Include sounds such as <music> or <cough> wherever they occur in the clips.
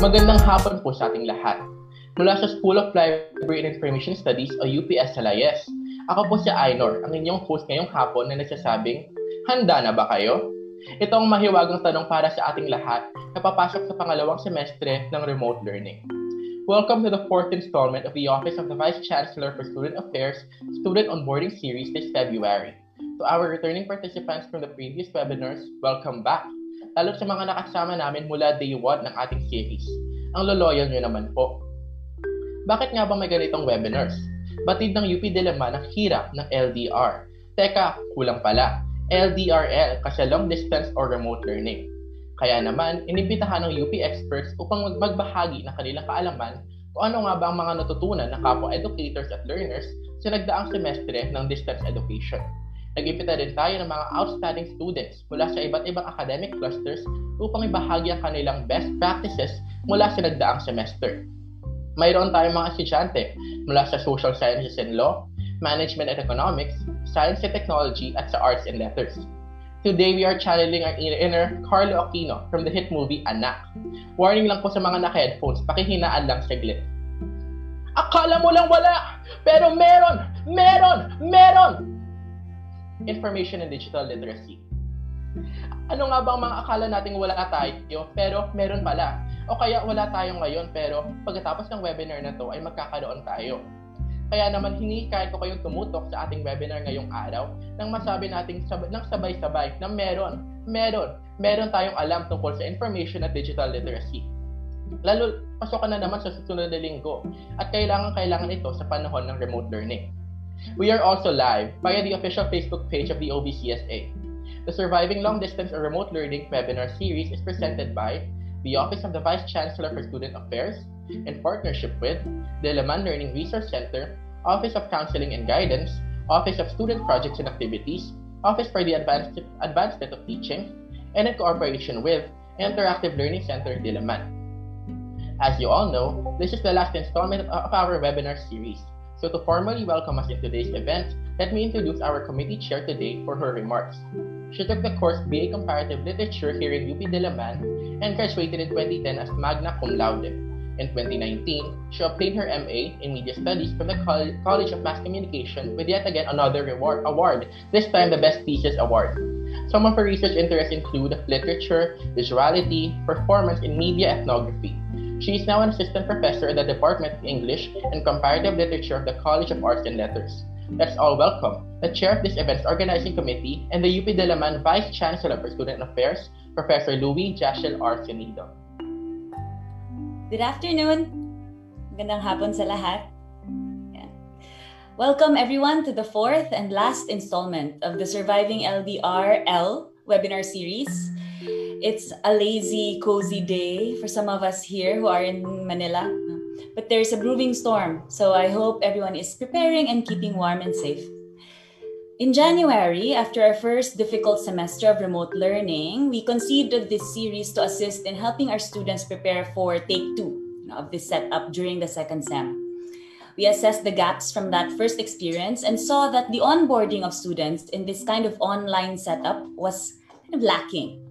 Magandang hapon po sa ating lahat. Mula sa School of Library and Information Studies o UPS Salayes, ako po si Ainor, ang inyong host ngayong hapon na nagsasabing, Handa na ba kayo? Ito ang mahiwagang tanong para sa ating lahat na papasok sa pangalawang semestre ng remote learning. Welcome to the fourth installment of the Office of the Vice Chancellor for Student Affairs Student Onboarding Series this February. To our returning participants from the previous webinars, welcome back lalo sa mga nakasama namin mula day 1 ng ating series. Ang loloyal nyo naman po. Bakit nga ba may ganitong webinars? Batid ng UP Diliman ang hirap ng LDR. Teka, kulang pala. LDRL kasi long distance or remote learning. Kaya naman, inibitahan ng UP experts upang magbahagi ng kanilang kaalaman kung ano nga ba ang mga natutunan ng kapwa educators at learners sa nagdaang semestre ng distance education. Nag-impita din tayo ng mga outstanding students mula sa iba't ibang academic clusters upang ibahagi ang kanilang best practices mula sa nagdaang semester. Mayroon tayong mga estudyante mula sa Social Sciences and Law, Management and Economics, Science and Technology at sa Arts and Letters. Today, we are channeling our inner Carlo Aquino from the hit movie Anak. Warning lang po sa mga naka-headphones, pakihinaan lang saglit. Akala mo lang wala, pero meron, meron, meron! Information and digital literacy. Ano nga bang mga akala nating wala tayo pero meron pala? O kaya wala tayo ngayon pero pagkatapos ng webinar na to ay magkakaroon tayo. Kaya naman hinihikayat ko kayong tumutok sa ating webinar ngayong araw nang masabi natin sab- ng sabay-sabay na meron, meron, meron tayong alam tungkol sa information at digital literacy. Lalo, pasokan na naman sa susunod na linggo at kailangan-kailangan ito sa panahon ng remote learning. We are also live via the official Facebook page of the OBCSA. The Surviving Long Distance or Remote Learning webinar series is presented by the Office of the Vice Chancellor for Student Affairs in partnership with the Leman Learning Resource Center, Office of Counseling and Guidance, Office of Student Projects and Activities, Office for the Advanced, Advancement of Teaching, and in cooperation with Interactive Learning Center Diliman. As you all know, this is the last installment of our webinar series. So to formally welcome us in today's event, let me introduce our committee chair today for her remarks. She took the course BA Comparative Literature here in UP Diliman and graduated in 2010 as magna cum laude. In 2019, she obtained her MA in Media Studies from the College of Mass Communication with yet again another reward, award, this time the Best Thesis Award. Some of her research interests include literature, visuality, performance and media ethnography, she is now an assistant professor in the Department of English and Comparative Literature of the College of Arts and Letters. Let's all welcome the chair of this event's organizing committee and the UP Delaman Vice Chancellor for Student Affairs, Professor Louis Jashel R. Sonido. Good afternoon. Magandang hapon sa lahat. Welcome everyone to the fourth and last installment of the Surviving LDR L webinar series it's a lazy, cozy day for some of us here who are in Manila. But there's a brewing storm, so I hope everyone is preparing and keeping warm and safe. In January, after our first difficult semester of remote learning, we conceived of this series to assist in helping our students prepare for take two of this setup during the second sem. We assessed the gaps from that first experience and saw that the onboarding of students in this kind of online setup was kind of lacking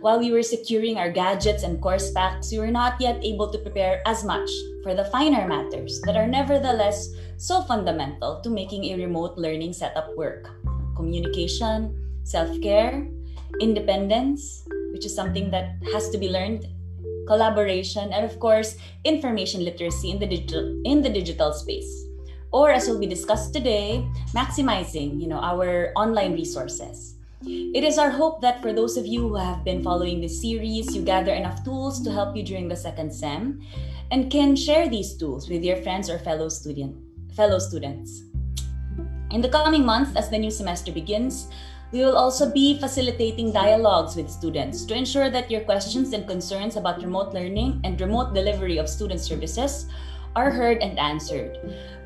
while we were securing our gadgets and course packs, we were not yet able to prepare as much for the finer matters that are nevertheless so fundamental to making a remote learning setup work. Communication, self care, independence, which is something that has to be learned collaboration and of course information literacy in the digital in the digital space. Or as will be discussed today maximizing you know our online resources it is our hope that for those of you who have been following this series, you gather enough tools to help you during the second SEM and can share these tools with your friends or fellow student fellow students. In the coming months as the new semester begins, we will also be facilitating dialogues with students to ensure that your questions and concerns about remote learning and remote delivery of student services are heard and answered.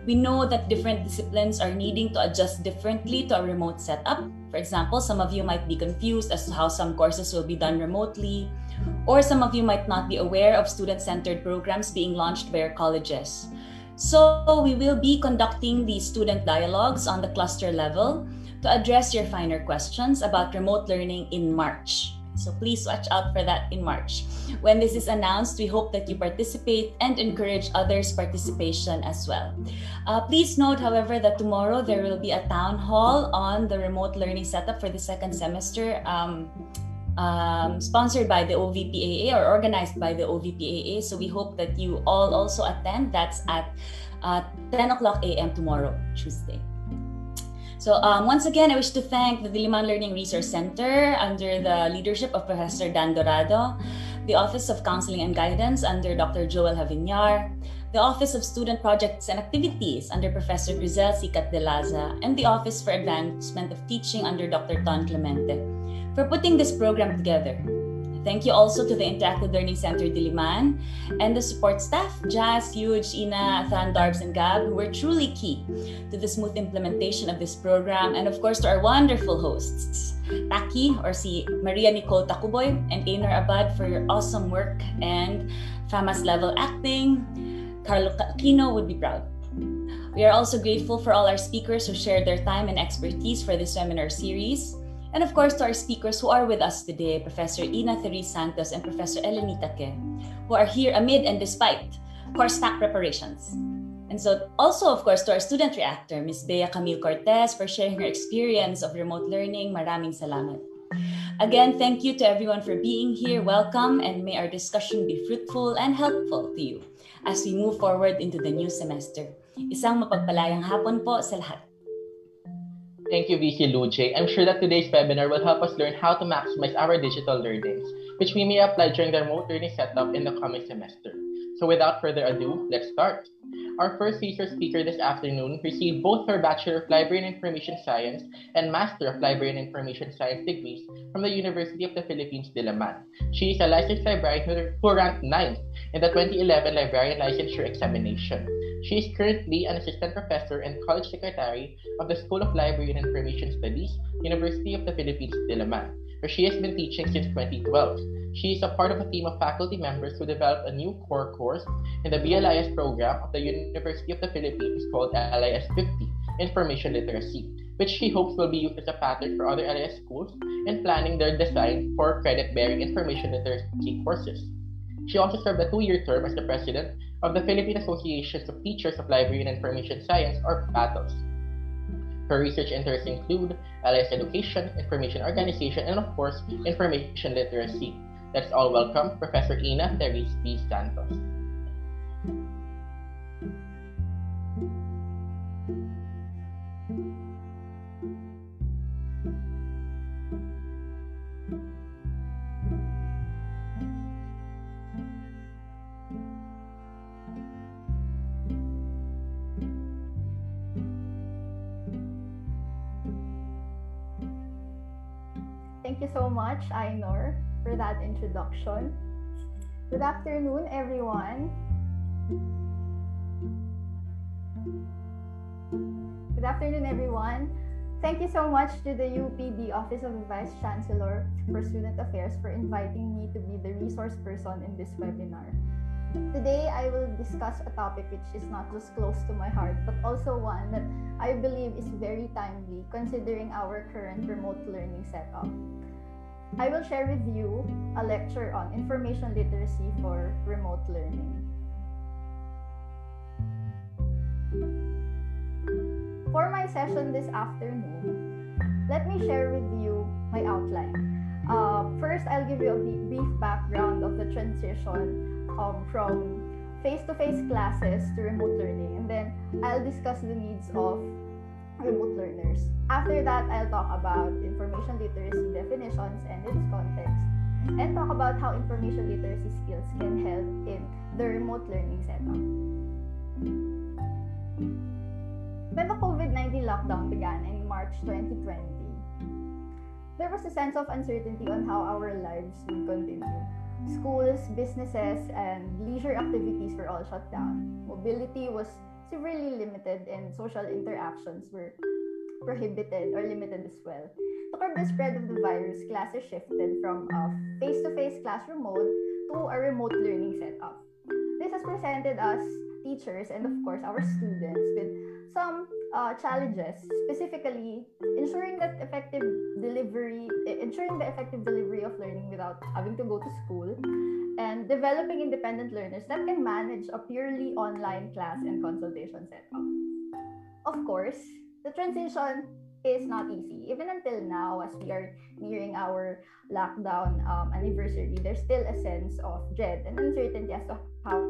We know that different disciplines are needing to adjust differently to a remote setup. For example, some of you might be confused as to how some courses will be done remotely, or some of you might not be aware of student centered programs being launched by our colleges. So, we will be conducting these student dialogues on the cluster level to address your finer questions about remote learning in March. So please watch out for that in March. When this is announced, we hope that you participate and encourage others' participation as well. Uh, please note, however, that tomorrow there will be a town hall on the remote learning setup for the second semester. Um, um, sponsored by the OVPAA or organized by the OVPAA. So we hope that you all also attend. That's at uh, 10 o'clock a.m. tomorrow, Tuesday. So um, once again, I wish to thank the Diliman Learning Resource Center under the leadership of Professor Dan Dorado, the Office of Counseling and Guidance under Dr. Joel Javiñar, the Office of Student Projects and Activities under Professor Grizel Sicat de Laza, and the Office for Advancement of Teaching under Dr. Ton Clemente for putting this program together. Thank you also to the Interactive Learning Center Diliman and the support staff, Jazz, Huge, Ina, Athan, Darbs, and Gab, who were truly key to the smooth implementation of this program. And of course, to our wonderful hosts, Taki, or si Maria Nicole Takuboy, and Einar Abad for your awesome work and FAMAS level acting. Carlo Kino would be proud. We are also grateful for all our speakers who shared their time and expertise for this seminar series. And of course, to our speakers who are with us today, Professor Ina Therese Santos and Professor Elenita Ke, who are here amid and despite course pack preparations. And so also, of course, to our student reactor, Ms. Bea Camille Cortez, for sharing her experience of remote learning. Maraming salamat. Again, thank you to everyone for being here. Welcome, and may our discussion be fruitful and helpful to you as we move forward into the new semester. Isang mapagpalayang hapon po sa lahat. Thank you, VC Luce. I'm sure that today's webinar will help us learn how to maximize our digital learnings, which we may apply during the remote learning setup in the coming semester. So without further ado, let's start. Our first research speaker this afternoon received both her Bachelor of Library and Information Science and Master of Library and Information Science degrees from the University of the Philippines, Diliman. She is a licensed librarian who ranked 9th in the 2011 Librarian Licensure Examination. She is currently an assistant professor and college secretary of the School of Library and Information Studies, University of the Philippines, Diliman, where she has been teaching since 2012. She is a part of a team of faculty members who developed a new core course in the BLIS program of the University of the Philippines called LIS 50, Information Literacy, which she hopes will be used as a pattern for other LIS schools in planning their design for credit-bearing information literacy courses. She also served a two-year term as the president of the Philippine Associations of Teachers of Library and Information Science, or PATOS. Her research interests include LIS education, information organization, and of course, information literacy. Let's all welcome Professor Ina Therese B. Santos. Thank you so much, Ainor, for that introduction. Good afternoon, everyone. Good afternoon, everyone. Thank you so much to the UPD Office of the Vice Chancellor for Student Affairs for inviting me to be the resource person in this webinar. Today, I will discuss a topic which is not just close to my heart, but also one that I believe is very timely considering our current remote learning setup. I will share with you a lecture on information literacy for remote learning. For my session this afternoon, let me share with you my outline. Uh, first, I'll give you a brief background of the transition um, from face-to-face classes to remote learning, and then I'll discuss the needs of remote learners. After that, I'll talk about information literacy definitions and its context, and talk about how information literacy skills can help in the remote learning setup. When the COVID 19 lockdown began in March 2020, there was a sense of uncertainty on how our lives would continue. Schools, businesses, and leisure activities were all shut down. Mobility was severely limited and social interactions were prohibited or limited as well. To curb the spread of the virus, classes shifted from a face-to-face classroom mode to a remote learning setup. This has presented us teachers and of course our students with some uh, challenges, specifically ensuring that effective delivery, ensuring the effective delivery of learning without having to go to school, and developing independent learners that can manage a purely online class and consultation setup. Of course, the transition is not easy. Even until now, as we are nearing our lockdown um, anniversary, there's still a sense of dread and uncertainty as to how,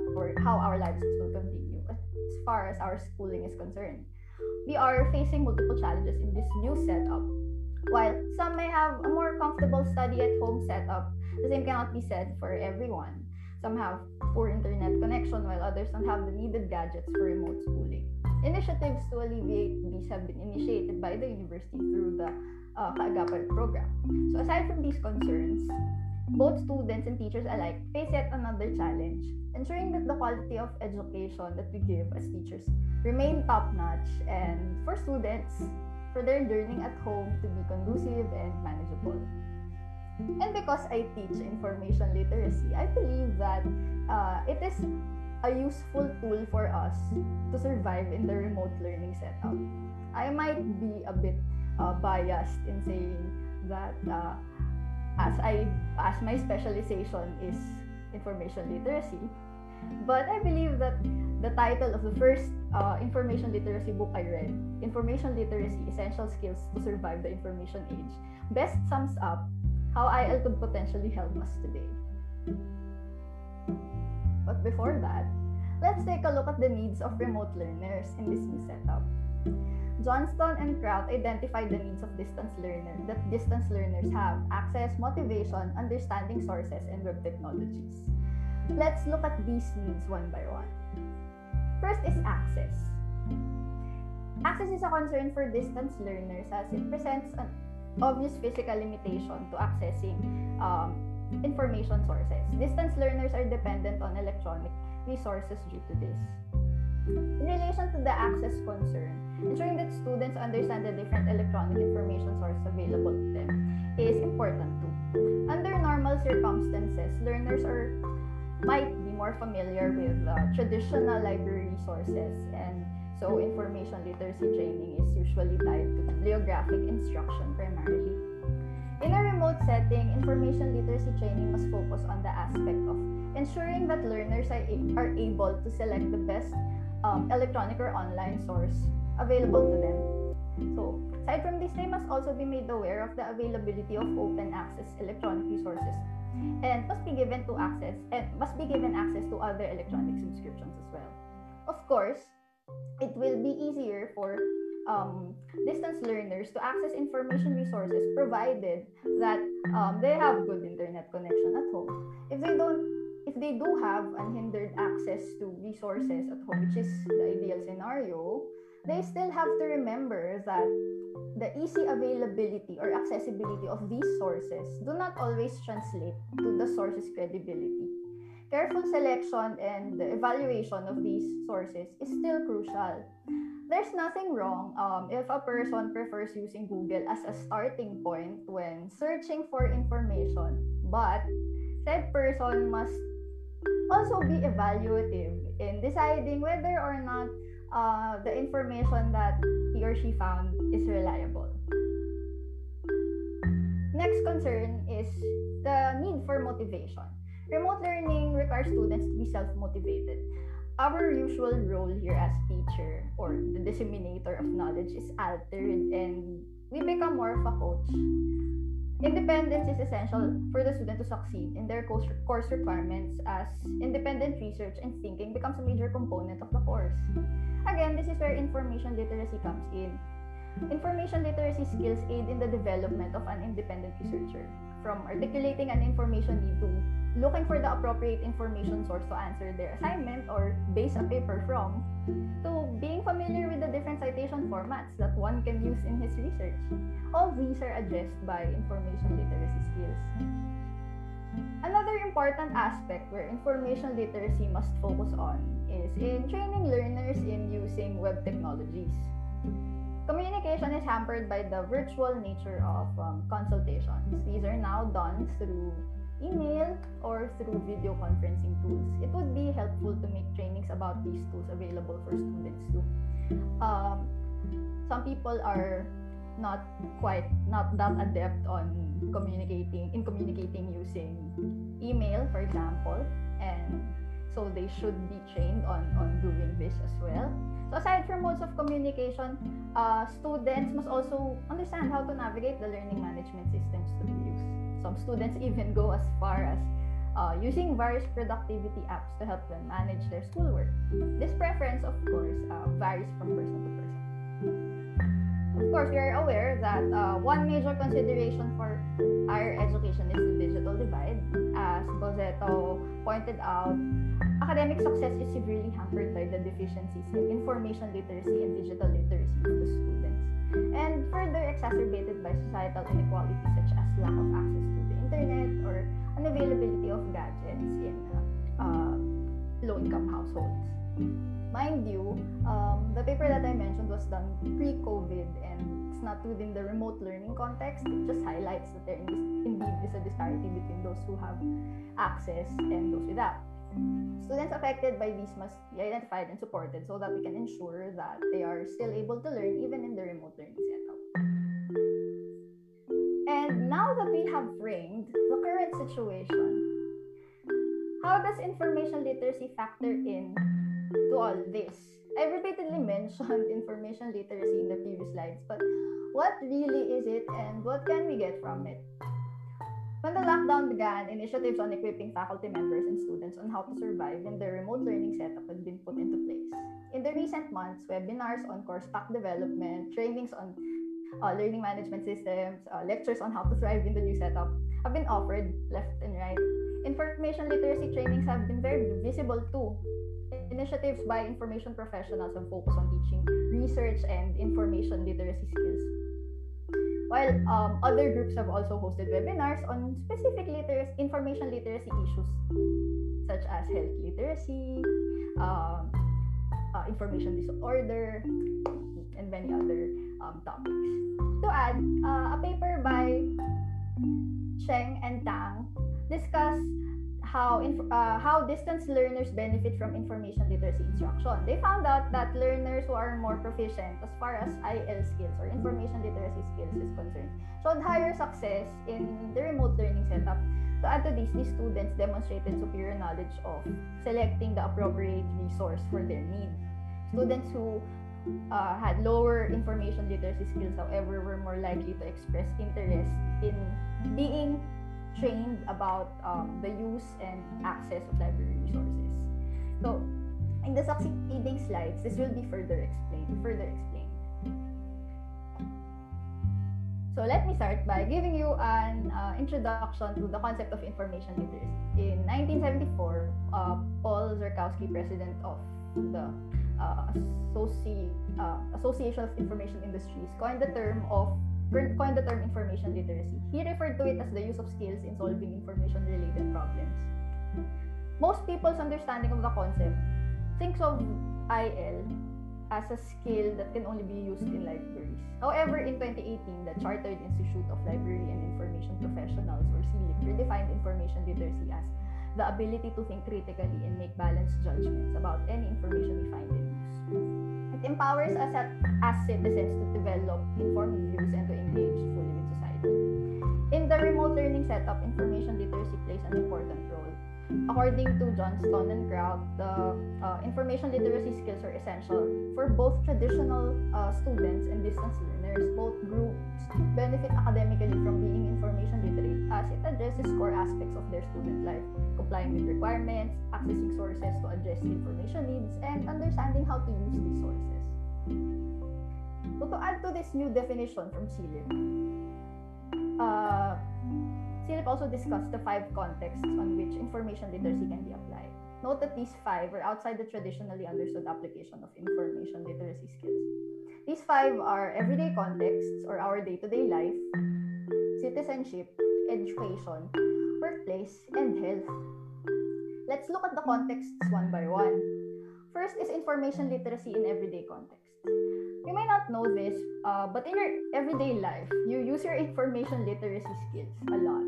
how our lives will continue as far as our schooling is concerned. We are facing multiple challenges in this new setup. While some may have a more comfortable study at home setup, the same cannot be said for everyone. Some have poor internet connection while others don't have the needed gadgets for remote schooling. Initiatives to alleviate these have been initiated by the university through the uh, program. So aside from these concerns, both students and teachers alike face yet another challenge, ensuring that the quality of education that we give as teachers remain top-notch and for students, for their learning at home to be conducive and manageable. And because I teach information literacy, I believe that uh, it is a useful tool for us to survive in the remote learning setup. I might be a bit uh, biased in saying that uh, as I as my specialization is information literacy, but I believe that the title of the first uh, information literacy book I read, Information Literacy: Essential Skills to Survive the Information Age, best sums up how IL could potentially help us today. But before that, let's take a look at the needs of remote learners in this new setup. Johnston and Kraut identified the needs of distance learners that distance learners have access, motivation, understanding sources, and web technologies. Let's look at these needs one by one. First is access. Access is a concern for distance learners as it presents an obvious physical limitation to accessing um, information sources. Distance learners are dependent on electronic resources due to this. In relation to the access concern, ensuring that students understand the different electronic information sources available to them is important too. Under normal circumstances, learners are might be more familiar with uh, traditional library resources and so information literacy training is usually tied to bibliographic instruction primarily. In a remote setting, information literacy training must focus on the aspect of ensuring that learners are, are able to select the best um, electronic or online source available to them. So, aside from this, they must also be made aware of the availability of open access electronic resources and must be given to access and must be given access to other electronic subscriptions as well. Of course, it will be easier for um, distance learners to access information resources provided that um, they have good internet connection at home. If they don't, if they do have unhindered access to resources at home, which is the ideal scenario, they still have to remember that the easy availability or accessibility of these sources do not always translate to the source's credibility. Careful selection and evaluation of these sources is still crucial there's nothing wrong um, if a person prefers using Google as a starting point when searching for information. But said person must also be evaluative in deciding whether or not uh, the information that he or she found is reliable. Next concern is the need for motivation. Remote learning requires students to be self motivated our usual role here as teacher or the disseminator of knowledge is altered and we become more of a coach. Independence is essential for the student to succeed in their course requirements as independent research and thinking becomes a major component of the course. Again, this is where information literacy comes in. Information literacy skills aid in the development of an independent researcher, from articulating an information need to looking for the appropriate information source to answer their assignment or base a paper from, to being familiar with the different citation formats that one can use in his research. All these are addressed by information literacy skills. Another important aspect where information literacy must focus on is in training learners in using web technologies. Communication is hampered by the virtual nature of um, consultations. These are now done through email or through video conferencing tools. It would be helpful to make trainings about these tools available for students too. Um, some people are not quite not that adept on communicating in communicating using email for example and so they should be trained on on doing this as well so aside from modes of communication uh, students must also understand how to navigate the learning management systems to use some students even go as far as uh, using various productivity apps to help them manage their schoolwork. This preference of course uh, varies from person to person. Of course, we are aware that uh, one major consideration for higher education is the digital divide. As Bozetto pointed out, academic success is severely hampered by the deficiencies in information literacy and digital literacy of the students, and further exacerbated by societal inequalities such as lack of access to the internet or unavailability of gadgets in uh, low-income households. Mind you, um, the paper that I mentioned was done pre-COVID and it's not within the remote learning context. It just highlights that there indeed is a disparity between those who have access and those without. Students affected by these must be identified and supported so that we can ensure that they are still able to learn even in the remote learning setup. And now that we have framed the current situation, how does information literacy factor in to all this. I repeatedly mentioned <laughs> information literacy in the previous slides, but what really is it and what can we get from it? When the lockdown began, initiatives on equipping faculty members and students on how to survive in the remote learning setup had been put into place. In the recent months, webinars on course pack development, trainings on uh, learning management systems, uh, lectures on how to thrive in the new setup have been offered left and right. Information literacy trainings have been very visible too initiatives by information professionals have focused on teaching research and information literacy skills. While um, other groups have also hosted webinars on specific literacy, information literacy issues, such as health literacy, um, uh, information disorder, and many other um, topics. To add, uh, a paper by Cheng and Tang discuss how uh, how distance learners benefit from information literacy instruction. They found out that learners who are more proficient as far as IL skills or information literacy skills is concerned showed higher success in the remote learning setup. To add to this, these students demonstrated superior knowledge of selecting the appropriate resource for their needs. Students who uh, had lower information literacy skills, however, were more likely to express interest in being trained about um, the use and access of library resources. So, in the succeeding slides, this will be further explained. Further explained. So let me start by giving you an uh, introduction to the concept of information literacy. In 1974, uh, Paul Zurkowski, president of the uh, Associ- uh, Association of Information Industries, coined the term of coined the term information literacy. He referred to it as the use of skills in solving information related problems. Most people's understanding of the concept thinks of IL as a skill that can only be used in libraries. However, in 2018, the Chartered Institute of Library and Information Professionals, or CILIP, redefined information literacy as the ability to think critically and make balanced judgments about any information we find in use. It empowers us as citizens to develop informed views and to engage fully with society. In the remote learning setup, information literacy plays an important. According to Johnston and Kraut, the uh, information literacy skills are essential for both traditional uh, students and distance learners. Both groups benefit academically from being information literate as it addresses core aspects of their student life, complying with requirements, accessing sources to address information needs, and understanding how to use these sources. So to add to this new definition from CILIP, uh, CILIP also discussed the five contexts on which information literacy can be applied. Note that these five are outside the traditionally understood application of information literacy skills. These five are everyday contexts or our day-to-day life, citizenship, education, workplace, and health. Let's look at the contexts one by one. First is information literacy in everyday context. You may not know this, uh, but in your everyday life, you use your information literacy skills a lot.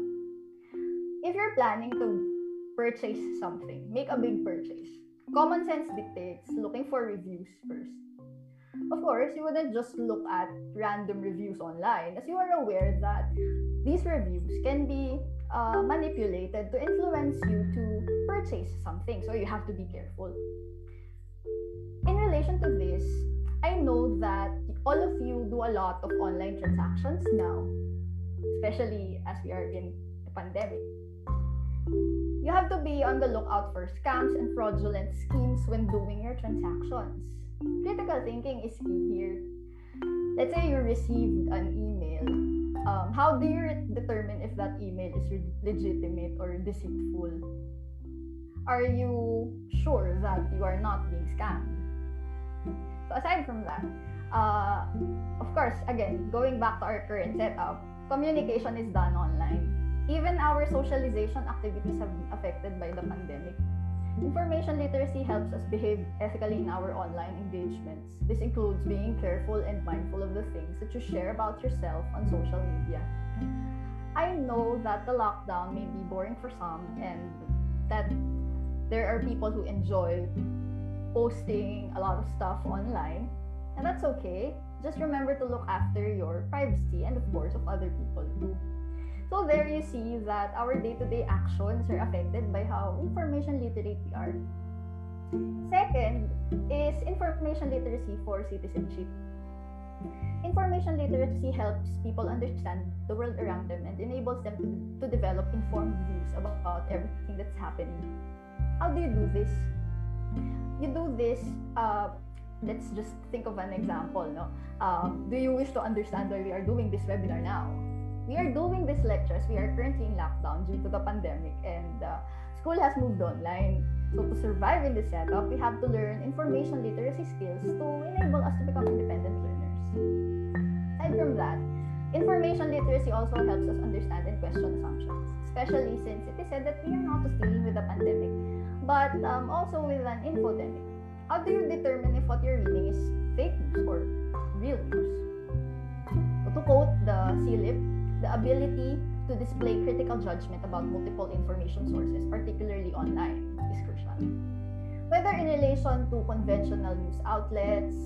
if you're planning to purchase something, make a big purchase, common sense dictates looking for reviews first. Of course, you wouldn't just look at random reviews online, as you are aware that these reviews can be uh, manipulated to influence you to purchase something, so you have to be careful. In relation to this, I know that all of you do a lot of online transactions now, especially as we are in the pandemic. You have to be on the lookout for scams and fraudulent schemes when doing your transactions. Critical thinking is key here. Let's say you received an email. Um, how do you determine if that email is legitimate or deceitful? Are you sure that you are not being scammed? Aside from that, uh, of course, again, going back to our current setup, communication is done online. Even our socialization activities have been affected by the pandemic. Information literacy helps us behave ethically in our online engagements. This includes being careful and mindful of the things that you share about yourself on social media. I know that the lockdown may be boring for some and that there are people who enjoy posting a lot of stuff online, and that's okay. Just remember to look after your privacy and, of course, of other people too. So, there you see that our day to day actions are affected by how information literate we are. Second is information literacy for citizenship. Information literacy helps people understand the world around them and enables them to, to develop informed views about everything that's happening. How do you do this? You do this, uh, let's just think of an example. No, um, do you wish to understand why we are doing this webinar now? We are doing these lectures. We are currently in lockdown due to the pandemic, and uh, school has moved online. So to survive in this setup, we have to learn information literacy skills to enable us to become independent learners. Aside from that, information literacy also helps us understand and question assumptions, especially since it is said that we are not just dealing with the pandemic, but um, also with an infodemic. How do you determine if what you're reading is fake news or real news? To quote the CLIP, the ability to display critical judgment about multiple information sources, particularly online, is crucial. Whether in relation to conventional news outlets,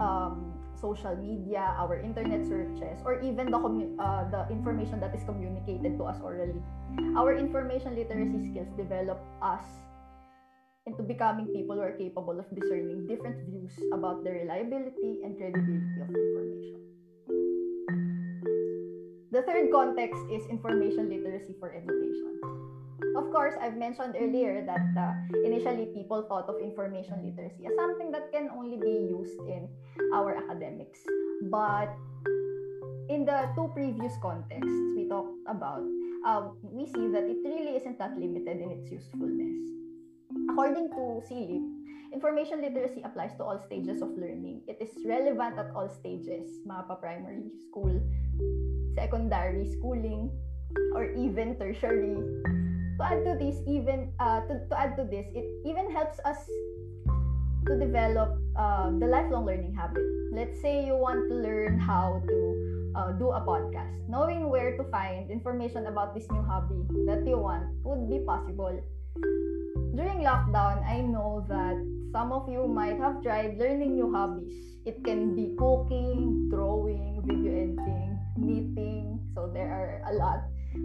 um, social media, our internet searches, or even the, commu- uh, the information that is communicated to us orally, our information literacy skills develop us into becoming people who are capable of discerning different views about the reliability and credibility of information. The third context is information literacy for education. Of course, I've mentioned earlier that uh, initially people thought of information literacy as something that can only be used in our academics. But in the two previous contexts we talked about, uh, we see that it really isn't that limited in its usefulness. According to CLIP, information literacy applies to all stages of learning. It is relevant at all stages, mga pa-primary school, secondary schooling, or even tertiary. To add to this, even uh, to, to add to this, it even helps us to develop uh, the lifelong learning habit. Let's say you want to learn how to uh, do a podcast. Knowing where to find information about this new hobby that you want would be possible during lockdown, I know that some of you might have tried learning new hobbies. It can be cooking, drawing, video editing, knitting. So there are a lot.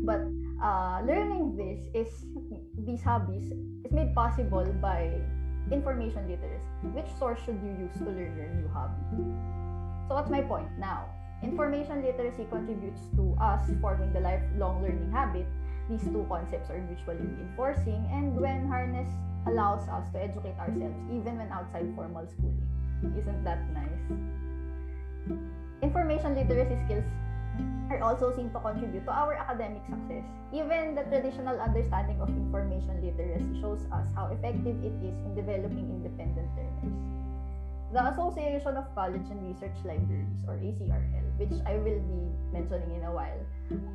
But uh, learning this is these hobbies is made possible by information literacy. Which source should you use to learn your new hobby? So what's my point now? Information literacy contributes to us forming the lifelong learning habit these two concepts are mutually reinforcing, and when harness allows us to educate ourselves even when outside formal schooling. Isn't that nice? Information literacy skills are also seen to contribute to our academic success. Even the traditional understanding of information literacy shows us how effective it is in developing independent learners. The Association of College and Research Libraries, or ACRL, which I will be mentioning in a while,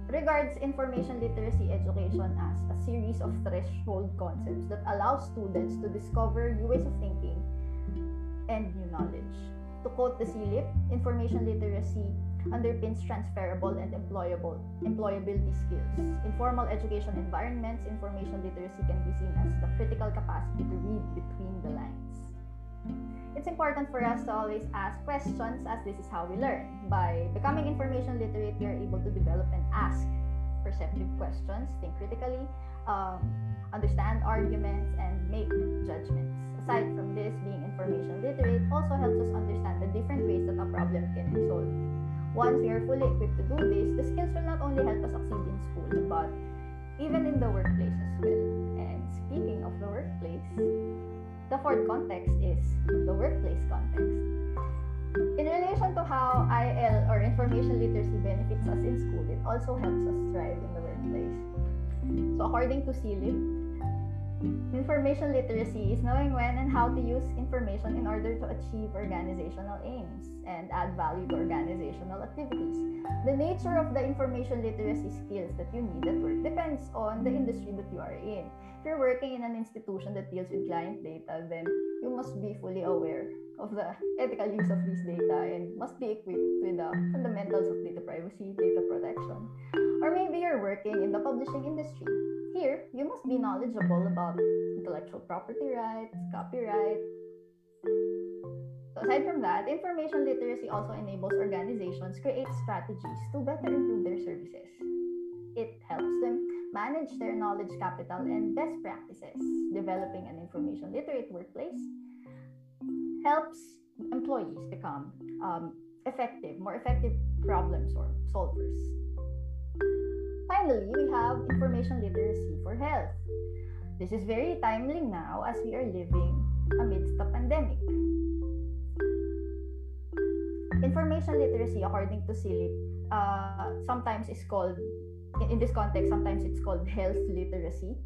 regards information literacy education as a series of threshold concepts that allow students to discover new ways of thinking and new knowledge. To quote the CLIP, information literacy underpins transferable and employable employability skills. In formal education environments, information literacy can be seen as the critical capacity to read between the lines. It's important for us to always ask questions as this is how we learn. By becoming information literate, we are able to develop and ask perceptive questions, think critically, um, understand arguments, and make judgments. Aside from this, being information literate also helps us understand the different ways that a problem can be solved. Once we are fully equipped to do this, the skills will not only help us succeed in school, but even in the workplace as well. And speaking of the workplace, the fourth context is the workplace context. In relation to how IL or information literacy benefits us in school, it also helps us thrive in the workplace. So according to CLIB, Information literacy is knowing when and how to use information in order to achieve organizational aims and add value to organizational activities. The nature of the information literacy skills that you need at work depends on the industry that you are in. If you're working in an institution that deals with client data, then you must be fully aware of the ethical use of this data and must be equipped with the fundamentals of data privacy, data protection. Or maybe you're working in the publishing industry here, you must be knowledgeable about intellectual property rights, copyright. So aside from that, information literacy also enables organizations create strategies to better improve their services. It helps them manage their knowledge capital and best practices. Developing an information literate workplace helps employees become um, effective, more effective problem solvers. Finally, we have information literacy for health. This is very timely now as we are living amidst the pandemic. Information literacy, according to CILIP, uh, sometimes is called, in this context, sometimes it's called health literacy,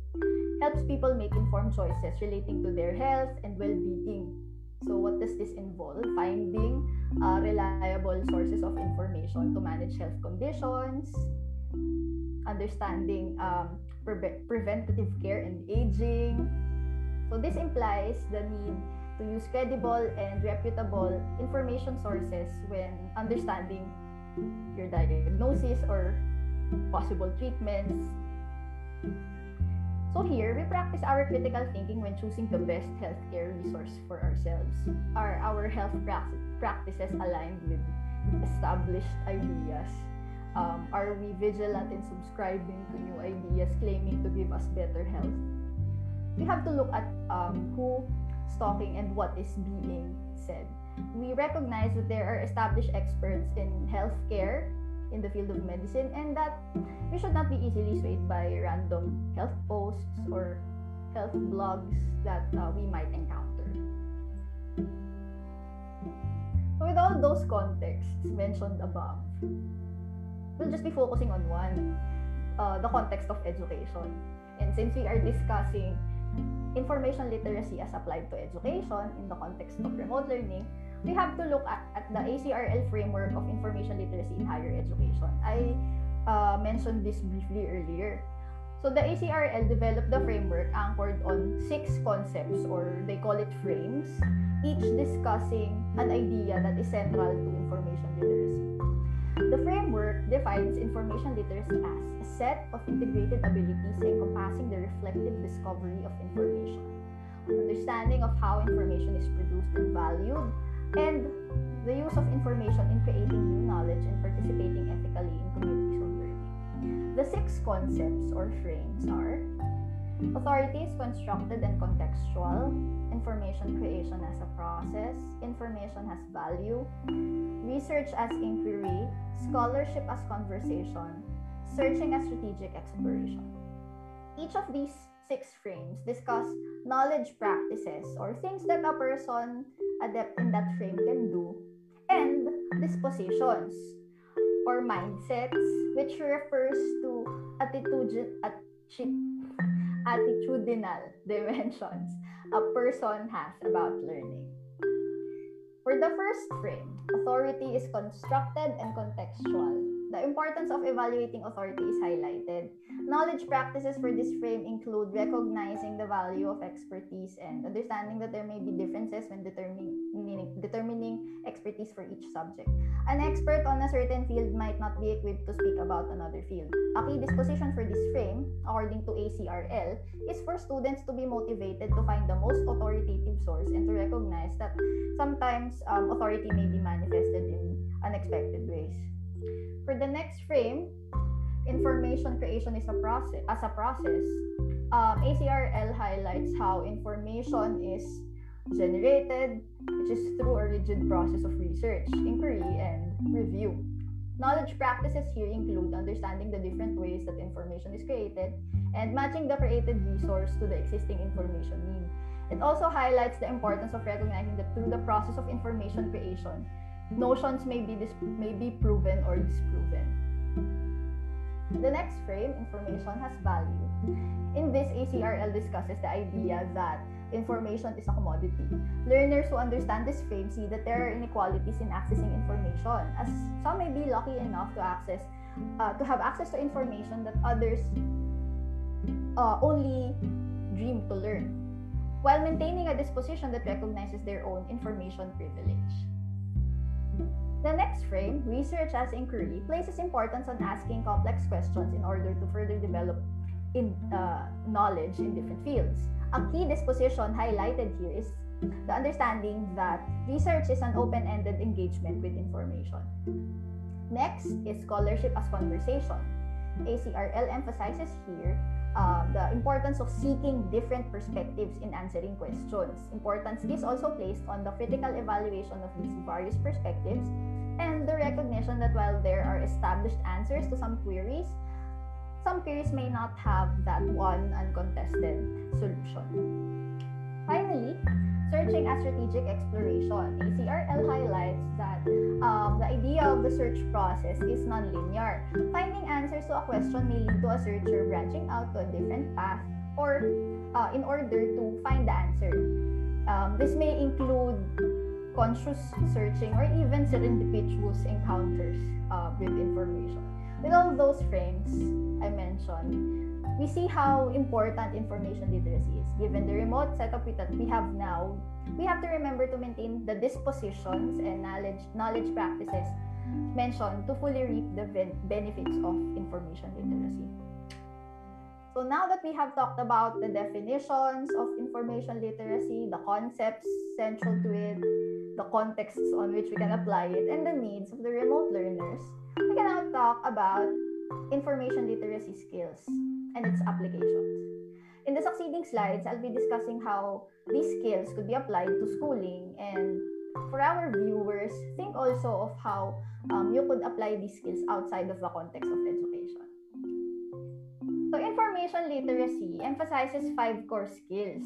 helps people make informed choices relating to their health and well-being. So what does this involve? Finding uh, reliable sources of information to manage health conditions, understanding um, pre- preventative care and aging. So this implies the need to use credible and reputable information sources when understanding your diagnosis or possible treatments. So here, we practice our critical thinking when choosing the best healthcare resource for ourselves. Are our health practices aligned with established ideas um, are we vigilant in subscribing to new ideas claiming to give us better health? We have to look at um, who talking and what is being said. We recognize that there are established experts in healthcare in the field of medicine and that we should not be easily swayed by random health posts or health blogs that uh, we might encounter. So with all those contexts mentioned above, we'll just be focusing on one, uh, the context of education. And since we are discussing information literacy as applied to education in the context of remote learning, we have to look at, at the ACRL framework of information literacy in higher education. I uh, mentioned this briefly earlier. So the ACRL developed the framework anchored on six concepts or they call it frames, each discussing an idea that is central to information literacy. The framework defines information literacy as a set of integrated abilities encompassing the reflective discovery of information, understanding of how information is produced and valued, and the use of information in creating new knowledge and participating ethically in communities of learning. The six concepts or frames are Authority is constructed and contextual. Information creation as a process. Information has value. Research as inquiry. Scholarship as conversation. Searching as strategic exploration. Each of these six frames discuss knowledge practices or things that a person adept in that frame can do and dispositions or mindsets which refers to attitudinal <laughs> dimensions a person has about learning. For the first frame, authority is constructed and contextual. The importance of evaluating authority is highlighted. Knowledge practices for this frame include recognizing the value of expertise and understanding that there may be differences when determining, determining expertise for each subject. An expert on a certain field might not be equipped to speak about another field. A key disposition for this frame, according to ACRL, is for students to be motivated to find the most authoritative source and to recognize that sometimes um, authority may be manifested in unexpected ways. For the next frame, information creation is a process. As a process, um, ACRL highlights how information is generated, which is through a rigid process of research, inquiry, and review. Knowledge practices here include understanding the different ways that information is created and matching the created resource to the existing information need. It also highlights the importance of recognizing that through the process of information creation, notions may be, dis- may be proven or disproven. The next frame, information has value. In this, ACRL discusses the idea that information is a commodity. Learners who understand this frame see that there are inequalities in accessing information, as some may be lucky enough to access uh, to have access to information that others uh, only dream to learn, while maintaining a disposition that recognizes their own information privilege. The next frame, research as inquiry, places importance on asking complex questions in order to further develop in uh, knowledge in different fields. A key disposition highlighted here is the understanding that research is an open-ended engagement with information. Next is scholarship as conversation. ACRL emphasizes here uh, the importance of seeking different perspectives in answering questions. Importance is also placed on the critical evaluation of these various perspectives and the recognition that while there are established answers to some queries, some queries may not have that one uncontested solution. Finally, searching as strategic exploration. ACRL highlights that um, the idea of the search process is nonlinear. Finding answers to a question may lead to a searcher branching out to a different path or uh, in order to find the answer. Um, this may include conscious searching, or even serendipitous encounters uh, with information. With all those frames I mentioned, we see how important information literacy is. Given the remote setup that we have now, we have to remember to maintain the dispositions and knowledge knowledge practices mentioned to fully reap the benefits of information literacy. So now that we have talked about the definitions of information literacy, the concepts central to it, the contexts on which we can apply it, and the needs of the remote learners, we can now talk about information literacy skills and its applications. In the succeeding slides, I'll be discussing how these skills could be applied to schooling and for our viewers, think also of how um, you could apply these skills outside of the context of education. So information literacy emphasizes five core skills.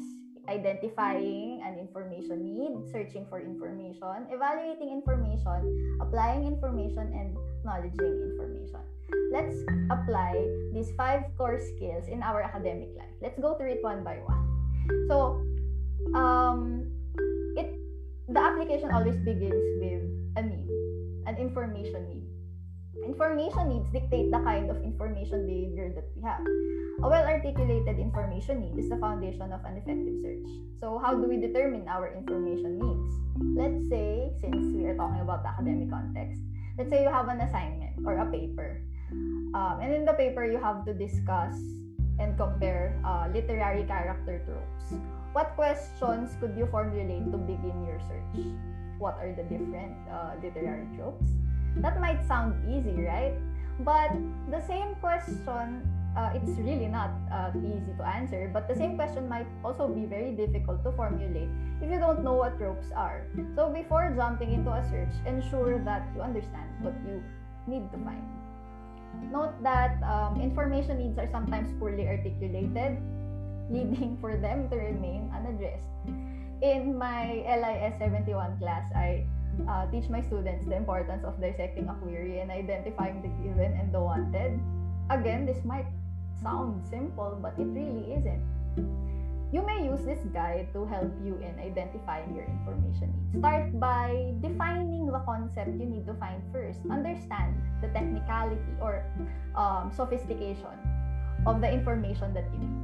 Identifying an information need, searching for information, evaluating information, applying information, and acknowledging information. Let's apply these five core skills in our academic life. Let's go through it one by one. So, um, it the application always begins with a need, an information need. Information needs dictate the kind of information behavior that we have. A well articulated information need is the foundation of an effective search. So, how do we determine our information needs? Let's say, since we are talking about the academic context, let's say you have an assignment or a paper. Um, and in the paper, you have to discuss and compare uh, literary character tropes. What questions could you formulate to begin your search? What are the different uh, literary tropes? That might sound easy, right? But the same question, uh, it's really not uh, easy to answer, but the same question might also be very difficult to formulate if you don't know what tropes are. So before jumping into a search, ensure that you understand what you need to find. Note that um, information needs are sometimes poorly articulated, leading for them to remain unaddressed. In my LIS 71 class, I uh, teach my students the importance of dissecting a query and identifying the given and the wanted. Again, this might sound simple, but it really isn't. You may use this guide to help you in identifying your information needs. Start by defining the concept you need to find first. Understand the technicality or um, sophistication of the information that you need.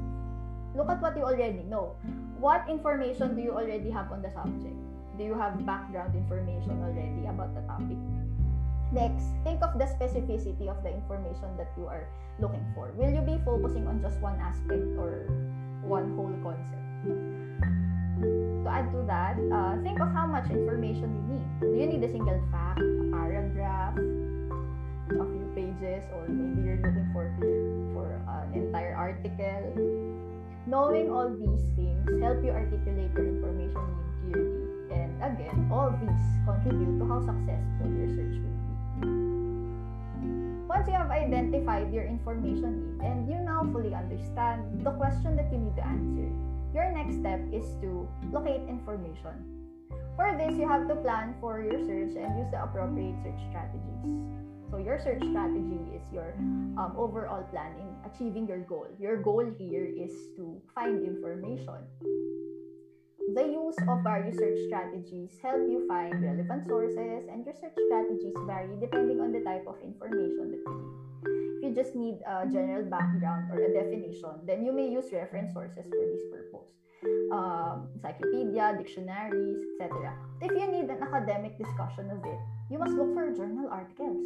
Look at what you already know. What information do you already have on the subject? Do you have background information already about the topic? Next, think of the specificity of the information that you are looking for. Will you be focusing on just one aspect or one whole concept. To add to that, uh, think of how much information you need. Do you need a single fact, a paragraph, a few pages, or maybe you're looking for for an entire article? Knowing all these things help you articulate your information clearly. And again, all these contribute to how successful your search will be. Once you have identified your information need and you now fully understand the question that you need to answer, your next step is to locate information. For this, you have to plan for your search and use the appropriate search strategies. So your search strategy is your um, overall plan in achieving your goal. Your goal here is to find information. The use of various search strategies help you find relevant sources and your search strategies vary depending on the type of information that you need. If you just need a general background or a definition, then you may use reference sources for this purpose. Um, encyclopedia, dictionaries, etc. If you need an academic discussion of it, you must look for journal articles.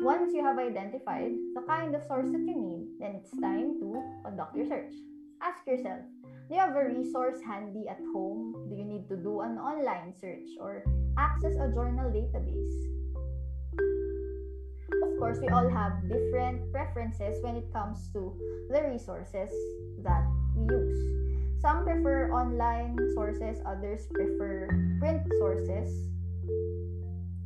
Once you have identified the kind of source that you need, then it's time to conduct your search. Ask yourself, do you have a resource handy at home? Do you need to do an online search or access a journal database? Of course, we all have different preferences when it comes to the resources that we use. Some prefer online sources, others prefer print sources.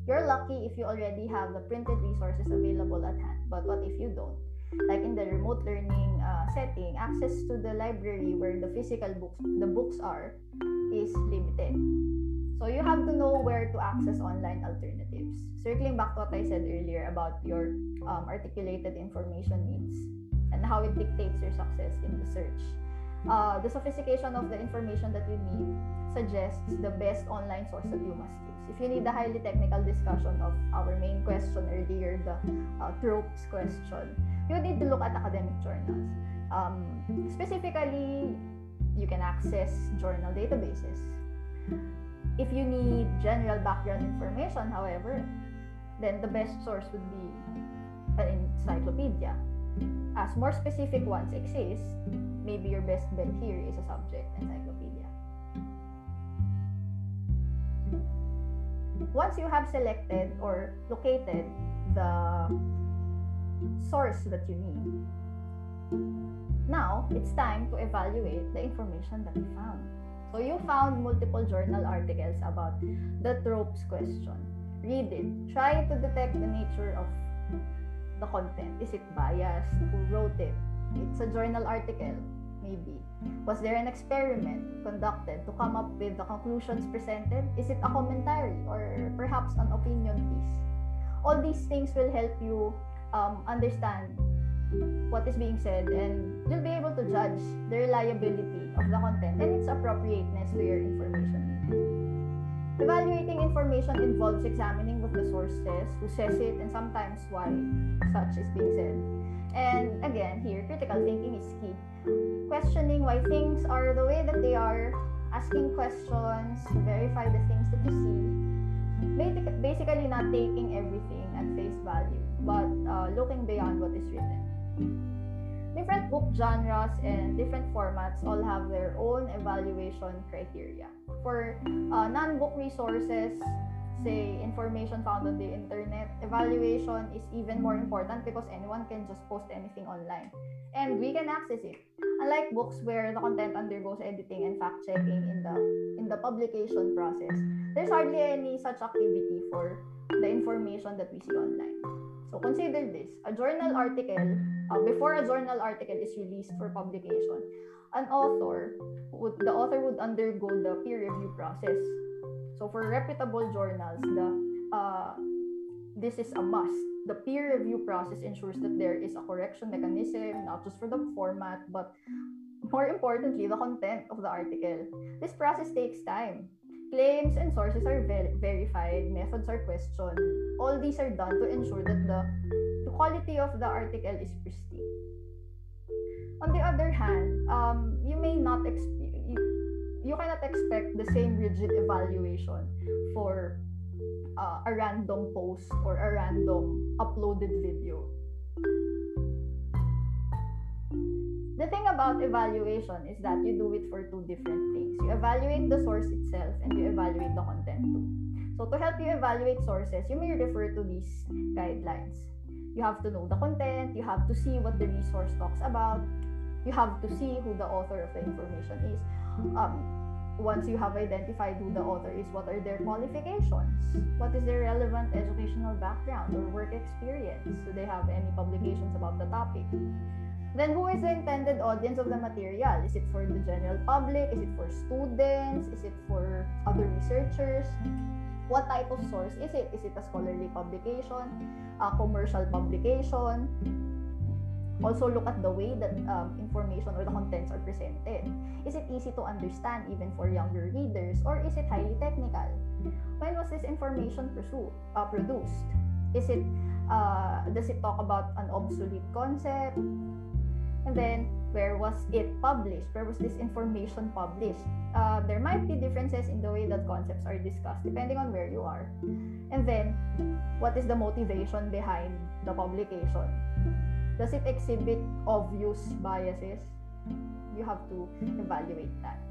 You're lucky if you already have the printed resources available at hand, but what if you don't? Like in the remote learning uh, setting, access to the library where the physical books the books are is limited. So you have to know where to access online alternatives. Circling back to what I said earlier about your um, articulated information needs and how it dictates your success in the search. Uh, the sophistication of the information that you need suggests the best online source that you must use. If you need a highly technical discussion of our main question earlier, the uh, tropes question, you need to look at academic journals. Um, specifically, you can access journal databases. If you need general background information, however, then the best source would be an encyclopedia. As more specific ones exist, maybe your best bet here is a subject encyclopedia. Once you have selected or located the source that you need. Now, it's time to evaluate the information that you found. So, you found multiple journal articles about the tropes question. Read it. Try to detect the nature of the content. Is it biased? Who wrote it? It's a journal article. Maybe. Was there an experiment conducted to come up with the conclusions presented? Is it a commentary or perhaps an opinion piece? All these things will help you um, understand what is being said and you'll be able to judge the reliability of the content and its appropriateness to your information. Evaluating information involves examining what the source says, who says it, and sometimes why such is being said. And again, here, critical thinking is key. Questioning why things are the way that they are, asking questions, to verify the things that you see, basically not taking everything at face value but uh, looking beyond what is written. Different book genres and different formats all have their own evaluation criteria. For uh, non-book resources, say information found on the internet, evaluation is even more important because anyone can just post anything online and we can access it. Unlike books where the content undergoes editing and fact checking in the in the publication process, there's hardly any such activity for the information that we see online. So consider this, a journal article, uh, before a journal article is released for publication, an author, would, the author would undergo the peer review process. So for reputable journals, the uh, this is a must. The peer review process ensures that there is a correction mechanism, not just for the format, but more importantly, the content of the article. This process takes time. Claims and sources are ver- verified, methods are questioned. All these are done to ensure that the, the quality of the article is pristine. On the other hand, um, you may not expect you, cannot expect the same rigid evaluation for uh, a random post or a random uploaded video. The thing about evaluation is that you do it for two different things. You evaluate the source itself and you evaluate the content too. So to help you evaluate sources, you may refer to these guidelines. You have to know the content, you have to see what the resource talks about, you have to see who the author of the information is. Um, once you have identified who the author is, what are their qualifications? What is their relevant educational background or work experience? Do they have any publications about the topic? Then who is the intended audience of the material? Is it for the general public? Is it for students? Is it for other researchers? What type of source is it? Is it a scholarly publication? A commercial publication? Also look at the way that um, information or the contents are presented. Is it easy to understand even for younger readers or is it highly technical? When was this information uh, produced? Is it uh, does it talk about an obsolete concept? And then, where was it published? Where was this information published? Uh, there might be differences in the way that concepts are discussed depending on where you are. And then, what is the motivation behind the publication? Does it exhibit obvious biases? You have to evaluate that.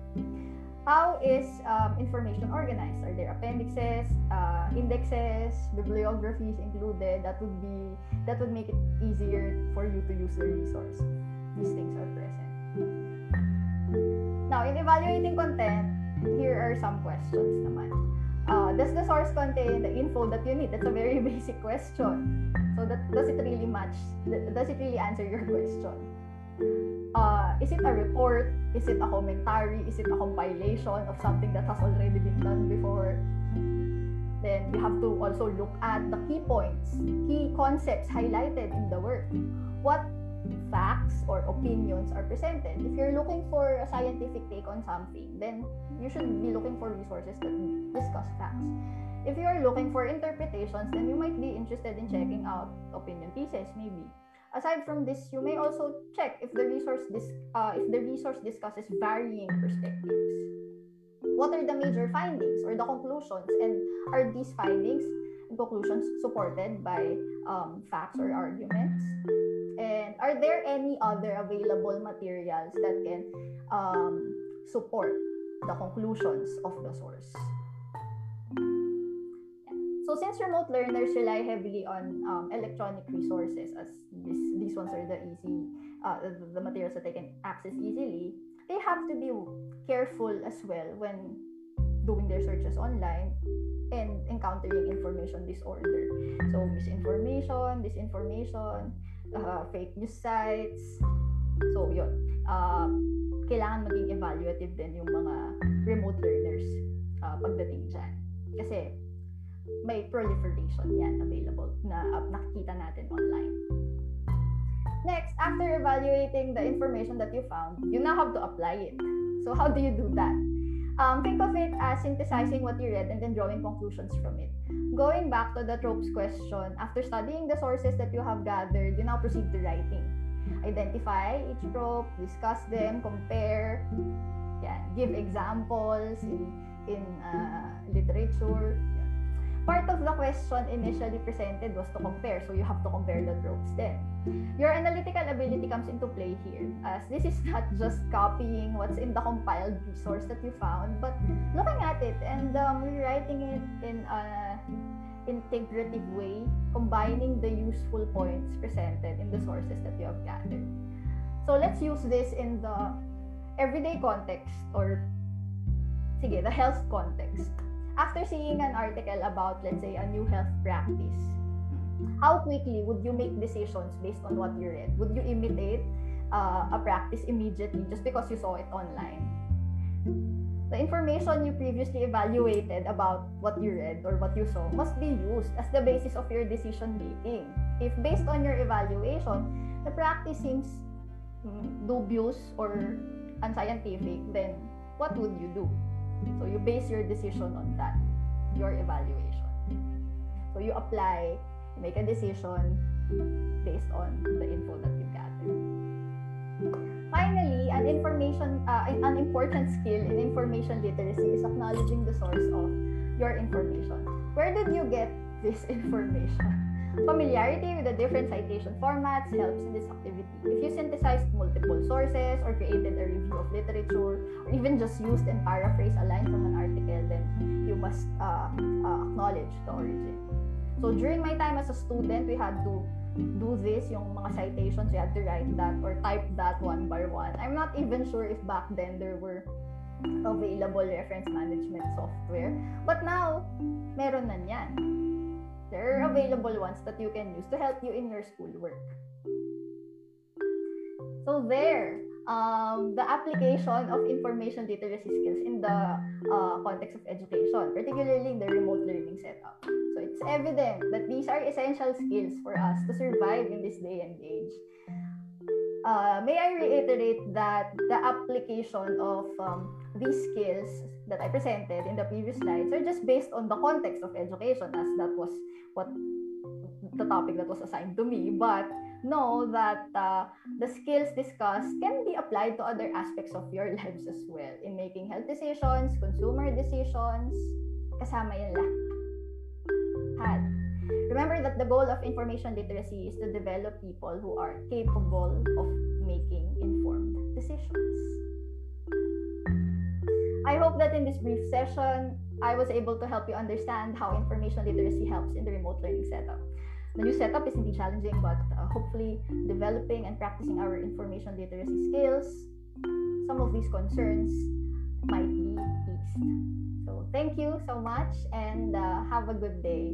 How is um, information organized? Are there appendixes, uh, indexes, bibliographies included? That would be that would make it easier for you to use the resource these things are present. Now, in evaluating content, here are some questions naman. Uh, does the source contain the info that you need? That's a very <laughs> basic question. So that does it really match? Does it really answer your <laughs> question? Uh, is it a report? Is it a commentary? Is it a compilation of something that has already been done before? Then you have to also look at the key points, key concepts highlighted in the work. What facts or opinions are presented. If you're looking for a scientific take on something, then you should be looking for resources that discuss facts. If you are looking for interpretations, then you might be interested in checking out opinion pieces, maybe. Aside from this, you may also check if the resource dis- uh, if the resource discusses varying perspectives. What are the major findings or the conclusions, and are these findings and conclusions supported by um, facts or arguments? And are there any other available materials that can um, support the conclusions of the source? So since remote learners rely heavily on um, electronic resources, as this, these ones are the easy, uh, the, the materials that they can access easily, they have to be careful as well when doing their searches online and encountering information disorder. So misinformation, disinformation, uh, fake news sites. So, yun. Uh, kailangan maging evaluative din yung mga remote learners uh, pagdating dyan. Kasi, may proliferation yan available na uh, nakikita natin online. Next, after evaluating the information that you found, you now have to apply it. So, how do you do that? Um, think of it as synthesizing what you read and then drawing conclusions from it. Going back to the tropes question, after studying the sources that you have gathered, you now proceed to writing. Identify each trope, discuss them, compare, yeah, give examples in, in uh, literature, part of the question initially presented was to compare. So you have to compare the tropes then. Your analytical ability comes into play here as this is not <laughs> just copying what's in the compiled resource that you found, but looking at it and um, rewriting it in a integrative way, combining the useful points presented in the sources that you have gathered. So let's use this in the everyday context or sige, the health context after seeing an article about, let's say, a new health practice, how quickly would you make decisions based on what you read? Would you imitate uh, a practice immediately just because you saw it online? The information you previously evaluated about what you read or what you saw must be used as the basis of your decision making. If based on your evaluation, the practice seems mm, dubious or unscientific, then what would you do? So you base your decision on that, your evaluation. So you apply, you make a decision based on the info that you gathered. Finally, an information, uh, an important skill in information literacy is acknowledging the source of your information. Where did you get this <laughs> information? Familiarity with the different citation formats helps in this activity. If you synthesized multiple sources or created a review of literature or even just used and paraphrased a line from an article, then you must uh, uh, acknowledge the origin. So during my time as a student, we had to do this, yung mga citations, we had to write that or type that one by one. I'm not even sure if back then there were available reference management software. But now, meron na. There are available ones that you can use to help you in your schoolwork. So there, um, the application of information literacy skills in the uh, context of education, particularly in the remote learning setup. So it's evident that these are essential skills for us to survive in this day and age. Uh, may I reiterate that the application of um, these skills that I presented in the previous slides are just based on the context of education as that was what the topic that was assigned to me. But know that uh, the skills discussed can be applied to other aspects of your <laughs> lives as well in making health decisions, consumer decisions, kasama yan lahat. Remember that the goal of information literacy is to develop people who are capable of making informed decisions. I hope that in this brief session, I was able to help you understand how information literacy helps in the remote learning setup. The new setup is indeed challenging, but uh, hopefully developing and practicing our information literacy skills, some of these concerns might be eased. So thank you so much and uh, have a good day.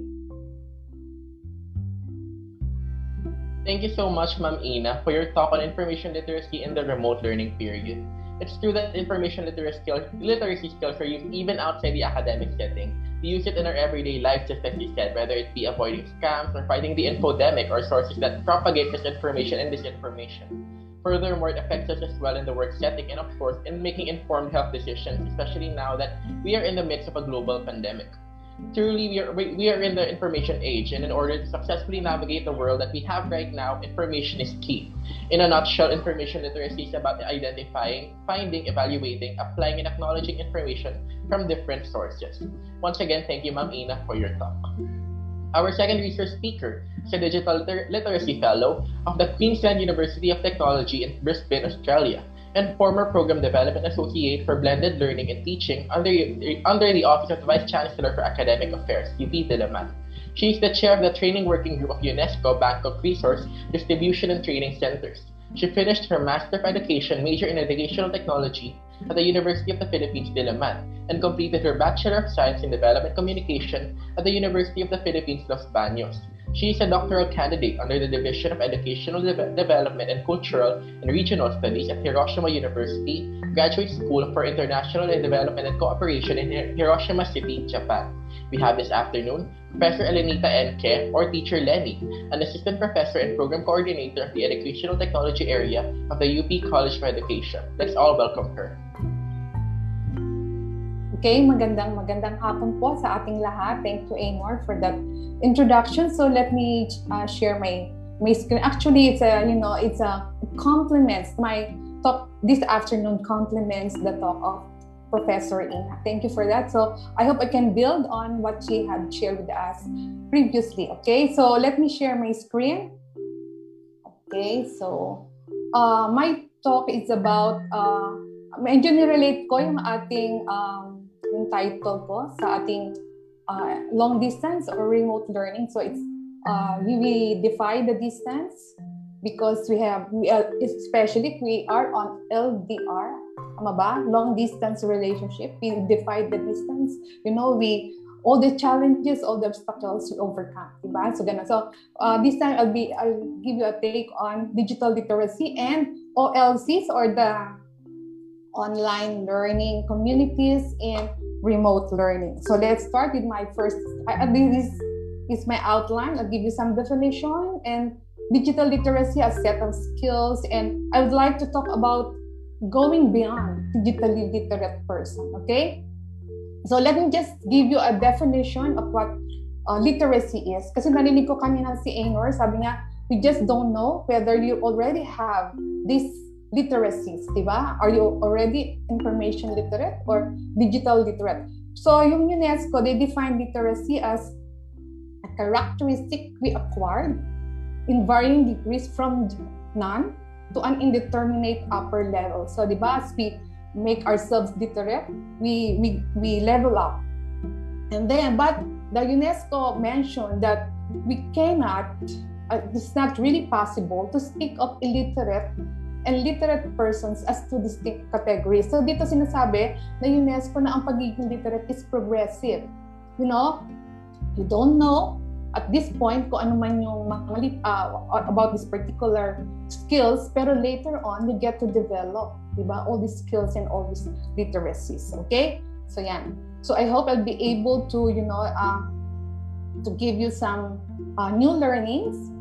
Thank you so much, Ma'am Ina, for your talk on information literacy in the remote learning period. It's true that information literacy skills, literacy skills are used even outside the academic setting. We use it in our everyday life, just as you said, whether it be avoiding scams or fighting the infodemic or sources that propagate misinformation and disinformation. Furthermore, it affects us as well in the work setting and, of course, in making informed health decisions, especially now that we are in the midst of a global pandemic truly we are, we are in the information age and in order to successfully navigate the world that we have right now information is key. In a nutshell information literacy is about identifying finding evaluating applying and acknowledging information from different sources. Once again thank you ma'am ina for your talk. Our second research speaker is a digital liter- literacy fellow of the queensland university of technology in brisbane australia and former Program Development Associate for Blended Learning and Teaching under, under the Office of the Vice Chancellor for Academic Affairs, UP Diliman. She is the chair of the Training Working Group of UNESCO Bangkok Resource Distribution and Training Centers. She finished her Master of Education major in Educational Technology at the University of the Philippines, Diliman, and completed her Bachelor of Science in Development Communication at the University of the Philippines, Los Baños. She is a doctoral candidate under the Division of Educational De- Development and Cultural and Regional Studies at Hiroshima University Graduate School for International and Development and Cooperation in Hiroshima City, Japan. We have this afternoon Professor Elenita Enke, or Teacher Lenny, an Assistant Professor and Program Coordinator of the Educational Technology area of the UP College of Education. Let's all welcome her. Okay, magandang magandang hapon po sa ating lahat. Thank you, Anor, for that introduction. So let me uh, share my my screen. Actually, it's a you know it's a compliments my talk this afternoon compliments the talk of Professor Ina. Thank you for that. So I hope I can build on what she had shared with us previously. Okay, so let me share my screen. Okay, so uh, my talk is about uh, medyo nirelate ko yung ating um, yung title po sa ating uh, long distance or remote learning. So it's uh, we, we defy the distance because we have, we, uh, especially if we are on LDR, tama ba? Long distance relationship, we defy the distance. You know, we all the challenges, all the obstacles we overcome, diba? So ganun. So uh, this time I'll be I'll give you a take on digital literacy and OLCs or the online learning communities in remote learning. So let's start with my first, I, this is my outline. I'll give you some definition and digital literacy, a set of skills. And I would like to talk about going beyond digitally literate person. Okay? So let me just give you a definition of what uh, literacy is. Kasi narinig ko kanina si Ainor, sabi niya, we just don't know whether you already have these literacies, di ba? Are you already information literate or digital literate? So yung UNESCO, they define literacy as a characteristic we acquired in varying degrees from none to an indeterminate upper level. So, di ba, as we make ourselves literate, we, we, we level up. And then, but the UNESCO mentioned that we cannot, uh, it's not really possible to speak of illiterate and literate persons as two distinct categories. So dito sinasabi na UNESCO na ang pagiging literate is progressive. You know, you don't know at this point kung ano man yung mga uh, about this particular skills pero later on you get to develop di ba all these skills and all these literacies okay so yan so i hope i'll be able to you know uh, to give you some uh, new learnings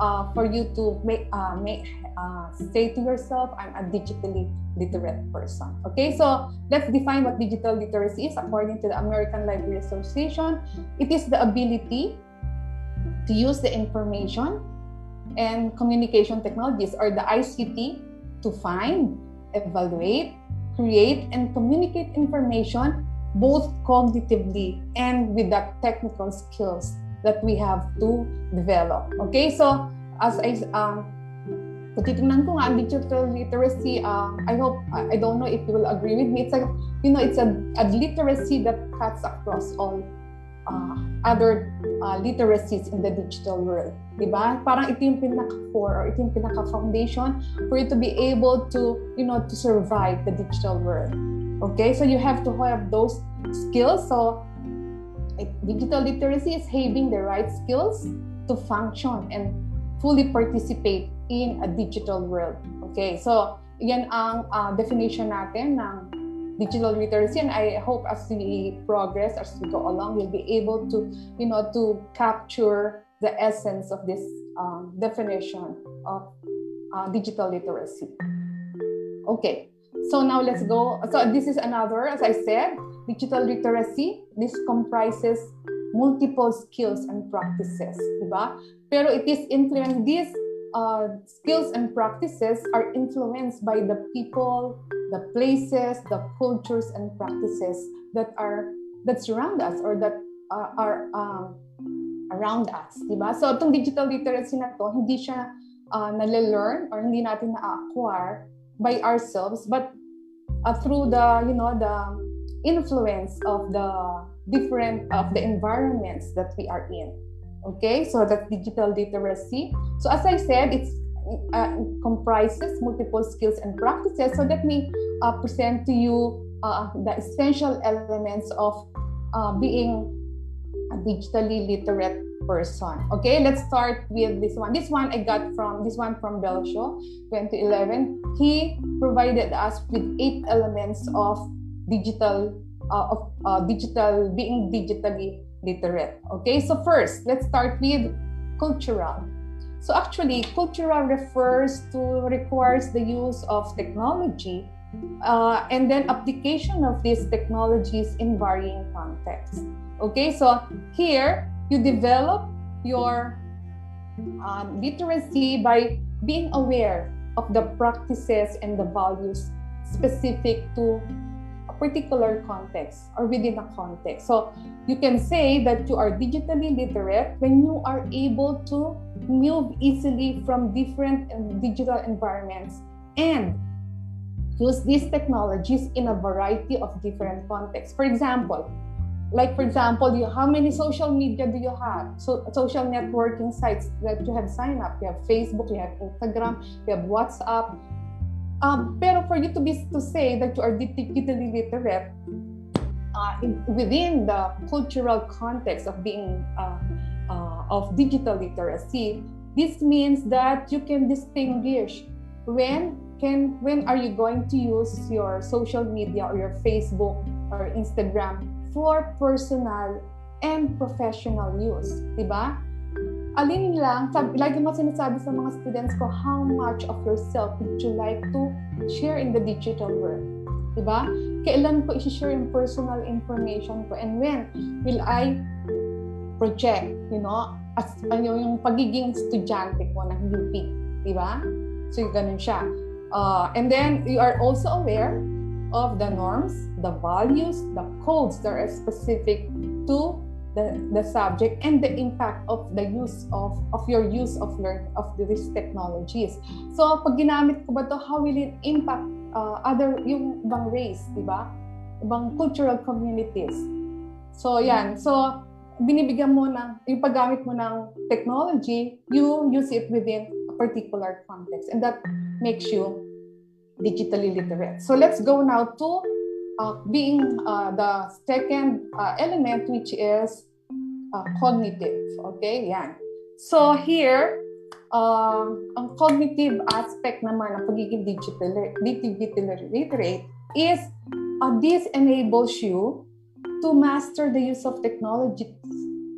uh, for you to make uh, make uh, say to yourself i'm a digitally literate person okay so let's define what digital literacy is according to the american library association it is the ability to use the information and communication technologies or the ICT to find, evaluate, create, and communicate information both cognitively and with the technical skills that we have to develop. Okay, so as I um, kung titingnan ko nga digital literacy, uh, I hope, I don't know if you will agree with me, it's a, you know, it's a, a literacy that cuts across all uh, other uh, literacies in the digital world. Diba? Parang ito yung pinaka-core or ito yung pinaka-foundation for you to be able to, you know, to survive the digital world. Okay? So you have to have those skills. So digital literacy is having the right skills to function and fully participate in a digital world. Okay? So yan ang uh, definition natin ng digital literacy and i hope as we progress as we go along we'll be able to you know to capture the essence of this um, definition of uh, digital literacy okay so now let's go so this is another as i said digital literacy this comprises multiple skills and practices diba? Pero it is influenced these uh, skills and practices are influenced by the people, the places, the cultures and practices that are that surround us or that uh, are um, around us, di ba? So itong digital literacy na to, hindi siya uh, nale-learn or hindi natin na-acquire by ourselves but uh, through the you know the influence of the different of the environments that we are in Okay, so that's digital literacy. So as I said, it's uh, comprises multiple skills and practices. So let me uh, present to you uh, the essential elements of uh, being a digitally literate person. Okay, let's start with this one. This one I got from this one from Belshaw, 2011. He provided us with eight elements of digital uh, of uh, digital being digitally literate. Okay, so first, let's start with cultural. So actually, cultural refers to requires the use of technology uh, and then application of these technologies in varying contexts. Okay, so here you develop your uh, literacy by being aware of the practices and the values specific to particular context or within a context. So you can say that you are digitally literate when you are able to move easily from different digital environments and use these technologies in a variety of different contexts. For example, like for example, you, how many social media do you have? So social networking sites that you have signed up. You have Facebook, you have Instagram, you have WhatsApp, um, pero for you to be to say that you are digitally literate uh, in, within the cultural context of being uh, uh, of digital literacy, this means that you can distinguish when can when are you going to use your social media or your Facebook or Instagram for personal and professional use, ba? Alin lang, sabi, lagi mo sinasabi sa mga students ko, how much of yourself would you like to share in the digital world? Diba? Kailan ko i-share yung personal information ko and when will I project, you know, as ano yung pagiging estudyante ko ng UP, di ba? So ganun siya. Uh, and then you are also aware of the norms, the values, the codes that are specific to the, the subject and the impact of the use of of your use of learn of these technologies. So pag ginamit ko ba to, how will it impact uh, other yung ibang race, di ba? Ibang cultural communities. So yan. So binibigyan mo ng yung paggamit mo ng technology, you use it within a particular context and that makes you digitally literate. So let's go now to uh, being uh, the second uh, element which is uh, cognitive. Okay, yan. So here, uh, ang cognitive aspect naman ng pagiging digital, digital literate is uh, this enables you to master the use of technology,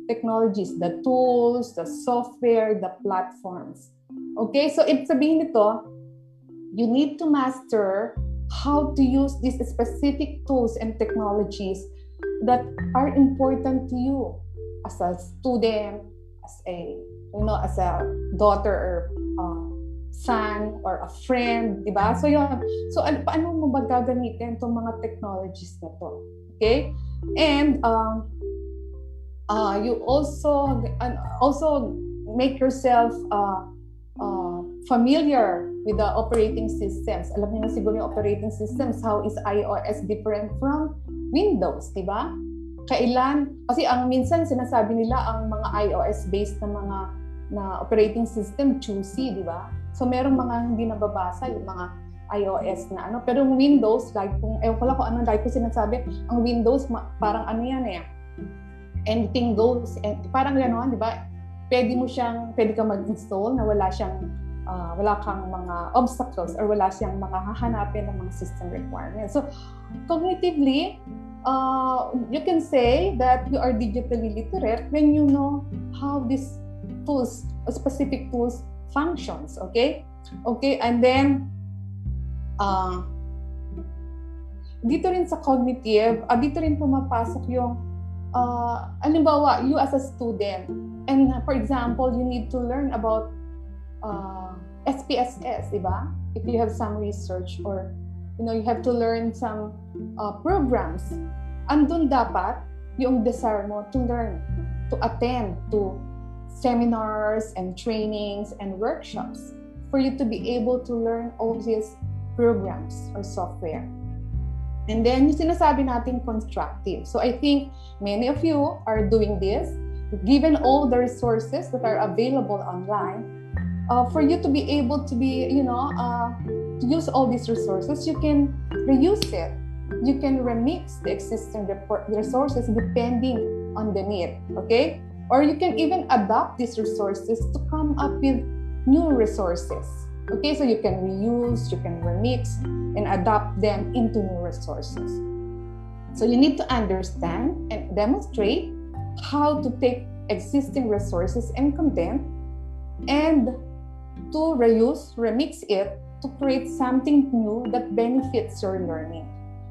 technologies, the tools, the software, the platforms. Okay, so ibig sabihin nito, you need to master how to use these specific tools and technologies that are important to you as a student, as a you know, as a daughter or uh, son or a friend, di ba? So yun. So ano, paano mo ba gagamitin itong mga technologies na to? Okay? And um, uh, you also uh, also make yourself uh, uh, familiar with the operating systems. Alam niyo siguro yung operating systems, how is iOS different from Windows, di ba? Kailan, kasi ang minsan sinasabi nila ang mga iOS-based na mga na operating system, choosy, di ba? So, merong mga hindi nababasa yung mga iOS na ano. Pero yung Windows, like kung, ewan ko lang kung ano, like ko sinasabi, ang Windows, parang ano yan eh, anything goes, and, parang gano'n, di ba? Pwede mo siyang, pwede ka mag-install na wala siyang uh, wala kang mga obstacles or wala siyang mga hahanapin ng mga system requirements. So, cognitively, uh, you can say that you are digitally literate when you know how these tools, specific tools functions, okay? Okay, and then, uh, dito rin sa cognitive, uh, dito rin pumapasok yung, uh, alimbawa, you as a student, and for example, you need to learn about uh, SPSS, di ba? If you have some research or you know, you have to learn some uh, programs, andun dapat yung desire mo to learn, to attend to seminars and trainings and workshops for you to be able to learn all these programs or software. And then, yung sinasabi natin constructive. So I think many of you are doing this. Given all the resources that are available online, uh, for you to be able to be, you know, uh, use all these resources, you can reuse it. You can remix the existing resources depending on the need, okay? Or you can even adopt these resources to come up with new resources. Okay, so you can reuse, you can remix, and adapt them into new resources. So you need to understand and demonstrate how to take existing resources and content and to reuse, remix it to create something new that benefits your learning.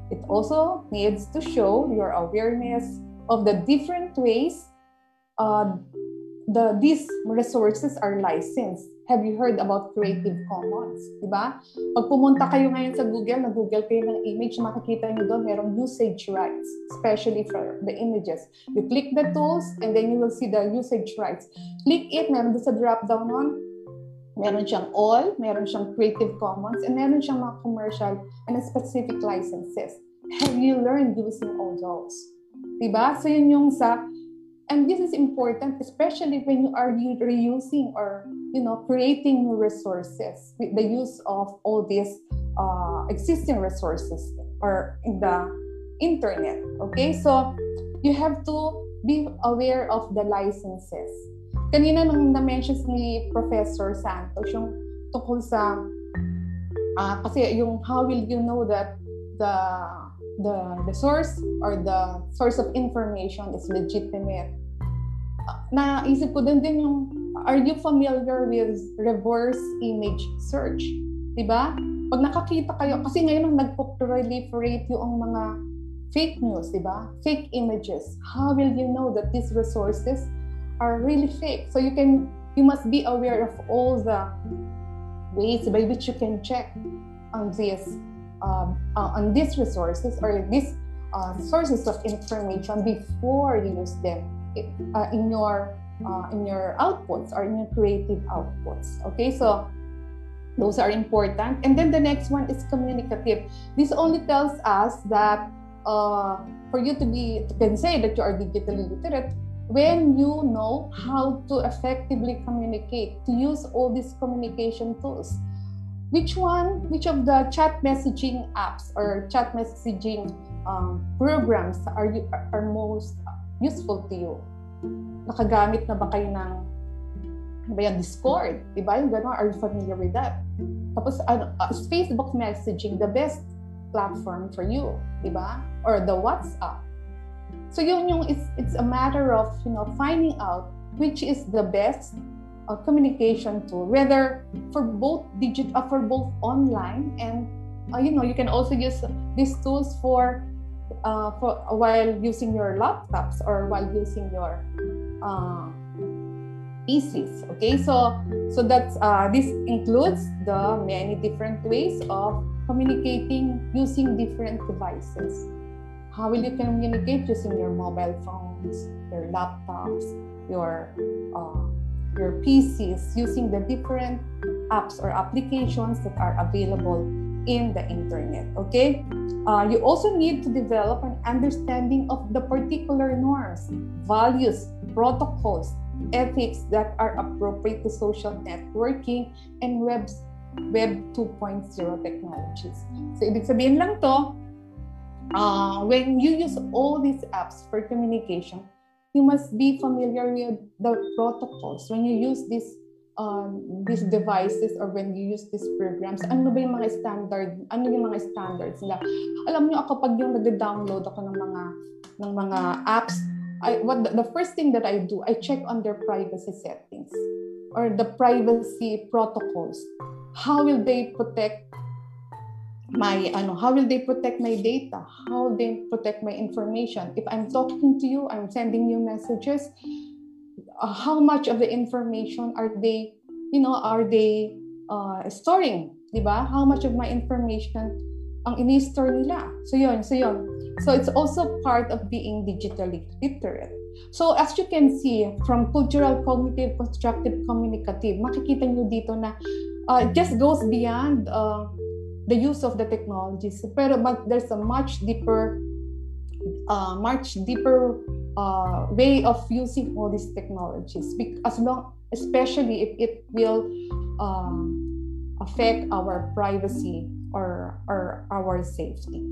It also needs to show your awareness of the different ways uh, the these resources are licensed. Have you heard about Creative Commons? Diba? Pag pumunta kayo ngayon sa Google, nag-Google kayo ng image, makikita nyo doon, merong usage rights, especially for the images. You click the tools, and then you will see the usage rights. Click it, meron doon sa drop-down on, Meron siyang all, meron siyang Creative Commons, and meron siyang mga commercial and specific licenses. Have you learned using all those? Diba? So yun yung sa, and this is important, especially when you are reusing or, you know, creating new resources with the use of all these uh, existing resources or in the internet. Okay? So you have to be aware of the licenses kanina nung na-mention ni Professor Santos, yung tungkol sa, uh, kasi yung how will you know that the the the source or the source of information is legitimate. Uh, naisip ko din din yung, are you familiar with reverse image search? Diba? pag nakakita kayo, kasi ngayon ang nagpo-proliferate yung mga fake news, di ba? Fake images. How will you know that these resources are really fake? So you can, you must be aware of all the ways by which you can check on this um, uh, on these resources or these uh, sources of information before you use them uh, in your uh, in your outputs or in your creative outputs. Okay, so those are important. And then the next one is communicative. This only tells us that uh, for you to be, to can say that you are digitally literate when you know how to effectively communicate, to use all these communication tools. Which one, which of the chat messaging apps or chat messaging um, programs are you are most useful to you? Nakagamit na ba kayo ng ano ba yan, Discord, di ba? Yung gano'n, are you familiar with that? Tapos, ano, uh, Facebook messaging, the best platform for you, di ba? Or the WhatsApp. So yun yung, it's, it's a matter of, you know, finding out which is the best uh, communication tool, whether for both digit, uh, for both online and, uh, you know, you can also use these tools for, uh, for while using your laptops or while using your uh, PCs. Okay, so so that's uh, this includes the many different ways of communicating using different devices. How will you communicate using your mobile phones, your laptops, your uh, your PCs, using the different apps or applications that are available in the internet. Okay, uh, you also need to develop an understanding of the particular norms, values, protocols, ethics that are appropriate to social networking and web, web 2.0 technologies. So, ibig sabihin lang to, uh, when you use all these apps for communication, you must be familiar with the protocols. When you use these um, these devices or when you use these programs, ano ba yung mga standard, ano yung mga standards nila? Alam niyo ako pag yung nag-download ako ng mga ng mga apps I what the, the first thing that I do, I check on their privacy settings or the privacy protocols. How will they protect my ano how will they protect my data? How they protect my information? If i'm talking to you i'm sending you messages uh, how much of the information are they you know are they uh, storing? Diba how much of my information ang ini-store nila? So yun so yun. So it's also part of being digitally literate. So as you can see, from cultural, cognitive, constructive, communicative, makikita nyo dito na uh, just goes beyond uh, the use of the technologies. Pero but there's a much deeper, uh, much deeper uh, way of using all these technologies. As long, especially if it will um, affect our privacy or, or our safety.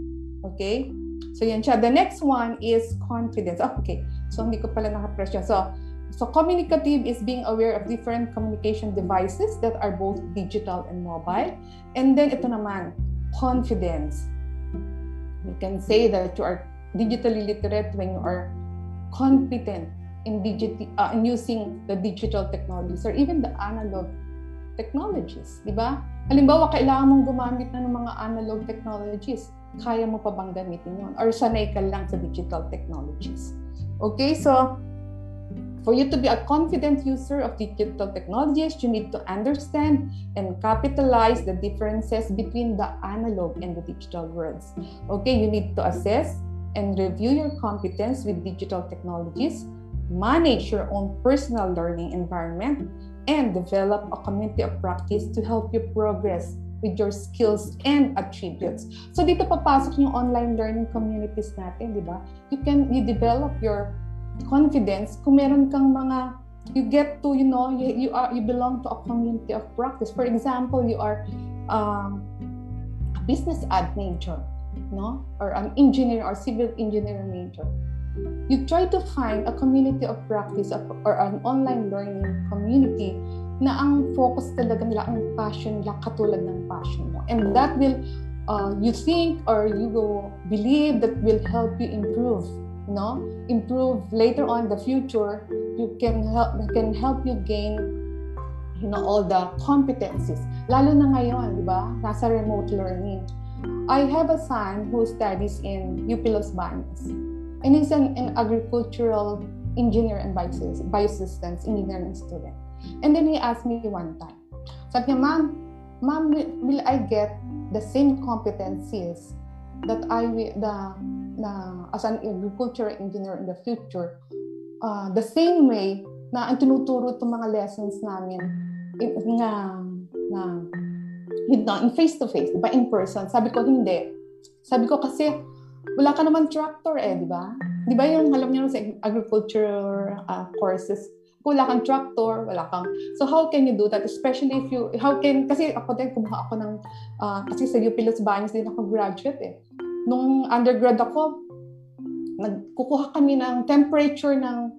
Okay? So yan siya. The next one is confidence. Oh, okay. So hindi ko pala nakapress yun. So, so communicative is being aware of different communication devices that are both digital and mobile. And then ito naman, confidence. You can say that you are digitally literate when you are competent in, digit, uh, in using the digital technologies or even the analog technologies, di ba? Halimbawa, kailangan mong gumamit na ng mga analog technologies kaya mo pa bang gamitin yun? Or sanay ka lang sa digital technologies? Okay, so for you to be a confident user of digital technologies, you need to understand and capitalize the differences between the analog and the digital worlds. Okay, you need to assess and review your competence with digital technologies, manage your own personal learning environment, and develop a community of practice to help you progress with your skills and attributes. So dito papasok yung online learning communities natin, di ba? You can you develop your confidence kung meron kang mga you get to you know you, you are you belong to a community of practice. For example, you are um, a business ad major, no? Or an engineer or civil engineer major. You try to find a community of practice or an online learning community na ang focus talaga nila, ang passion nila, katulad ng passion mo. And that will, uh, you think or you will believe that will help you improve, no? Improve later on the future, you can help, can help you gain you know, all the competencies. Lalo na ngayon, di ba? Nasa remote learning. I have a son who studies in UP Los Baños. And he's an, an agricultural engineer and biosystems engineering student. And then he asked me one time, sabi niya, Ma'am, Ma'am, will I get the same competencies that I will, the, na, as an agricultural engineer in the future, uh, the same way na ang tinuturo itong mga lessons namin in, na, na you know, in face-to-face, diba? In person. Sabi ko, hindi. Sabi ko kasi, wala ka naman tractor eh, di ba? Di ba yung alam niyo sa agriculture uh, courses, wala kang tractor, wala kang... So how can you do that? Especially if you... How can... Kasi ako din, kumuha ako ng... Uh, kasi sa UP Los Baños din ako graduate eh. Nung undergrad ako, nagkukuha kami ng temperature ng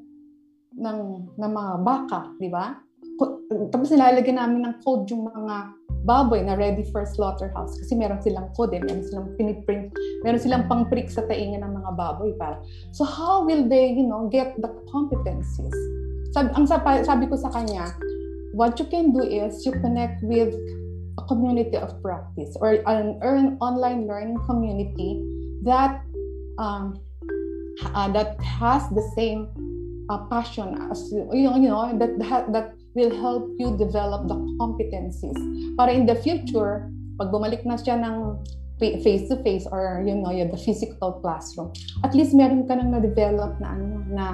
ng, ng mga baka, di ba? Tapos nilalagyan namin ng code yung mga baboy na ready for slaughterhouse kasi meron silang code, eh. meron silang piniprint, meron silang pang-prick sa tainga ng mga baboy para. So how will they, you know, get the competencies? Sabi, ang sabi, ko sa kanya, what you can do is you connect with a community of practice or an earn online learning community that um, uh, that has the same uh, passion as you know that that will help you develop the competencies. Para in the future pag bumalik na siya ng face to face or you know the physical classroom. At least meron ka nang na-develop na ano na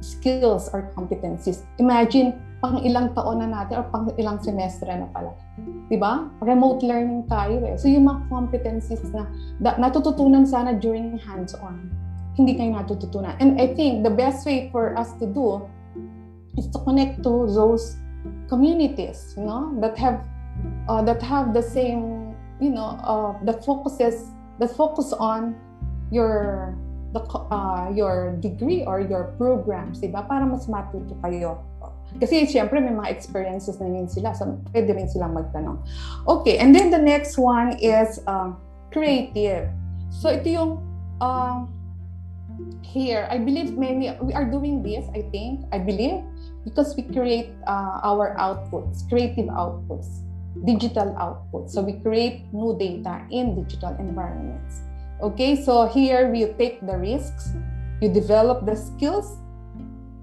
skills or competencies. Imagine pang ilang taon na natin or pang ilang semestre na pala. 'di ba? Remote learning tayo eh. So yung mga competencies na, na natututunan sana during hands on hindi kayo natututunan. And I think the best way for us to do is to connect to those communities, you know, that have uh, that have the same, you know, uh, that focuses that focus on your the uh, your degree or your programs, di ba? Para mas matuto kayo. Kasi siyempre may mga experiences na yun sila, so pwede rin silang magtanong. Okay, and then the next one is uh, creative. So ito yung uh, here, I believe many, we are doing this, I think, I believe, because we create uh, our outputs, creative outputs, digital outputs. So we create new data in digital environments. Okay, so here we take the risks, you develop the skills,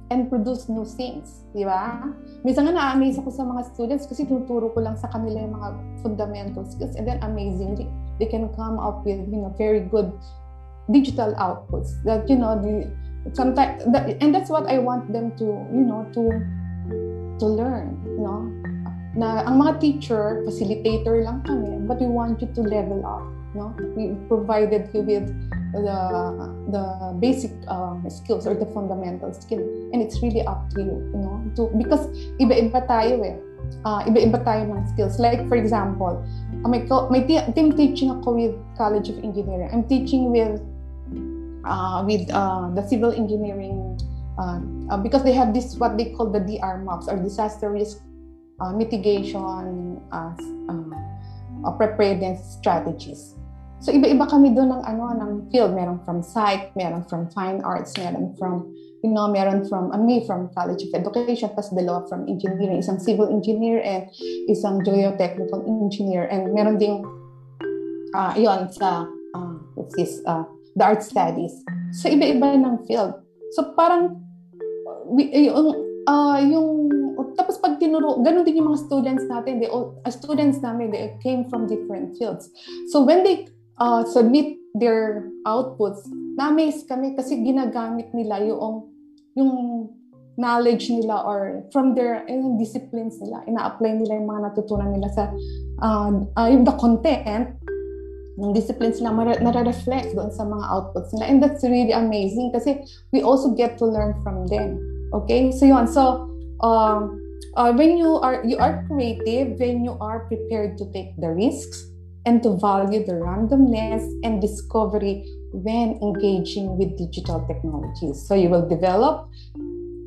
and produce new things. Di ba? Minsan nga na-amaze ako sa mga students kasi tuturo ko lang sa kanila yung mga fundamental skills and then amazingly, they can come up with you know, very good digital outputs that you know the sometimes that, and that's what I want them to you know to to learn you know na ang mga teacher facilitator lang kami but we want you to level up no? We provided you with the the basic uh, skills or the fundamental skill and it's really up to you you know? To because iba-iba tayo eh. Uh, iba-iba tayo ng skills. Like for example uh, may, may team teaching ako with College of Engineering. I'm teaching with uh, with uh, the civil engineering uh, uh, because they have this what they call the DR maps or disaster risk uh, mitigation uh, uh, preparedness strategies. So iba-iba kami doon ng ano ng field, meron from psych, meron from fine arts, meron from you know, meron from uh, me from College of Education, plus dalawa from engineering, isang civil engineer and isang geotechnical engineer and meron ding uh, yon sa uh, what's this uh, the art studies. So, iba-iba ng field. So, parang, yung, uh, yung, tapos pag tinuro, ganun din yung mga students natin, they all, uh, students namin, they came from different fields. So, when they uh, submit their outputs, na-amaze kami kasi ginagamit nila yung, yung knowledge nila or from their yung disciplines nila, ina-apply nila yung mga natutunan nila sa uh, uh, yung the content ng discipline sila nare-reflect doon sa mga outputs nila. And that's really amazing kasi we also get to learn from them. Okay? So yun. So, um, uh, when you are you are creative, when you are prepared to take the risks and to value the randomness and discovery when engaging with digital technologies. So you will develop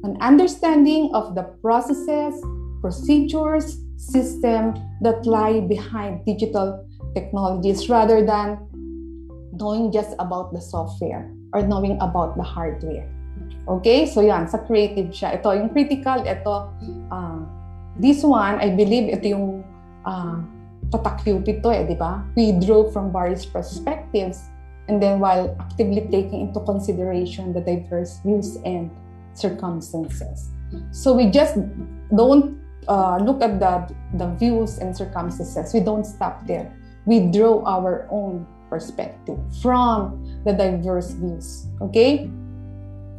an understanding of the processes, procedures, system that lie behind digital technologies rather than knowing just about the software or knowing about the hardware. Okay? So yan, sa creative siya. Ito, yung critical, ito, uh, this one, I believe ito yung uh, tatakupit to eh, di ba? We drew from various perspectives and then while actively taking into consideration the diverse views and circumstances. So we just don't uh, look at the, the views and circumstances. We don't stop there. We draw our own perspective from the diverse views. Okay?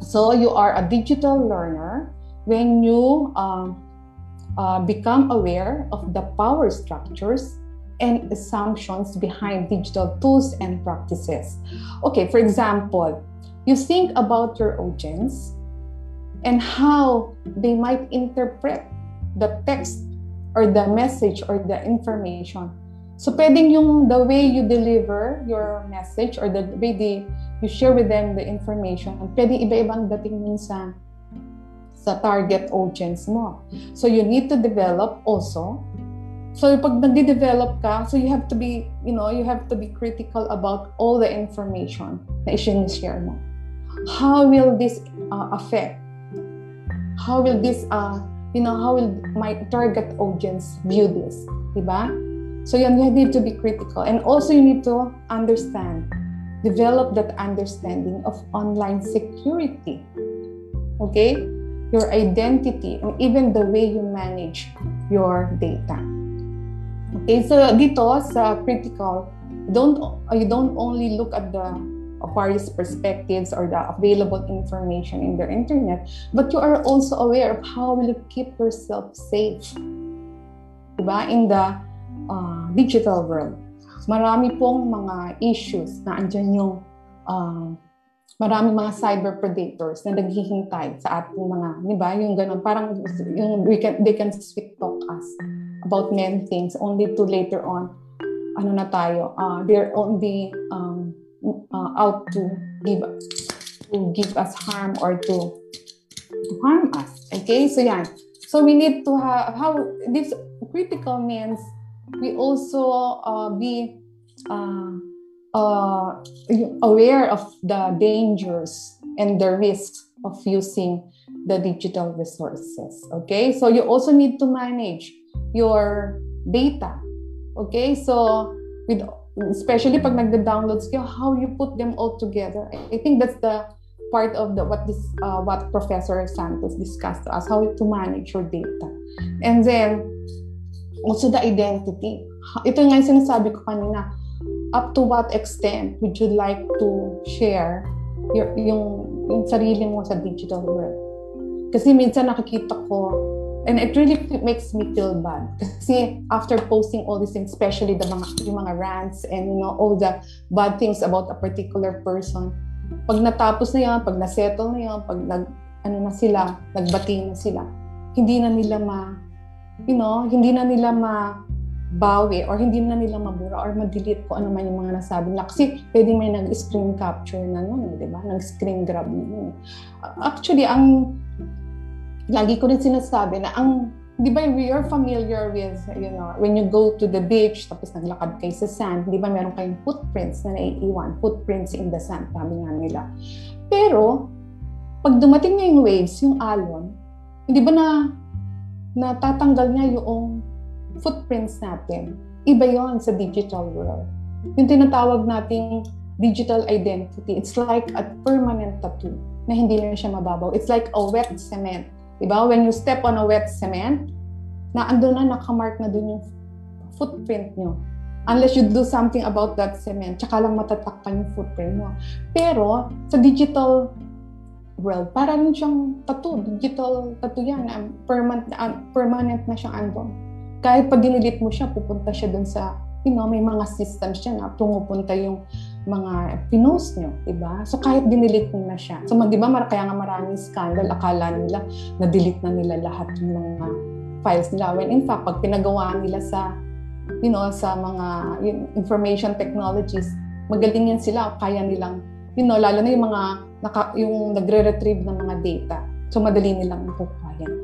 So you are a digital learner when you um, uh, become aware of the power structures and assumptions behind digital tools and practices. Okay, for example, you think about your audience and how they might interpret the text or the message or the information. So pwedeng yung the way you deliver your message or the way they, you share with them the information, pwedeng iba-ibang dating minsan sa target audience mo. So you need to develop also. So pag nagde-develop ka, so you have to be, you know, you have to be critical about all the information na i-share mo. How will this uh, affect? How will this, uh, you know, how will my target audience view this? Diba? So you need to be critical. And also you need to understand, develop that understanding of online security. Okay? your identity, and even the way you manage your data. Okay, so dito sa critical, don't you don't only look at the various perspectives or the available information in the internet, but you are also aware of how will you keep yourself safe. Diba? In the uh, digital world. Marami pong mga issues na andyan yung uh, maraming mga cyber predators na naghihintay sa ating mga, di ba, yung ganun, parang yung we can, they can sweet talk us about many things only to later on, ano na tayo, uh, they're only um, uh, out to give to give us harm or to to harm us. Okay, so yan. So we need to have how this critical means we also uh, be uh, uh, aware of the dangers and the risks of using the digital resources. Okay, so you also need to manage your data. Okay, so with especially pag nagda-downloads kayo, how you put them all together. I think that's the part of the what this uh, what Professor Santos discussed to us, how to manage your data. And then also the identity. Ito nga yung sinasabi ko kanina, up to what extent would you like to share your, yung, yung sarili mo sa digital world? Kasi minsan nakikita ko, and it really makes me feel bad. Kasi after posting all these things, especially the mga, yung mga rants and you know, all the bad things about a particular person, pag natapos na yan, pag nasettle na yan, pag nag, ano na sila, nagbati na sila, hindi na nila ma, you know, hindi na nila ma bawi or hindi na nila mabura or ma-delete ko ano man yung mga nasabi nila. Kasi pwede may nag-screen capture na nun, di ba? Nag-screen grab na nun. Actually, ang lagi ko rin sinasabi na ang di ba you're familiar with, you know, when you go to the beach, tapos naglakad kayo sa sand, di ba meron kayong footprints na naiiwan, footprints in the sand, sabi nga nila. Pero, pag dumating na yung waves, yung alon, hindi ba na natatanggal niya yung footprints natin. Iba yon sa digital world. Yung tinatawag nating digital identity, it's like a permanent tattoo na hindi na siya mababaw. It's like a wet cement. Diba? When you step on a wet cement, na ando na, nakamark na dun yung footprint nyo. Unless you do something about that cement, tsaka lang matatakpan yung footprint mo. Pero, sa digital world, parang siyang tattoo, digital tattoo yan, permanent, uh, permanent na siyang andon kahit pag dinilit mo siya, pupunta siya dun sa, you know, may mga systems siya na pumupunta yung mga pinost nyo, di ba? So kahit dinilit mo na siya. So di ba, kaya nga maraming scandal, akala nila na-delete na nila lahat ng mga files nila. When in fact, pag pinagawa nila sa, you know, sa mga information technologies, magaling yan sila, kaya nilang, you know, lalo na yung mga, naka, yung nagre-retrieve ng mga data. So madali nilang nakukuha yan.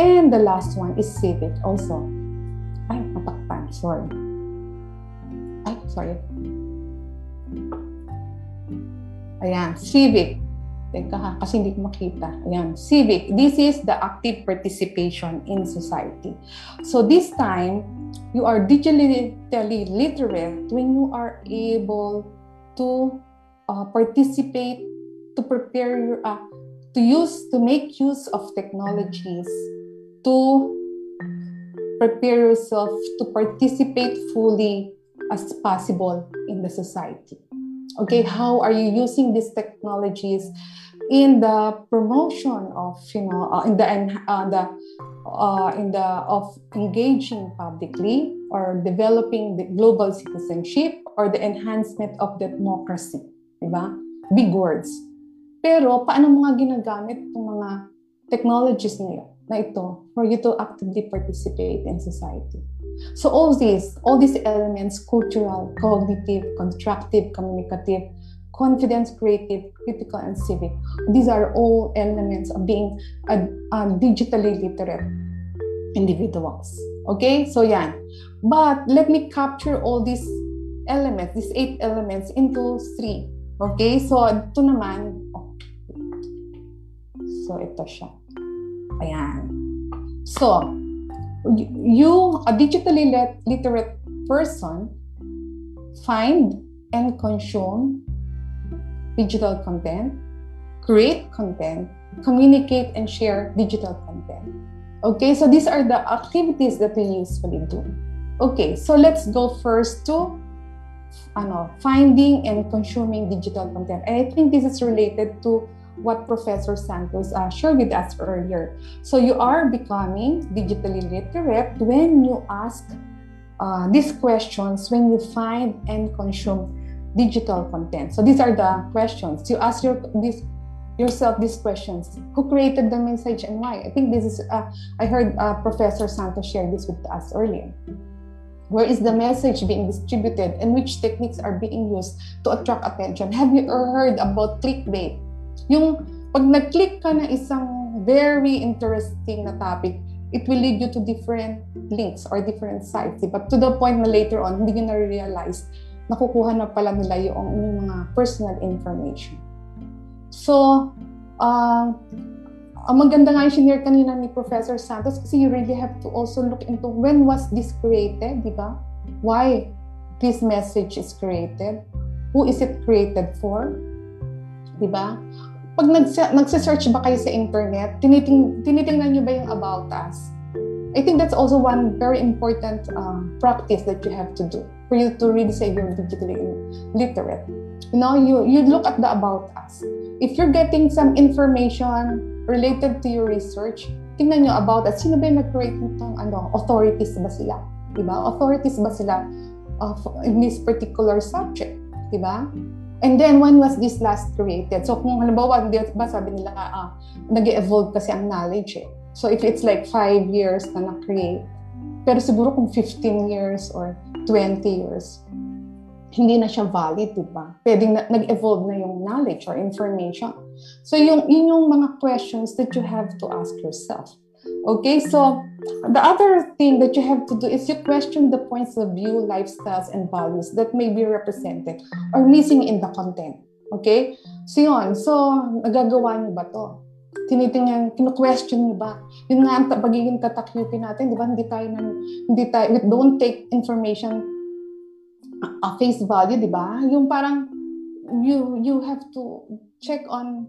And the last one is civic also ay, natakpan. Sorry. Ay, sorry. Ayan, civic. Teka ha, kasi hindi ko makita. Ayan, civic. This is the active participation in society. So this time, you are digitally literate when you are able to uh, participate, to prepare uh, to use, to make use of technologies, to prepare yourself to participate fully as possible in the society. Okay, how are you using these technologies in the promotion of you know uh, in the uh, the uh, in the of engaging publicly or developing the global citizenship or the enhancement of democracy, ba? Big words. Pero paano mo nga ginagamit itong mga technologies na, na ito for you to actively participate in society? So all these, all these elements, cultural, cognitive, constructive, communicative, confidence, creative, critical, and civic, these are all elements of being a, a digitally literate individuals. Okay, so yan. But let me capture all these elements, these eight elements into three. Okay, so ito naman. So ito siya. Ayan. So, you, a digitally literate person, find and consume digital content, create content, communicate and share digital content. Okay, so these are the activities that we usually do. Okay, so let's go first to ano, finding and consuming digital content. And I think this is related to what Professor Santos uh, shared with us earlier. So you are becoming digitally literate when you ask uh, these questions, when you find and consume digital content. So these are the questions. You ask your this yourself these questions. Who created the message and why? I think this is, uh, I heard uh, Professor Santos share this with us earlier. Where is the message being distributed and which techniques are being used to attract attention? Have you heard about clickbait? Yung pag nag-click ka na isang very interesting na topic, it will lead you to different links or different sites. But to the point na later on, hindi nyo na-realize, nakukuha na pala nila yung inyong mga personal information. So, uh, ang maganda nga yung shinare kanina ni Professor Santos kasi you really have to also look into when was this created, di ba? Why this message is created? Who is it created for? Di ba? Pag nagse-search ba kayo sa internet, tiniting, tinitingnan nyo ba yung about us? I think that's also one very important uh, practice that you have to do for you to really say you're digitally literate. You know, you, you look at the about us. If you're getting some information related to your research, tingnan nyo about us. Sino ba yung nag-create nitong ano, authorities ba sila? Diba? Authorities ba sila of, in this particular subject? Diba? And then, when was this last created? So, kung halimbawa, di ba sabi nila, ah, nag-evolve kasi ang knowledge eh. So, if it's like 5 years na na-create, pero siguro kung 15 years or 20 years, hindi na siya valid, di ba? Pwedeng na, nag-evolve na yung knowledge or information. So, yung, yun yung mga questions that you have to ask yourself. Okay, so the other thing that you have to do is you question the points of view, lifestyles, and values that may be represented or missing in the content. Okay? So yun. So, nagagawa niyo ba to? Tinitingnan, kinu-question niyo ba? Yun nga ang pagiging tatakyupin natin, di ba? Hindi tayo, nan, hindi tayo, we don't take information a face value, di ba? Yung parang, you, you have to check on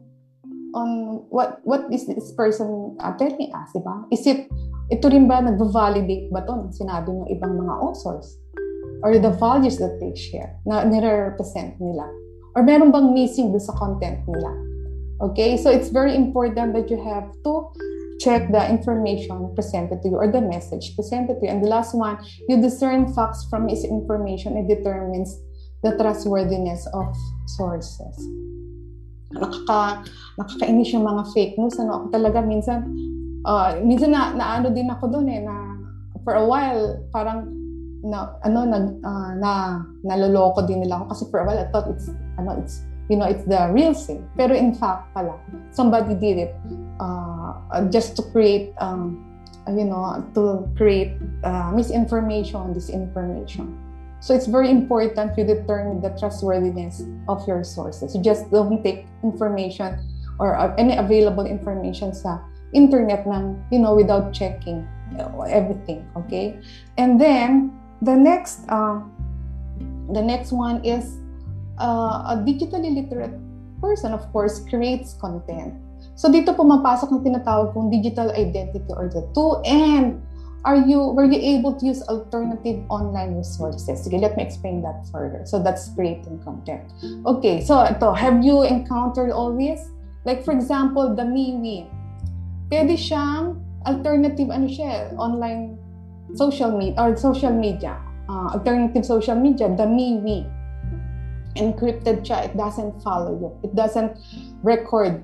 on what what is this person uh, telling us, di ba? Is it, ito rin ba nag-validate ba to sinabi ng ibang mga authors? Or the values that they share na nire-represent nila? Or meron bang missing doon sa content nila? Okay, so it's very important that you have to check the information presented to you or the message presented to you. And the last one, you discern facts from misinformation and determines the trustworthiness of sources nakaka, nakakainis yung mga fake news. Ano, ako talaga minsan, uh, minsan na, naano din ako doon eh, na for a while, parang na ano nag uh, na naloloko din nila ako. Kasi for a while I thought it's ano it's you know it's the real thing pero in fact pala somebody did it uh, just to create um you know to create uh, misinformation disinformation So it's very important you determine the trustworthiness of your sources. You just don't take information or uh, any available information sa internet ng, you know, without checking everything, okay? And then, the next, uh, the next one is uh, a digitally literate person, of course, creates content. So dito pumapasok ng tinatawag kong digital identity or the two. And are you were you able to use alternative online resources? Sige, let me explain that further. So that's creating content. Okay, so ito, have you encountered all this? Like for example, the MeWe. Pwede siyang alternative ano siya, online social media or social media. Uh, alternative social media, the MeWe. Encrypted siya. It doesn't follow you. It doesn't record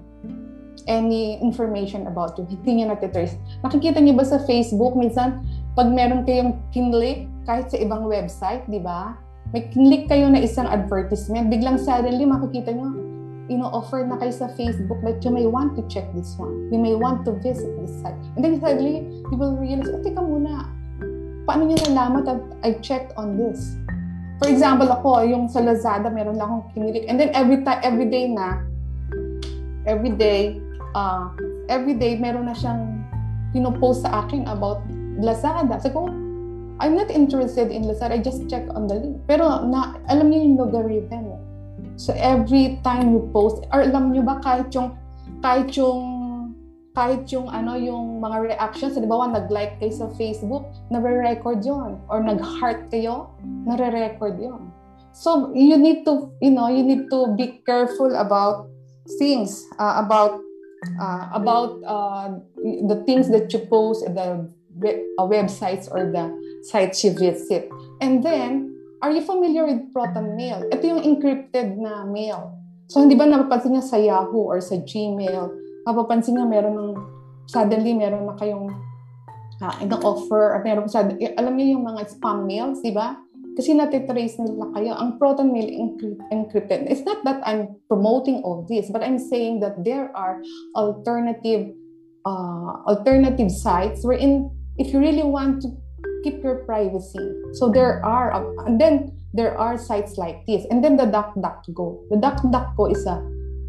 any information about you. Hindi niya natitrace. Nakikita niyo ba sa Facebook, minsan, pag meron kayong kinlik, kahit sa ibang website, di ba? May kinlik kayo na isang advertisement, biglang suddenly makikita niyo, you know, offer na kayo sa Facebook that you may want to check this one. You may want to visit this site. And then suddenly, you will realize, oh, teka muna, paano niya nalaman that I checked on this? For example, ako, yung sa Lazada, meron lang akong kinilik. And then every time, every day na, every day, uh, every day meron na siyang pinopost sa akin about Lazada. Sabi ko, I'm not interested in Lazada. I just check on the link. Pero na, alam niyo yung logarithm. So every time you post, or alam niyo ba kahit yung kahit yung kahit yung ano yung mga reactions, ba nag-like kayo sa Facebook, nare-record yon or nag-heart kayo, nare-record yon. So you need to, you know, you need to be careful about things, uh, about uh, about uh, the things that you post at the uh, websites or the sites you visit. And then, are you familiar with Proton Mail? Ito yung encrypted na mail. So, hindi ba napapansin niya sa Yahoo or sa Gmail, mapapansin niya meron ng, suddenly meron na kayong uh, offer, or meron, suddenly, alam niyo yung mga spam mails, di ba? Kasi natitrace nila kayo. Ang proton mail encrypted. It's not that I'm promoting all this, but I'm saying that there are alternative uh, alternative sites wherein if you really want to keep your privacy. So there are, uh, and then there are sites like this. And then the DuckDuckGo. The DuckDuckGo is a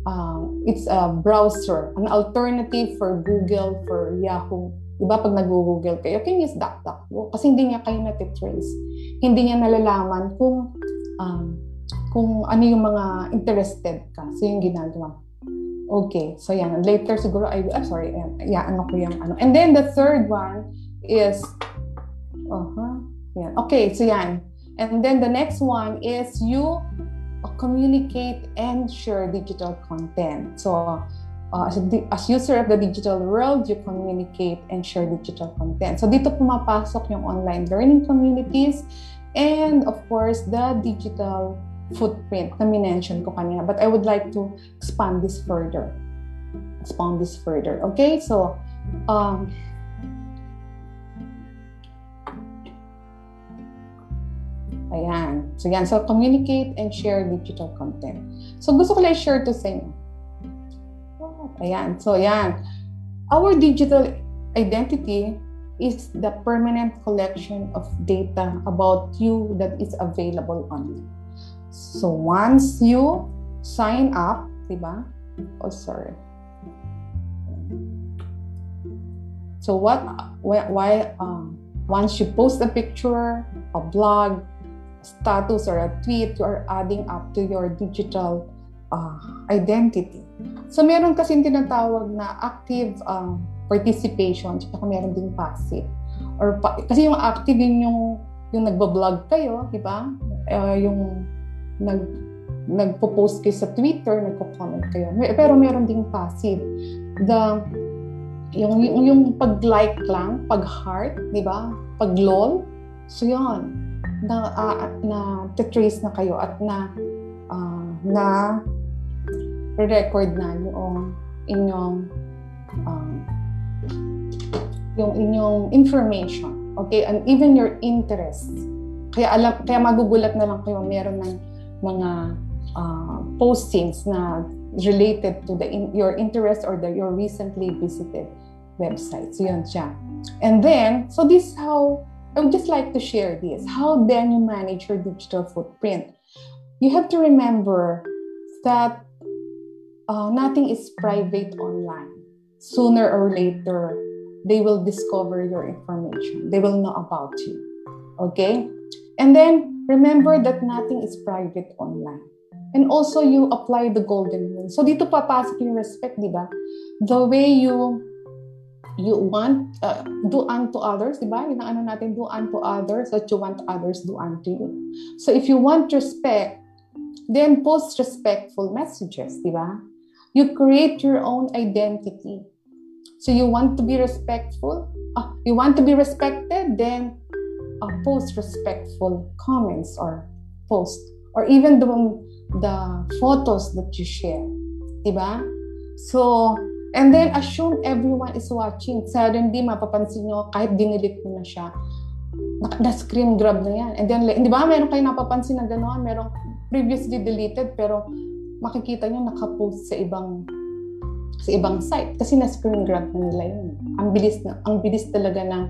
uh, it's a browser, an alternative for Google, for Yahoo, Diba pag nag-google kayo, can use DuckDuckGo kasi hindi niya kayo natitrace. Hindi niya nalalaman kung um, kung ano yung mga interested ka. So yung ginagawa. Okay, so yan. Later siguro, I, I'm sorry, yeah, ano ko yung ano. And then the third one is, uh-huh, yan. Okay, so yan. And then the next one is you communicate and share digital content. So, uh, as, a, as user of the digital world, you communicate and share digital content. So dito pumapasok yung online learning communities and of course the digital footprint na minention ko kanina. But I would like to expand this further. Expand this further. Okay? So, um, Ayan. So, yan. So, communicate and share digital content. So, gusto ko lang share to sa inyo Ayan. So, ayan. Our digital identity is the permanent collection of data about you that is available online. So, once you sign up, diba? Oh, sorry. So, what, why, um, once you post a picture, a blog, status, or a tweet, you are adding up to your digital uh, identity. So meron kasi tinatawag na active um, participation, tsaka meron ding passive. Or pa- kasi yung active yun yung yung nagbo-vlog kayo, di ba? Uh, yung nag nagpo-post kayo sa Twitter, nagko-comment kayo. Pero meron ding passive. The yung yung, yung pag-like lang, pag-heart, di ba? Pag-lol. So yun, na uh, na trace na kayo at na uh, na record na yung inyong um, yung inyong information. Okay? And even your interests. Kaya alam, kaya magugulat na lang kayo meron ng mga uh, postings na related to the in, your interest or the your recently visited website. So yun siya. And then, so this how I would just like to share this. How then you manage your digital footprint? You have to remember that uh, nothing is private online. Sooner or later, they will discover your information. They will know about you. Okay? And then remember that nothing is private online. And also you apply the golden rule. So dito papasok yung respect, di ba? The way you you want uh, do unto others, di ba? Yung ano natin, do unto others that you want others do unto you. So if you want respect, then post respectful messages, di ba? You create your own identity. So you want to be respectful, uh, you want to be respected, then uh, post respectful comments or post or even the the photos that you share, di ba? So And then, assume everyone is watching. Suddenly, mapapansin nyo, kahit dinilit mo na siya, na-screen grab na yan. And then, di ba, meron kayo napapansin na gano'n, merong previously deleted, pero makikita nyo nakapost sa ibang sa ibang site kasi na screen grab na nila yun. Ang bilis na ang bilis talaga ng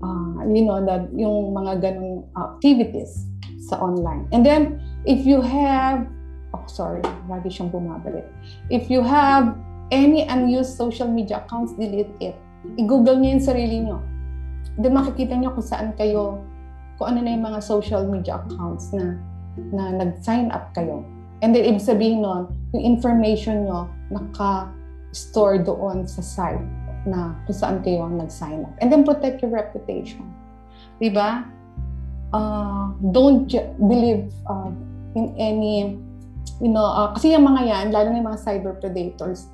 uh, you know that yung mga ganung activities sa online. And then if you have oh sorry, lagi siyang bumabalik. If you have any unused social media accounts, delete it. I-google niyo yung sarili niyo. Then makikita niyo kung saan kayo, kung ano na yung mga social media accounts na na nag-sign up kayo. And then, ibig sabihin nun, yung information nyo naka-store doon sa site na kung saan kayo nag-sign up. And then, protect your reputation. Diba? Uh, don't believe uh, in any, you know, uh, kasi yung mga yan, lalo na yung mga cyber predators,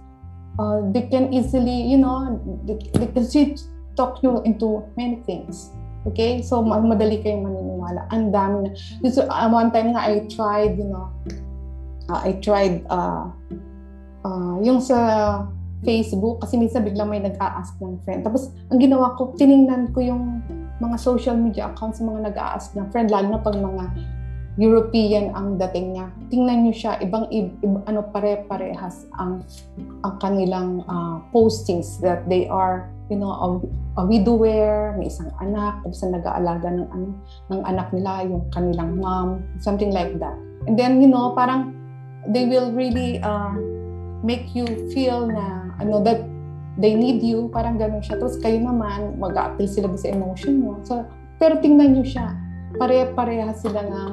uh, they can easily, you know, they, they can talk you into many things. Okay? So, madali kayong maniniwala. Ang dami na. So, uh, one time nga, I tried, you know, uh, I tried, uh, uh, yung sa Facebook, kasi minsan biglang may nag-a-ask ng friend. Tapos, ang ginawa ko, tiningnan ko yung mga social media accounts ng mga nag-a-ask ng friend, lalo na pag mga European ang dating niya. Tingnan niyo siya, ibang ib, ano pare-parehas ang ang kanilang uh, postings that they are, you know, a, a widower, may isang anak, tapos nag-aalaga ng ano ng anak nila, yung kanilang mom, something like that. And then, you know, parang they will really uh, make you feel na ano that they need you, parang ganun siya. Tapos kayo naman, mag-a-appeal sila sa emotion mo. So, pero tingnan niyo siya, pare-parehas sila ng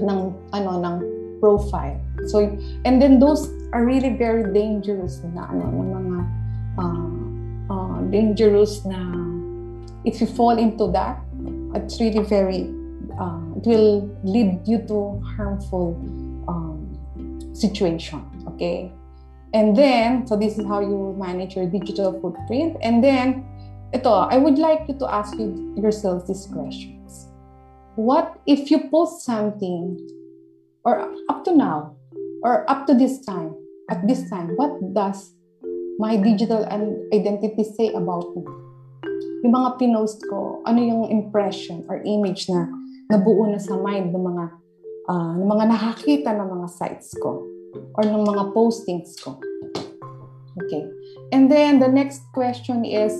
ng ano ng profile. So and then those are really very dangerous na ano ng mga uh, uh, dangerous na if you fall into that, it's really very uh, it will lead you to harmful um, situation. Okay. And then, so this is how you manage your digital footprint. And then, ito, I would like you to ask you, yourself this question what if you post something or up to now or up to this time at this time what does my digital identity say about me yung mga pinost ko ano yung impression or image na nabuo na sa mind ng mga uh, ng mga nakakita ng mga sites ko or ng mga postings ko okay and then the next question is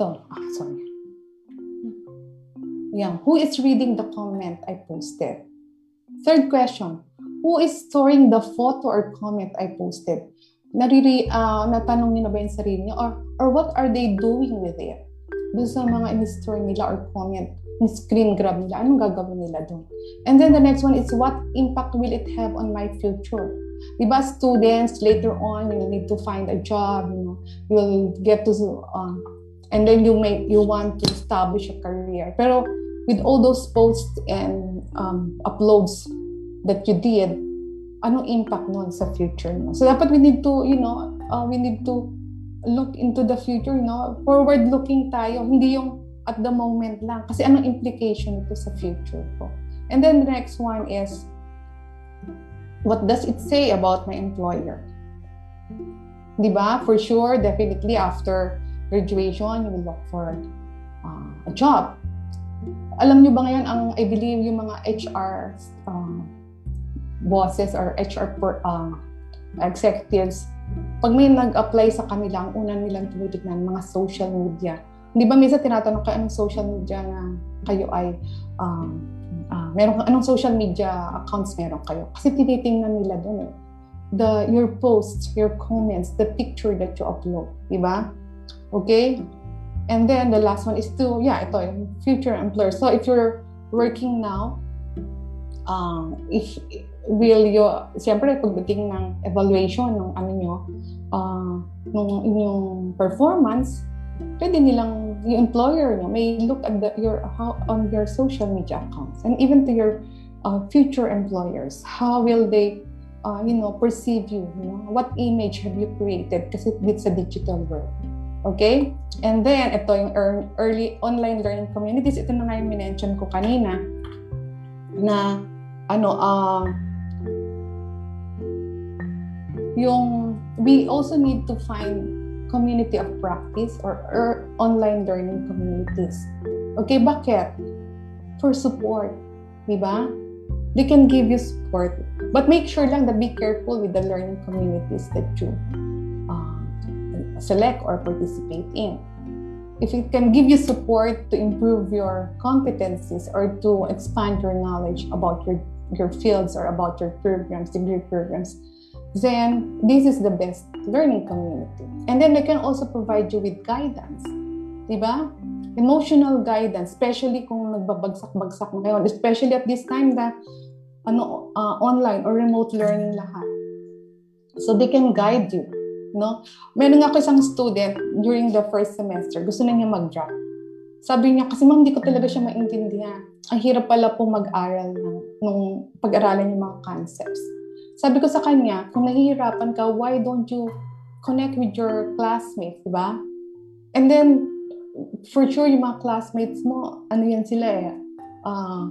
to ah, sorry Yeah. Who is reading the comment I posted? Third question. Who is storing the photo or comment I posted? Nariri, uh, natanong niyo na ba yung sarili niyo? Or, or what are they doing with it? Doon sa mga in-store nila or comment, screen grab nila, anong gagawin nila doon? And then the next one is what impact will it have on my future? Diba students, later on, you need to find a job, you know, you'll get to, uh, and then you may, you want to establish a career. Pero with all those posts and um, uploads that you did, anong impact nun sa future mo? So dapat we need to, you know, uh, we need to look into the future, you know, forward-looking tayo, hindi yung at the moment lang. Kasi anong implication ito sa future ko? And then the next one is, what does it say about my employer? Diba? For sure, definitely after graduation, you will look for uh, a job alam nyo ba ngayon, ang I believe yung mga HR uh, bosses or HR per, uh, executives, pag may nag-apply sa kanila, ang una nilang tinitignan, mga social media. Hindi ba minsan tinatanong kayo anong social media na kayo ay um, uh, meron anong social media accounts meron kayo? Kasi tinitingnan nila doon eh. the your posts, your comments, the picture that you upload, di ba? Okay? And then the last one is to, yeah, ito, future employer. So if you're working now, um, if will you, siyempre pagdating ng evaluation ng ano nyo, uh, ng inyong performance, pwede nilang yung employer nyo may look at the, your how on your social media accounts and even to your uh, future employers. How will they uh, you know perceive you, you know? What image have you created? Kasi it's a digital world okay? And then ito yung early online learning communities. Ito na nga yung minention ko kanina na ano uh, yung we also need to find community of practice or, or online learning communities. Okay, bakit? For support, di ba? They can give you support. But make sure lang that be careful with the learning communities that you uh, select or participate in. If it can give you support to improve your competencies or to expand your knowledge about your, your fields or about your programs, degree programs, then this is the best learning community. And then they can also provide you with guidance. Diba? Emotional guidance, especially kung nagbabagsak-bagsak na kayo, especially at this time that ano, uh, online or remote learning lahat. So they can guide you. No? Meron ako isang student during the first semester, gusto na niya mag-drop. Sabi niya, kasi ma'am, hindi ko talaga siya maintindihan. Ang hirap pala po mag-aral ng, nung pag-aralan yung mga concepts. Sabi ko sa kanya, kung nahihirapan ka, why don't you connect with your classmates, di ba? And then, for sure, yung mga classmates mo, ano yan sila eh, uh,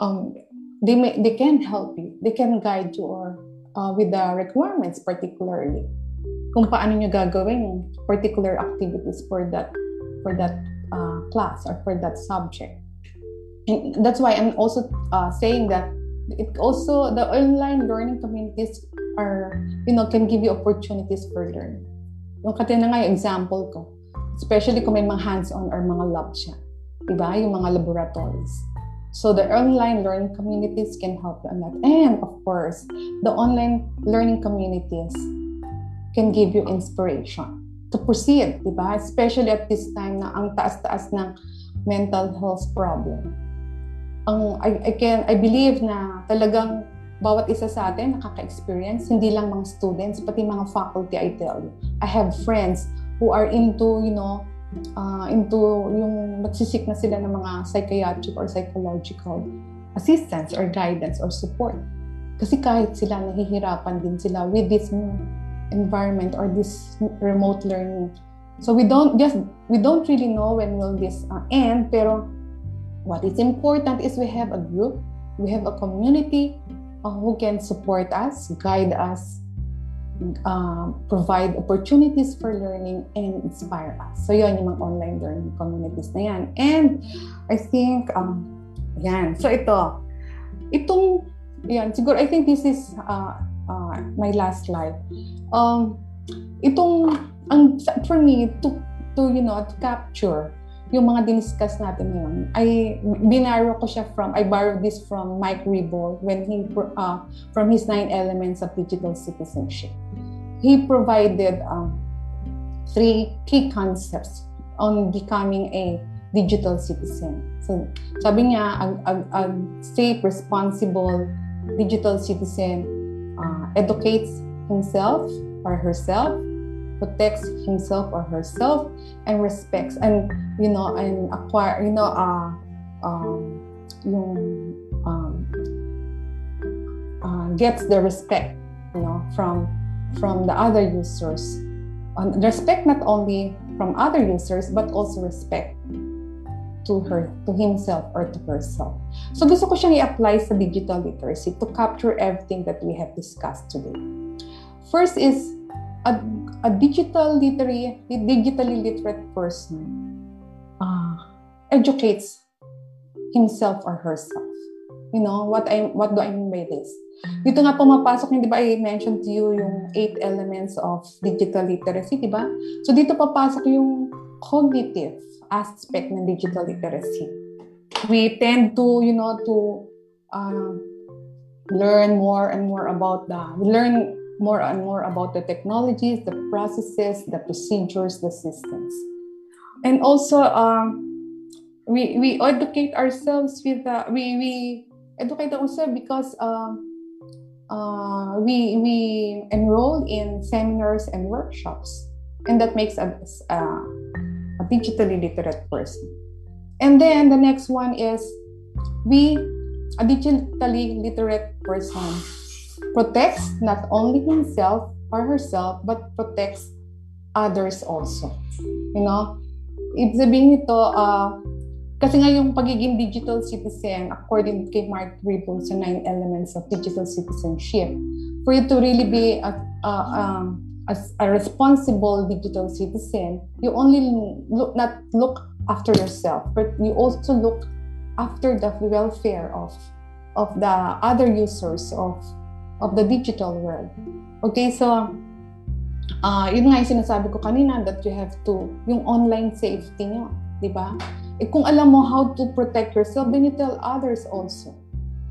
um, they, may, they can help you. They can guide you or uh, with the requirements particularly. Kung paano nyo gagawin yung particular activities for that for that uh, class or for that subject. And that's why I'm also uh, saying that it also the online learning communities are you know can give you opportunities for learning. Yung katina nga yung example ko especially kung may mga hands-on or mga lab siya diba yung mga laboratories. So the online learning communities can help you on that. And of course the online learning communities can give you inspiration to proceed diba especially at this time na ang taas-taas ng mental health problem ang I, I can I believe na talagang bawat isa sa atin nakaka-experience, hindi lang mga students, pati mga faculty, I tell you. I have friends who are into, you know, uh, into yung nagsisik na sila ng mga psychiatric or psychological assistance or guidance or support. Kasi kahit sila nahihirapan din sila with this environment or this remote learning. So we don't just we don't really know when will this uh, end pero what is important is we have a group, we have a community uh, who can support us, guide us, uh, provide opportunities for learning, and inspire us. So yun yung mga online learning communities na yan. And I think, um, yan. So ito, itong, yan, siguro, I think this is uh, uh, my last slide. Um, itong, ang, for me, to, to, you know, to capture yung mga diniscuss natin ngayon, ay binarrow ko siya from, I borrowed this from Mike Ribol when he, uh, from his nine elements of digital citizenship. He provided um, three key concepts on becoming a digital citizen. So, sabi niya, a, a, a safe, responsible digital citizen uh, educates himself or herself protects himself or herself and respects and you know and acquire you know uh um yung um uh, gets the respect you know from from the other users. And respect not only from other users but also respect to her to himself or to herself. So gusto ko siyang i-apply sa digital literacy to capture everything that we have discussed today. First is a, a digital literary, digitally literate person uh, educates himself or herself. You know, what I what do I mean by this? Dito nga pumapasok yung, di ba, I mentioned to you yung eight elements of digital literacy, di ba? So dito papasok yung cognitive aspect ng digital literacy. We tend to, you know, to uh, learn more and more about the, learn more and more about the technologies, the processes, the procedures, the systems. And also, um, we, we educate ourselves with, uh, we, we educate ourselves because uh, uh, we, we enroll in seminars and workshops. And that makes us uh, a digitally literate person. And then the next one is we, a digitally literate person, protects not only himself or herself, but protects others also. You know, ibig sabihin nito, uh, kasi nga yung pagiging digital citizen, according kay Mark Ribble sa Nine Elements of Digital Citizenship, for you to really be a, a, um, a, a responsible digital citizen, you only look, not look after yourself, but you also look after the welfare of of the other users of of the digital world. Okay, so uh, yun nga yung sinasabi ko kanina that you have to, yung online safety nyo, di ba? Eh, kung alam mo how to protect yourself, then you tell others also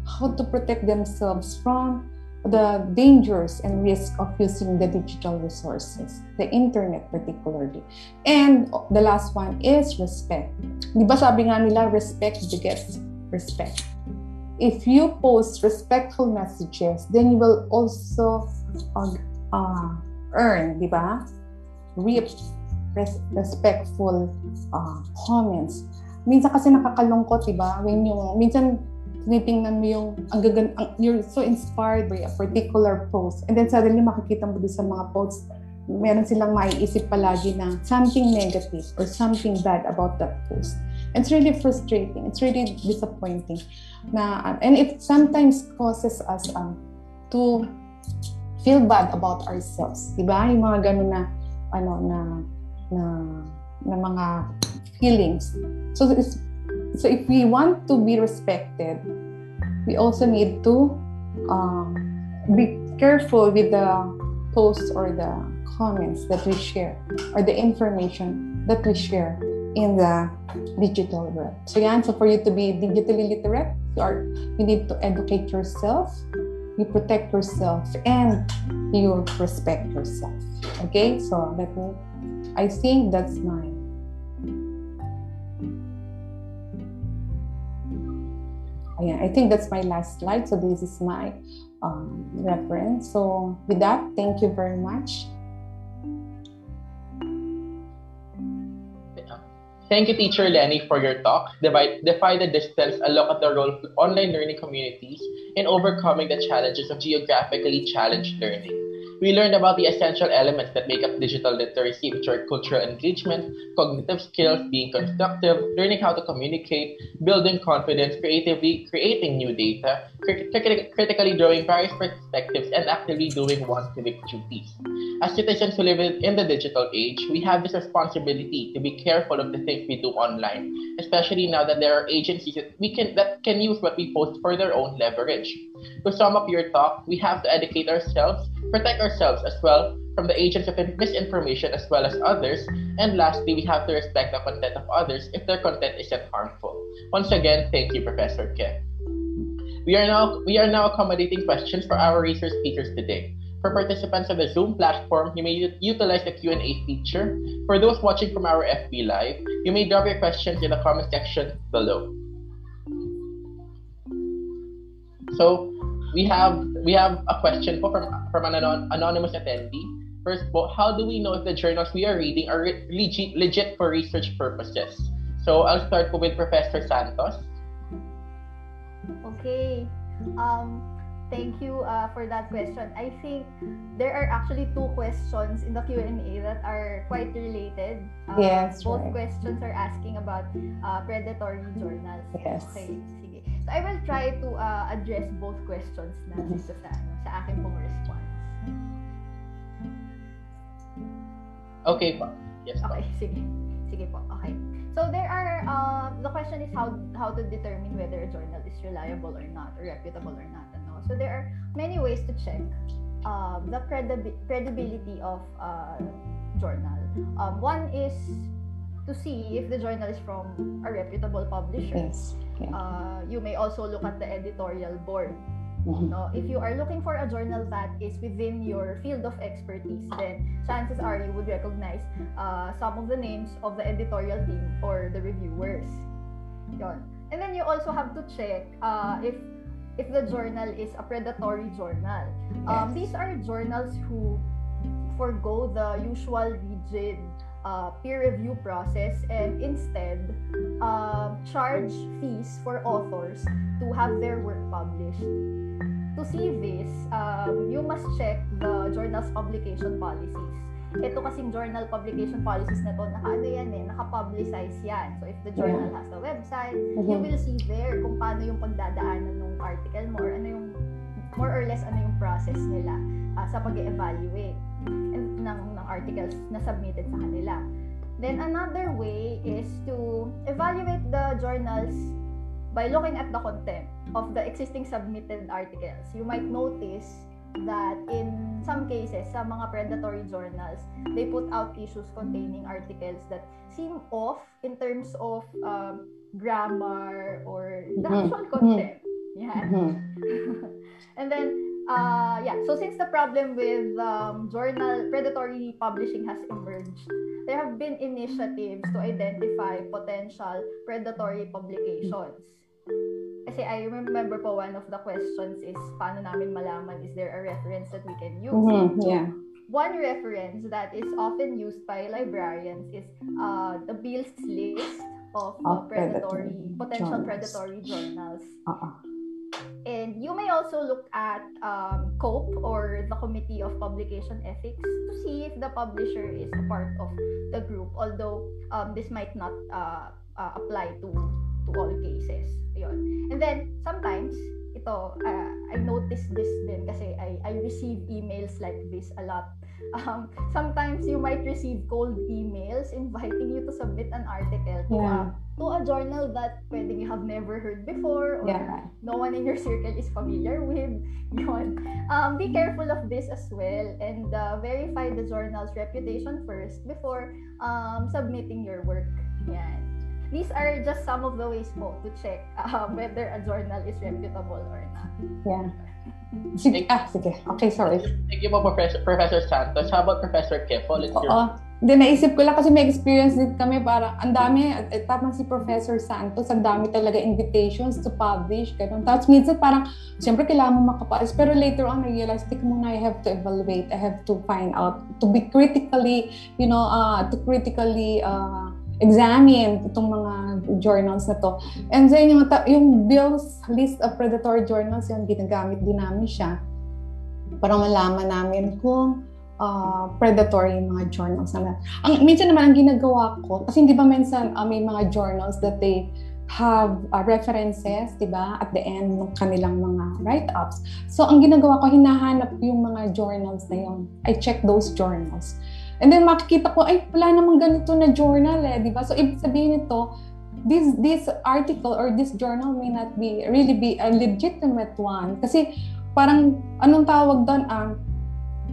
how to protect themselves from the dangers and risk of using the digital resources, the internet particularly. And the last one is respect. Di ba sabi nga nila, respect begets respect. If you post respectful messages, then you will also uh, uh, earn, di ba? Reap res- respectful uh, comments. Minsan kasi nakakalungkot, di ba? When you, minsan tinitingnan mo yung, ang gagan, ang, you're so inspired by a particular post. And then suddenly makikita mo doon sa mga posts, meron silang maiisip palagi na something negative or something bad about that post. It's really frustrating. It's really disappointing. Na, and it sometimes causes us um, to feel bad about ourselves. Di ba? Yung mga ganun na, ano, na, na, na mga feelings. So, it's, so if we want to be respected, we also need to um, be careful with the posts or the comments that we share or the information that we share in the digital world. So yan, so for you to be digitally literate, you, are, you need to educate yourself, you protect yourself, and you respect yourself. Okay, so let me, I think that's my Ayan, I think that's my last slide. So this is my um, reference. So with that, thank you very much. Thank you, Teacher Lenny, for your talk. Defy the Distance, a look at the role of online learning communities in overcoming the challenges of geographically challenged learning. We learned about the essential elements that make up digital literacy, which are cultural engagement, cognitive skills, being constructive, learning how to communicate, building confidence, creatively creating new data, crit- critically drawing various perspectives, and actively doing one's civic duties. As citizens who live in the digital age, we have this responsibility to be careful of the things we do online, especially now that there are agencies that we can that can use what we post for their own leverage. To sum up your talk, we have to educate ourselves, protect ourselves as well from the agents of misinformation as well as others, and lastly, we have to respect the content of others if their content isn't harmful. Once again, thank you, Professor Ke. We are now we are now accommodating questions for our research speakers today. For participants of the Zoom platform, you may utilize the Q&A feature. For those watching from our FB Live, you may drop your questions in the comment section below. So, we have we have a question po from from an anonymous attendee. First po, how do we know if the journals we are reading are legit, legit for research purposes? So, I'll start po with Professor Santos. Okay. Um, Thank you uh, for that question. I think there are actually two questions in the Q&A that are quite related. Uh, yes, Both right. questions are asking about uh, predatory journals. Yes. Okay, sige. So I will try to uh, address both questions na dito sa, ano, sa akin pong response. Okay po. Yes po. Okay, sige. Sige po. Okay. So there are uh, the question is how how to determine whether a journal is reliable or not or reputable or not. Ano? So there are many ways to check um, the credibi- credibility of a journal. Um, one is to see if the journal is from a reputable publisher. Yes. Uh, you may also look at the editorial board Mm-hmm. No, if you are looking for a journal that is within your field of expertise, then chances are you would recognize uh, some of the names of the editorial team or the reviewers. Yon. And then you also have to check uh, if if the journal is a predatory journal. Um, these are journals who forego the usual rigid uh, peer review process and instead uh, charge fees for authors to have their work published. To see this, um, you must check the journal's publication policies. Ito kasing journal publication policies na to, naka ano yan eh, naka-publicize yan. So if the journal has a website, mm-hmm. you will see there kung paano yung pagdadaanan ng article mo or ano yung more or less ano yung process nila uh, sa pag-evaluate ng, ng articles na submitted sa kanila. Then another way is to evaluate the journals by looking at the content of the existing submitted articles. You might notice that in some cases, sa mga predatory journals, they put out issues containing articles that seem off in terms of um, grammar or the mm-hmm. actual content. Yeah. Mm-hmm. <laughs> and then, uh, yeah, so since the problem with um, journal predatory publishing has emerged, there have been initiatives to identify potential predatory publications. Kasi I remember po one of the questions is paano namin malaman is there a reference that we can use? Mm-hmm, yeah. One reference that is often used by librarians is uh, the Beall's list of, uh, predatory, predatory, potential journals. predatory journals. Uh-uh. And you may also look at um, COPE or the Committee of Publication Ethics to see if the publisher is a part of the group, although um, this might not uh, uh, apply to to all cases. And then, sometimes, ito, uh, I noticed this din kasi I, I receive emails like this a lot. Um, sometimes you might receive cold emails inviting you to submit an article to, yeah. a, to a journal that pwedeng you have never heard before or yeah. no one in your circle is familiar with. <laughs> Yun. Um, be careful of this as well and uh, verify the journal's reputation first before um, submitting your work. Yan these are just some of the ways po to check uh, <laughs> whether a journal is reputable or not. Yeah. Sige, ah, sige. Okay, sorry. Thank you po, Professor, Professor Santos. How about Professor Kepo? Let's hear. Oo. Hindi, naisip ko lang kasi may experience din kami para ang dami, at tama si Professor Santos, ang dami talaga invitations to publish, ganun. Tapos minsan parang, siyempre kailangan mo makapalis. Pero later on, I realized, tika muna, I have to evaluate, I have to find out, to be critically, you know, uh, to critically, uh, examine itong mga journals na to. And then yung, yung Bill's list of predatory journals, yung ginagamit din namin siya para malaman namin kung uh, predatory mga journals na ang minsan naman ang ginagawa ko kasi hindi ba minsan uh, may mga journals that they have uh, references, 'di ba, at the end ng kanilang mga write-ups. So ang ginagawa ko hinahanap yung mga journals na yon. I check those journals. And then makikita ko, ay, wala namang ganito na journal eh, di ba? So, ibig sabihin nito, this this article or this journal may not be really be a legitimate one kasi parang anong tawag doon ang um,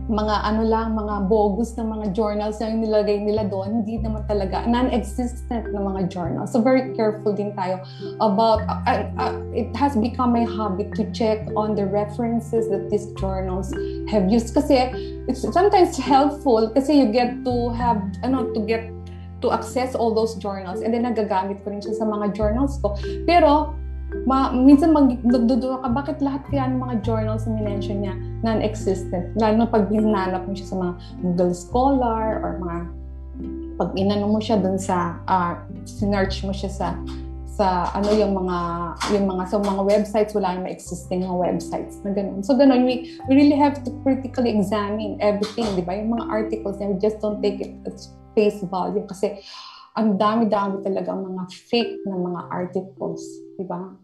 mga ano lang, mga bogus na mga journals na yung nilagay nila doon, hindi naman talaga, non-existent na mga journals. So very careful din tayo about, uh, uh, it has become my habit to check on the references that these journals have used. Kasi it's sometimes helpful kasi you get to have, ano, to get to access all those journals and then nagagamit ko rin siya sa mga journals ko. Pero ma, minsan magdududa ka, bakit lahat kaya ng mga journals na minention niya non-existent? Lalo na pag hinanap mo siya sa mga Google Scholar or mga pag inano mo siya dun sa uh, sinearch mo siya sa sa ano yung mga yung mga sa mga websites wala yung existing mga websites na ganun. So ganun we, we really have to critically examine everything, 'di ba? Yung mga articles and we just don't take it at face value kasi ang dami-dami talaga mga fake na mga articles, 'di ba?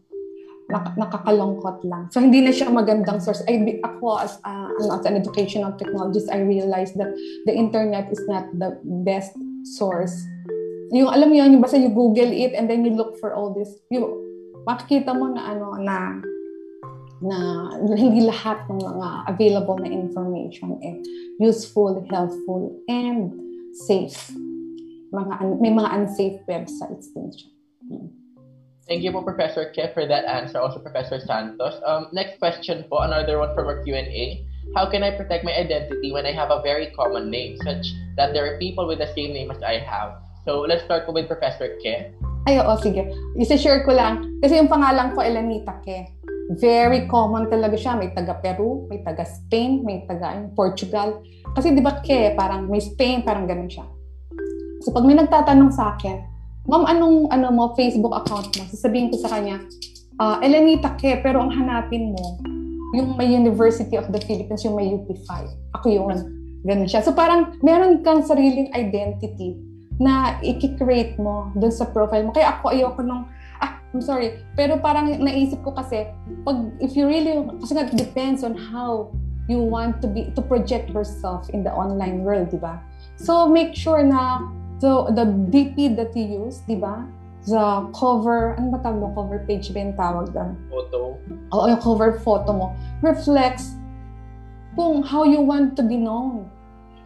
Nak- nakakalungkot lang. So, hindi na siya magandang source. I, ako, as, uh, as an educational technologist, I realized that the internet is not the best source. Yung, alam yun, yung basta you Google it and then you look for all this, yung, makikita mo na ano, na na hindi lahat ng mga available na information eh useful, helpful, and safe. Mga, may mga unsafe websites din siya. Hmm. Thank you po, Professor Ke, for that answer. Also, Professor Santos. Um, next question po, another one from our Q&A. How can I protect my identity when I have a very common name, such that there are people with the same name as I have? So, let's start po with Professor Ke. Ay, oo, sige. Isa-share ko lang. Kasi yung pangalan ko, Elanita Ke. Very common talaga siya. May taga Peru, may taga Spain, may taga ano, Portugal. Kasi di ba Ke, parang may Spain, parang ganun siya. So pag may nagtatanong sa akin, Ma'am, anong ano mo, Facebook account mo? Sasabihin ko sa kanya, uh, Elenita Ke, pero ang hanapin mo, yung may University of the Philippines, yung may UP5. Ako yun. Ganun siya. So parang meron kang sariling identity na i-create mo dun sa profile mo. Kaya ako ayoko nung, ah, I'm sorry, pero parang naisip ko kasi, pag, if you really, kasi nga, depends on how you want to be, to project yourself in the online world, di ba? So make sure na So, the DP that you use, di ba? The cover, ano ba tawag mo? Cover page ba yung tawag doon? Photo. Oo, yung cover photo mo. Reflects kung how you want to be known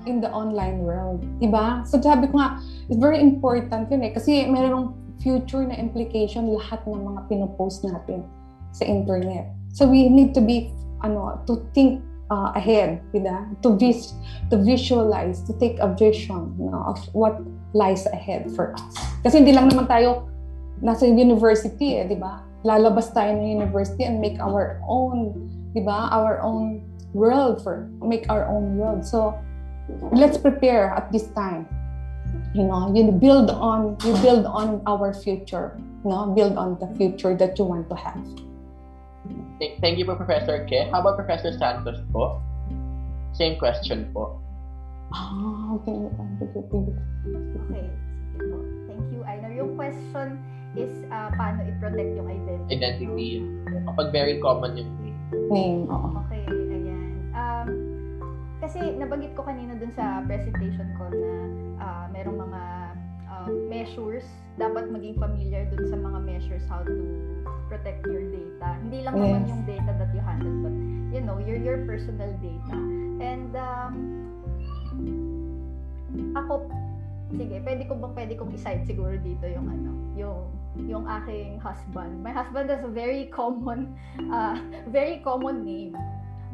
in the online world. Diba? So sabi ko nga, it's very important yun eh. Kasi mayroong future na implication lahat ng mga pinopost natin sa internet. So we need to be, ano, to think uh, ahead, diba? To, vis- to visualize, to take a vision you know, of what lies ahead for us. Kasi hindi lang naman tayo nasa university eh, di ba? Lalabas tayo ng university and make our own, di ba? Our own world for, make our own world. So, let's prepare at this time. You know, you build on, you build on our future. Know, build on the future that you want to have. Thank you po, Professor Ke. How about Professor Santos po? Same question po. Ah, okay. Okay, sige po. Thank you, Aina. Yung question is uh, paano i-protect yung identity. Identity. Kapag very common yung name. Name, oo. Okay, ayan. Um, kasi nabanggit ko kanina dun sa presentation ko na uh, merong mga uh, measures. Dapat maging familiar dun sa mga measures how to protect your data. Hindi lang yes. naman yung data that you handle, but you know, your your personal data. And um, ako, sige, pwede ko bang pwede kong i-cite siguro dito yung ano, yung yung aking husband. My husband has a very common <laughs> uh, very common name.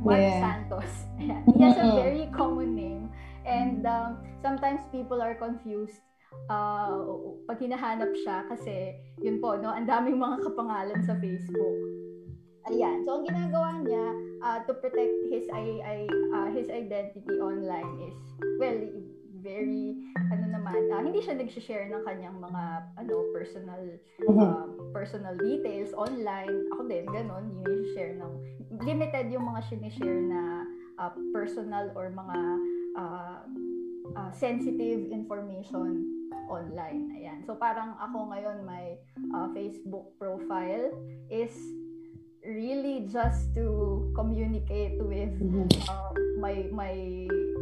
Mark yeah. Santos. <laughs> He has a very common name. And um, sometimes people are confused uh, pag hinahanap siya kasi yun po, no, ang daming mga kapangalan sa Facebook. Ayan. So, ang ginagawa niya uh, to protect his I, I, uh, his identity online is, well, very ano naman uh, hindi siya nag-share ng kanyang mga ano personal uh, personal details online. Ako din ganun hindi share ng limited yung mga sinishare na uh, personal or mga uh, uh, sensitive information online. Ayan. So parang ako ngayon my uh, Facebook profile is really just to communicate with uh, my my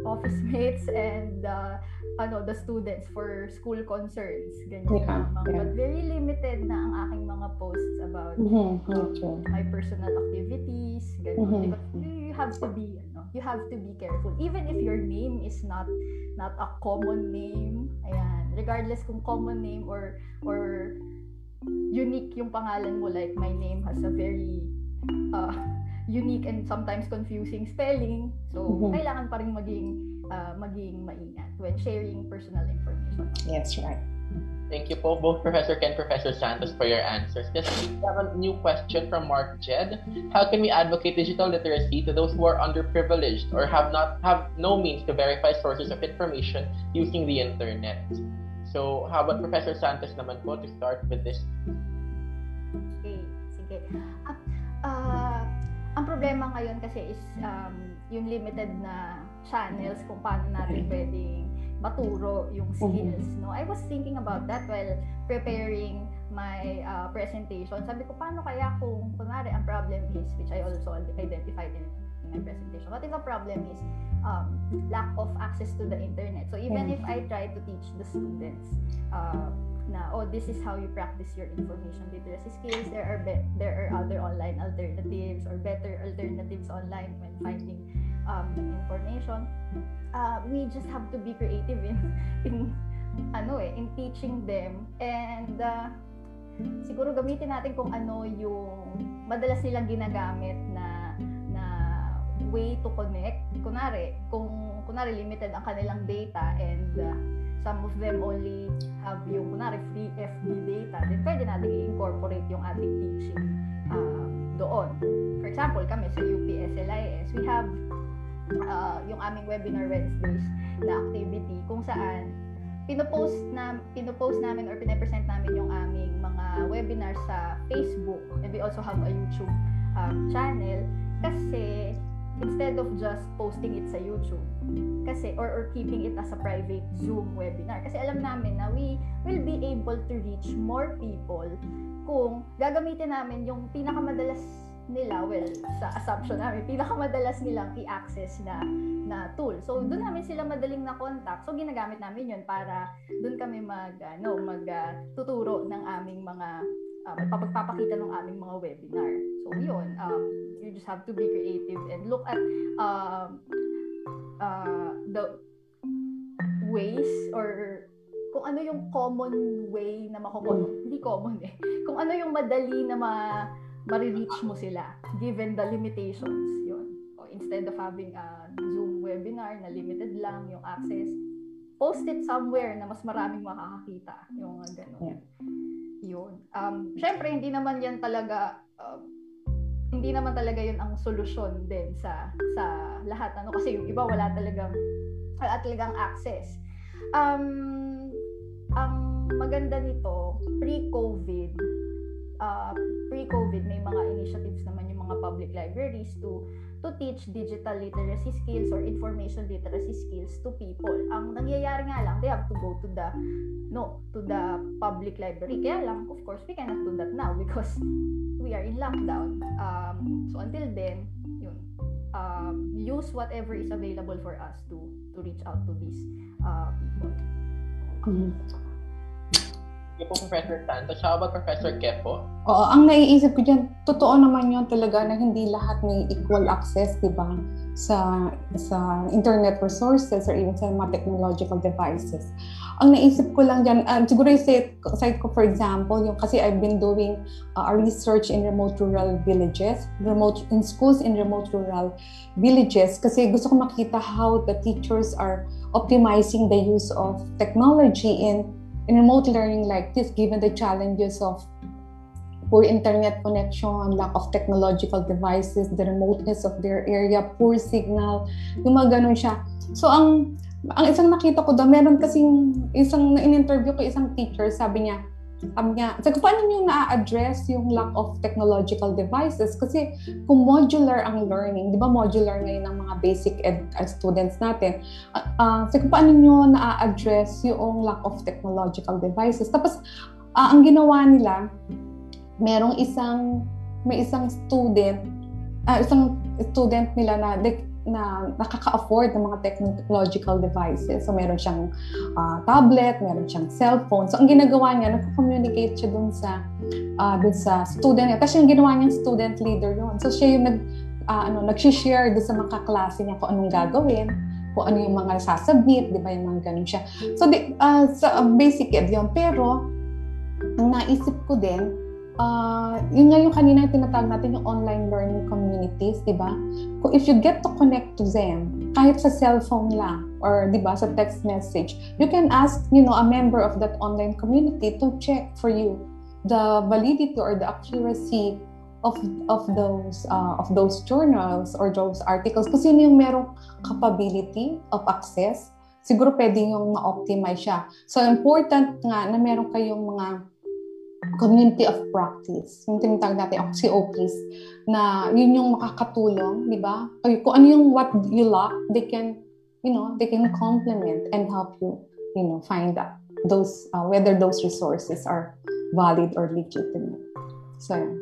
office <laughs> mates and uh, ano the students for school concerns ganyan yeah, lamang yeah. but very limited na ang aking mga posts about mm-hmm. um, my personal activities ganyan mm-hmm. because you have to be ano you have to be careful even if your name is not not a common name ayan regardless kung common name or or unique yung pangalan mo like my name has a very uh, unique and sometimes confusing spelling. So, mm-hmm. kailangan pa rin maging, uh, maging maingat when sharing personal information. Yes, right. Thank you po, both Professor Ken and Professor Santos, for your answers. Yes, we have a new question from Mark Jed. How can we advocate digital literacy to those who are underprivileged or have not have no means to verify sources of information using the internet? So, how about Professor Santos naman po to start with this? Okay, sige. Uh, uh, ang problema ngayon kasi is um, yung limited na channels kung paano natin pwedeng maturo yung mm-hmm. skills, no? I was thinking about that while preparing my uh, presentation. Sabi ko, paano kaya kung, kunwari, ang problem is, which I also identified in, in my presentation, what if the problem is um, lack of access to the internet? So even if I try to teach the students, uh, na oh this is how you practice your information literacy skills. There are be- there are other online alternatives or better alternatives online when finding um, information. Uh, we just have to be creative in <laughs> in ano eh in teaching them. And uh, siguro gamitin natin kung ano yung madalas nilang ginagamit na way to connect. Kunari, kung kunari limited ang kanilang data and uh, some of them only have yung kunari free FB data, then pwede natin i-incorporate yung ating teaching uh, doon. For example, kami sa UPSLIS, we have uh, yung aming webinar Wednesdays na activity kung saan pinopost na pinopost namin or pinapresent namin yung aming mga webinar sa Facebook and we also have a YouTube um, channel kasi instead of just posting it sa YouTube. Kasi or, or keeping it as a private Zoom webinar. Kasi alam namin na we will be able to reach more people kung gagamitin namin yung pinakamadalas nila, well, sa assumption namin, pinakamadalas nilang i-access na, na tool. So, doon namin sila madaling na contact. So, ginagamit namin yun para doon kami mag, ano, uh, tuturo ng aming mga, uh, magpapagpapakita ng aming mga webinar. So, yun. Um, you just have to be creative and look at uh, uh, the ways or kung ano yung common way na makukuha. Hindi common eh. Kung ano yung madali na ma marireach mo sila given the limitations yun. O instead of having a Zoom webinar na limited lang yung access, post it somewhere na mas maraming makakakita. Yung uh, gano'n. Yun. Um, Siyempre, hindi naman yan talaga, uh, hindi naman talaga yun ang solusyon din sa sa lahat. Ano? Kasi yung iba wala talagang, wala talagang access. Um, ang maganda nito, pre-COVID, uh, pre-COVID, may mga initiatives naman yung mga public libraries to to teach digital literacy skills or information literacy skills to people. Ang nangyayari nga lang, they have to go to the no, to the public library. Kaya lang, of course, we cannot do that now because we are in lockdown. Um, so until then, yun, um, use whatever is available for us to to reach out to these uh, people. Mm-hmm po, Professor Santos. How about Professor Kepo? Oo, ang naiisip ko dyan, totoo naman yun talaga na hindi lahat may equal access, di ba? Sa, sa internet resources or even sa mga technological devices. Ang naisip ko lang dyan, um, siguro yung site, site ko for example, yung kasi I've been doing uh, research in remote rural villages, remote in schools in remote rural villages kasi gusto ko makita how the teachers are optimizing the use of technology in in remote learning like this, given the challenges of poor internet connection, lack of technological devices, the remoteness of their area, poor signal, yung mga ganun siya. So, ang ang isang nakita ko doon, meron kasing isang in-interview ko isang teacher, sabi niya, sabi niya, sabi ko, paano niyo na-address yung lack of technological devices? Kasi kung modular ang learning, di ba modular ngayon ang mga basic ed students natin, uh, uh, sabi ko, paano niyo na-address yung lack of technological devices? Tapos, uh, ang ginawa nila, merong isang, may isang student, uh, isang student nila na like, na nakaka-afford ng mga technological devices. So, meron siyang uh, tablet, meron siyang cellphone. So, ang ginagawa niya, nagko-communicate siya dun sa, uh, dun sa student niya. Tapos yung ginawa niyang student leader yun. So, siya yung nag, uh, ano, nag-share dun sa mga kaklase niya kung anong gagawin kung ano yung mga sasubmit, di ba, yung mga ganun siya. So, di, uh, sa uh, basic ed yun. Pero, ang naisip ko din, uh, yun nga yung kanina yung tinatawag natin yung online learning communities, di ba? Kung if you get to connect to them, kahit sa cellphone lang, or di ba, sa text message, you can ask, you know, a member of that online community to check for you the validity or the accuracy of of those uh, of those journals or those articles kung sino yung merong capability of access siguro pwede yung ma-optimize siya so important nga na meron kayong mga community of practice. Yung tinatawag natin COPs na yun yung makakatulong, di ba? Kung ano yung what you lack, they can, you know, they can complement and help you, you know, find out those, uh, whether those resources are valid or legitimate. So, yeah.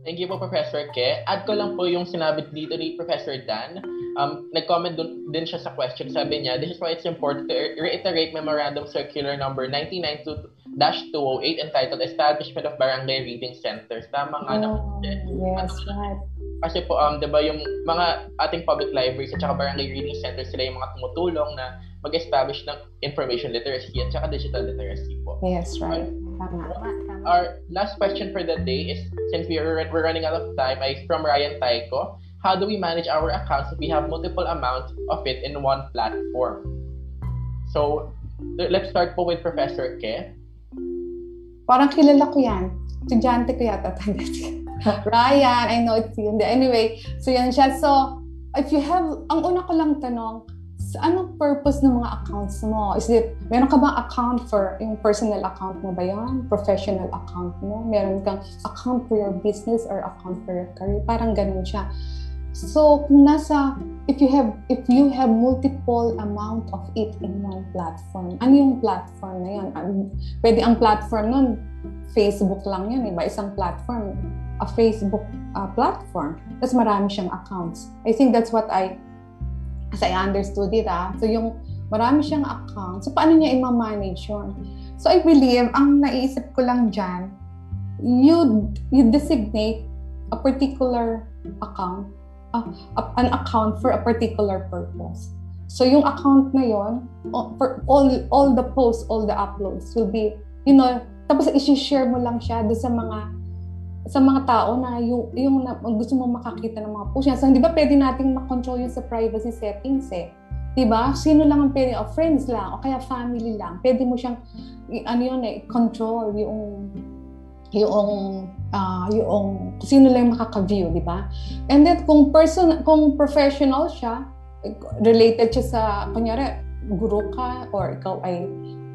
Thank you po, Professor Ke. Add ko lang po yung sinabi dito ni Professor Dan. Um, nag-comment dun, din siya sa question. Sabi niya, this is why it's important to reiterate Memorandum Circular Number 99-208 entitled Establishment of Barangay Reading Centers. Tama nga oh, na Yes, right. Kasi po, um, di ba yung mga ating public libraries at saka barangay reading centers, sila yung mga tumutulong na mag-establish ng information literacy at saka digital literacy po. Yes, right. Tama. Our last question for the day is, since we are, we're running out of time, is from Ryan Taiko. How do we manage our accounts if we have multiple amounts of it in one platform? So, let's start po with Professor Ke. Parang kilala ko yan. Estudyante ko yata. <laughs> Ryan, I know it's you. Anyway, so yan siya. So, if you have, ang una ko lang tanong, anong purpose ng mga accounts mo? Is it, meron ka bang account for, yung personal account mo ba yan? Professional account mo? Meron kang account for your business or account for your career? Parang ganun siya. So, kung nasa, if you have, if you have multiple amount of it in one platform, ano yung platform na? Um, pwede ang platform nun, Facebook lang yun, iba isang platform, a Facebook uh, platform. Tapos marami siyang accounts. I think that's what I, as I understood it, ah. So, yung marami siyang accounts. So, paano niya i-manage yun? So, I believe, ang naiisip ko lang dyan, you, you designate a particular account uh, an account for a particular purpose. So yung account na yon, for all all the posts, all the uploads will be, you know, tapos i-share mo lang siya do sa mga sa mga tao na yung, yung na, gusto mo makakita ng mga posts niya. So, hindi ba pwede nating makontrol yun sa privacy settings eh? Diba? Sino lang ang pwede, o oh, friends lang, o kaya family lang. Pwede mo siyang, ano yun eh, control yung yung uh, yung sino lang makaka-view, di ba? And then kung person kung professional siya, related siya sa kunyari guru ka or ikaw ay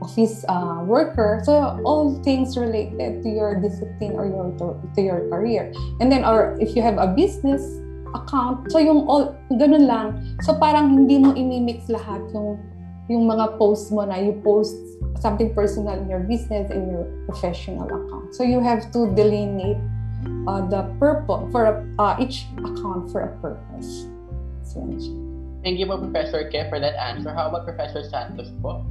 office uh, worker. So all things related to your discipline or your to, to your career. And then or if you have a business account, so yung all ganun lang. So parang hindi mo imimix lahat yung yung mga posts mo na you post something personal in your business and your professional account. So you have to delineate uh, the purpose for uh, each account for a purpose. So, Thank you po, Professor Ke, for that answer. How about Professor Santos po?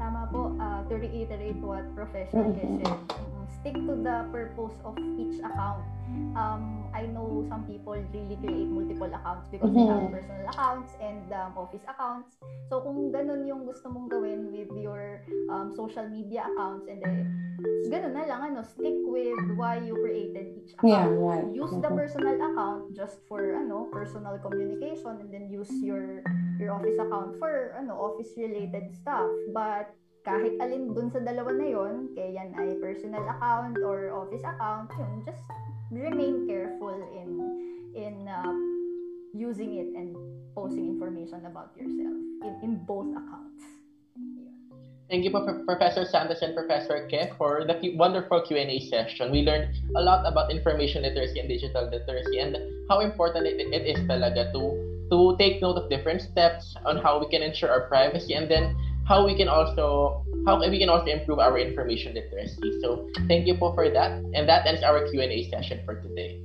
Tama po. Uh, to reiterate what Professor Ke mm-hmm. said, stick to the purpose of each account um, I know some people really create multiple accounts because mm-hmm. they have mm-hmm. personal accounts and um, office accounts. So kung ganun yung gusto mong gawin with your um, social media accounts and then ganun na lang ano, stick with why you created each account. Yeah, right. Use the mm-hmm. personal account just for ano, personal communication and then use your your office account for ano, office related stuff. But kahit alin dun sa dalawa na yon, kaya yan ay personal account or office account, yun, just remain careful in in uh, using it and posting information about yourself in, in both accounts. Thank you, Professor Santos and Professor Ke, for the wonderful Q&A session. We learned a lot about information literacy and digital literacy and how important it, it is talaga to to take note of different steps on how we can ensure our privacy and then how we can also how we can also improve our information literacy. So thank you po for that. And that ends our Q&A session for today.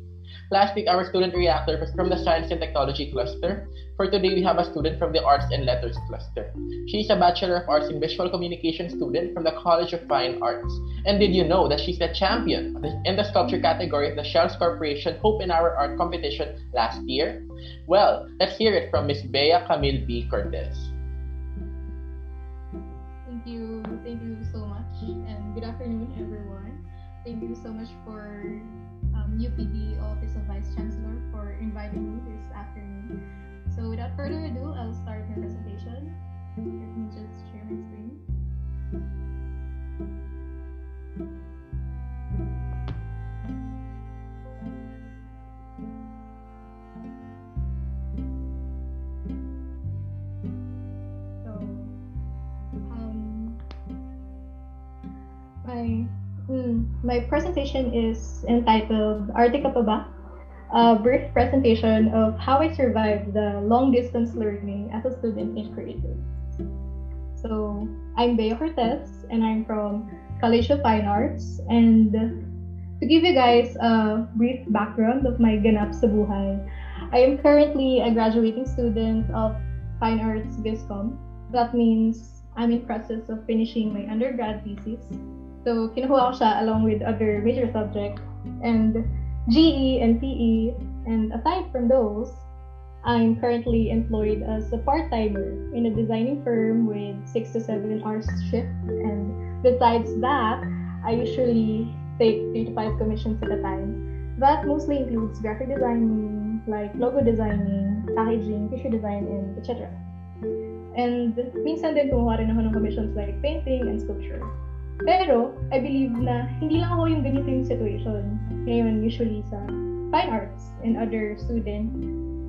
Last week, our student reactor was from the Science and Technology cluster. For today, we have a student from the Arts and Letters cluster. She is a Bachelor of Arts in Visual Communication student from the College of Fine Arts. And did you know that she's the champion in the sculpture category of the Shells Corporation Hope in Our Art competition last year? Well, let's hear it from Miss Bea Camille B. Cortez. Thank you so much for um, UPD Office of Vice Chancellor for inviting me this afternoon. So without further ado, I'll start my presentation. Let me just share my screen. My, mm, my presentation is entitled Arte Pa Ba? A brief presentation of how I survived the long distance learning as a student in Creative. So, I'm Bea Cortez, and I'm from College of Fine Arts. And to give you guys a brief background of my ganap sa buhay, I am currently a graduating student of Fine Arts Viscom. That means I'm in process of finishing my undergrad thesis So, kinuha ko siya along with other major subjects and GE and PE. And aside from those, I'm currently employed as a part-timer in a designing firm with 6 to 7 hours shift and besides that, I usually take three to five commissions at a time. That mostly includes graphic designing, like logo designing, packaging, tissue design, and etc. And minsan din kumuha rin ako ng commissions like painting and sculpture. Pero, I believe na hindi lang ako yung ganito yung situation. Ngayon, usually sa fine arts and other student,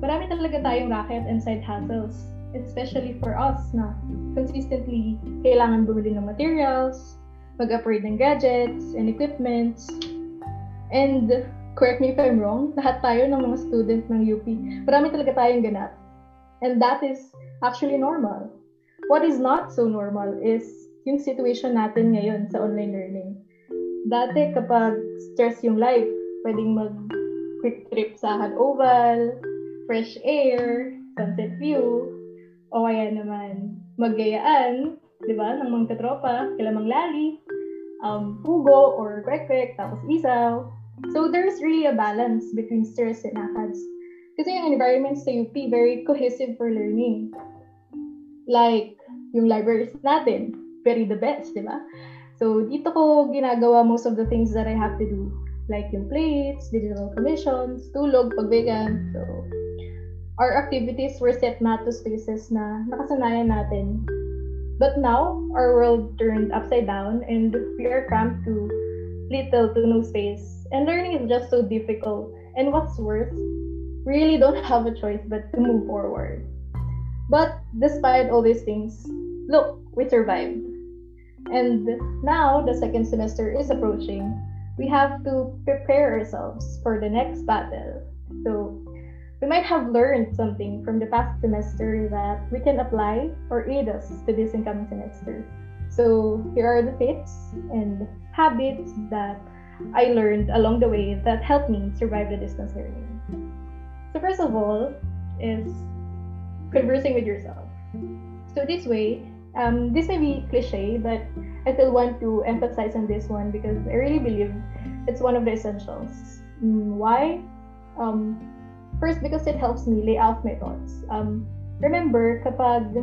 marami talaga tayong racket and side hustles. Especially for us na consistently kailangan bumili ng materials, mag-upgrade ng gadgets and equipments. And correct me if I'm wrong, lahat tayo ng mga student ng UP, marami talaga tayong ganap. And that is actually normal. What is not so normal is yung situation natin ngayon sa online learning. Dati kapag stress yung life, pwedeng mag quick trip sa Han Oval, fresh air, sunset view, o kaya naman maggayaan, di ba, ng mga katropa, kilamang lali, um, pugo or kwek-kwek, tapos isaw. So there's really a balance between stress and ACADS. Kasi yung environment sa UP, very cohesive for learning. Like, yung libraries natin, very the best, di ba? So, dito ko ginagawa most of the things that I have to do. Like yung plates, digital commissions, tulog, pagbigan. So, our activities were set mat to spaces na nakasanayan natin. But now, our world turned upside down and we are cramped to little to no space. And learning is just so difficult. And what's worse, really don't <laughs> have a choice but to move forward. But despite all these things, look, we survived. And now the second semester is approaching. We have to prepare ourselves for the next battle. So we might have learned something from the past semester that we can apply or aid us to this incoming semester. So here are the tips and habits that I learned along the way that helped me survive the distance learning. So first of all is conversing with yourself. So this way, um, this may be cliche, but I still want to emphasize on this one because I really believe it's one of the essentials. Mm, why? Um, first, because it helps me lay out my thoughts. Um, remember, kapag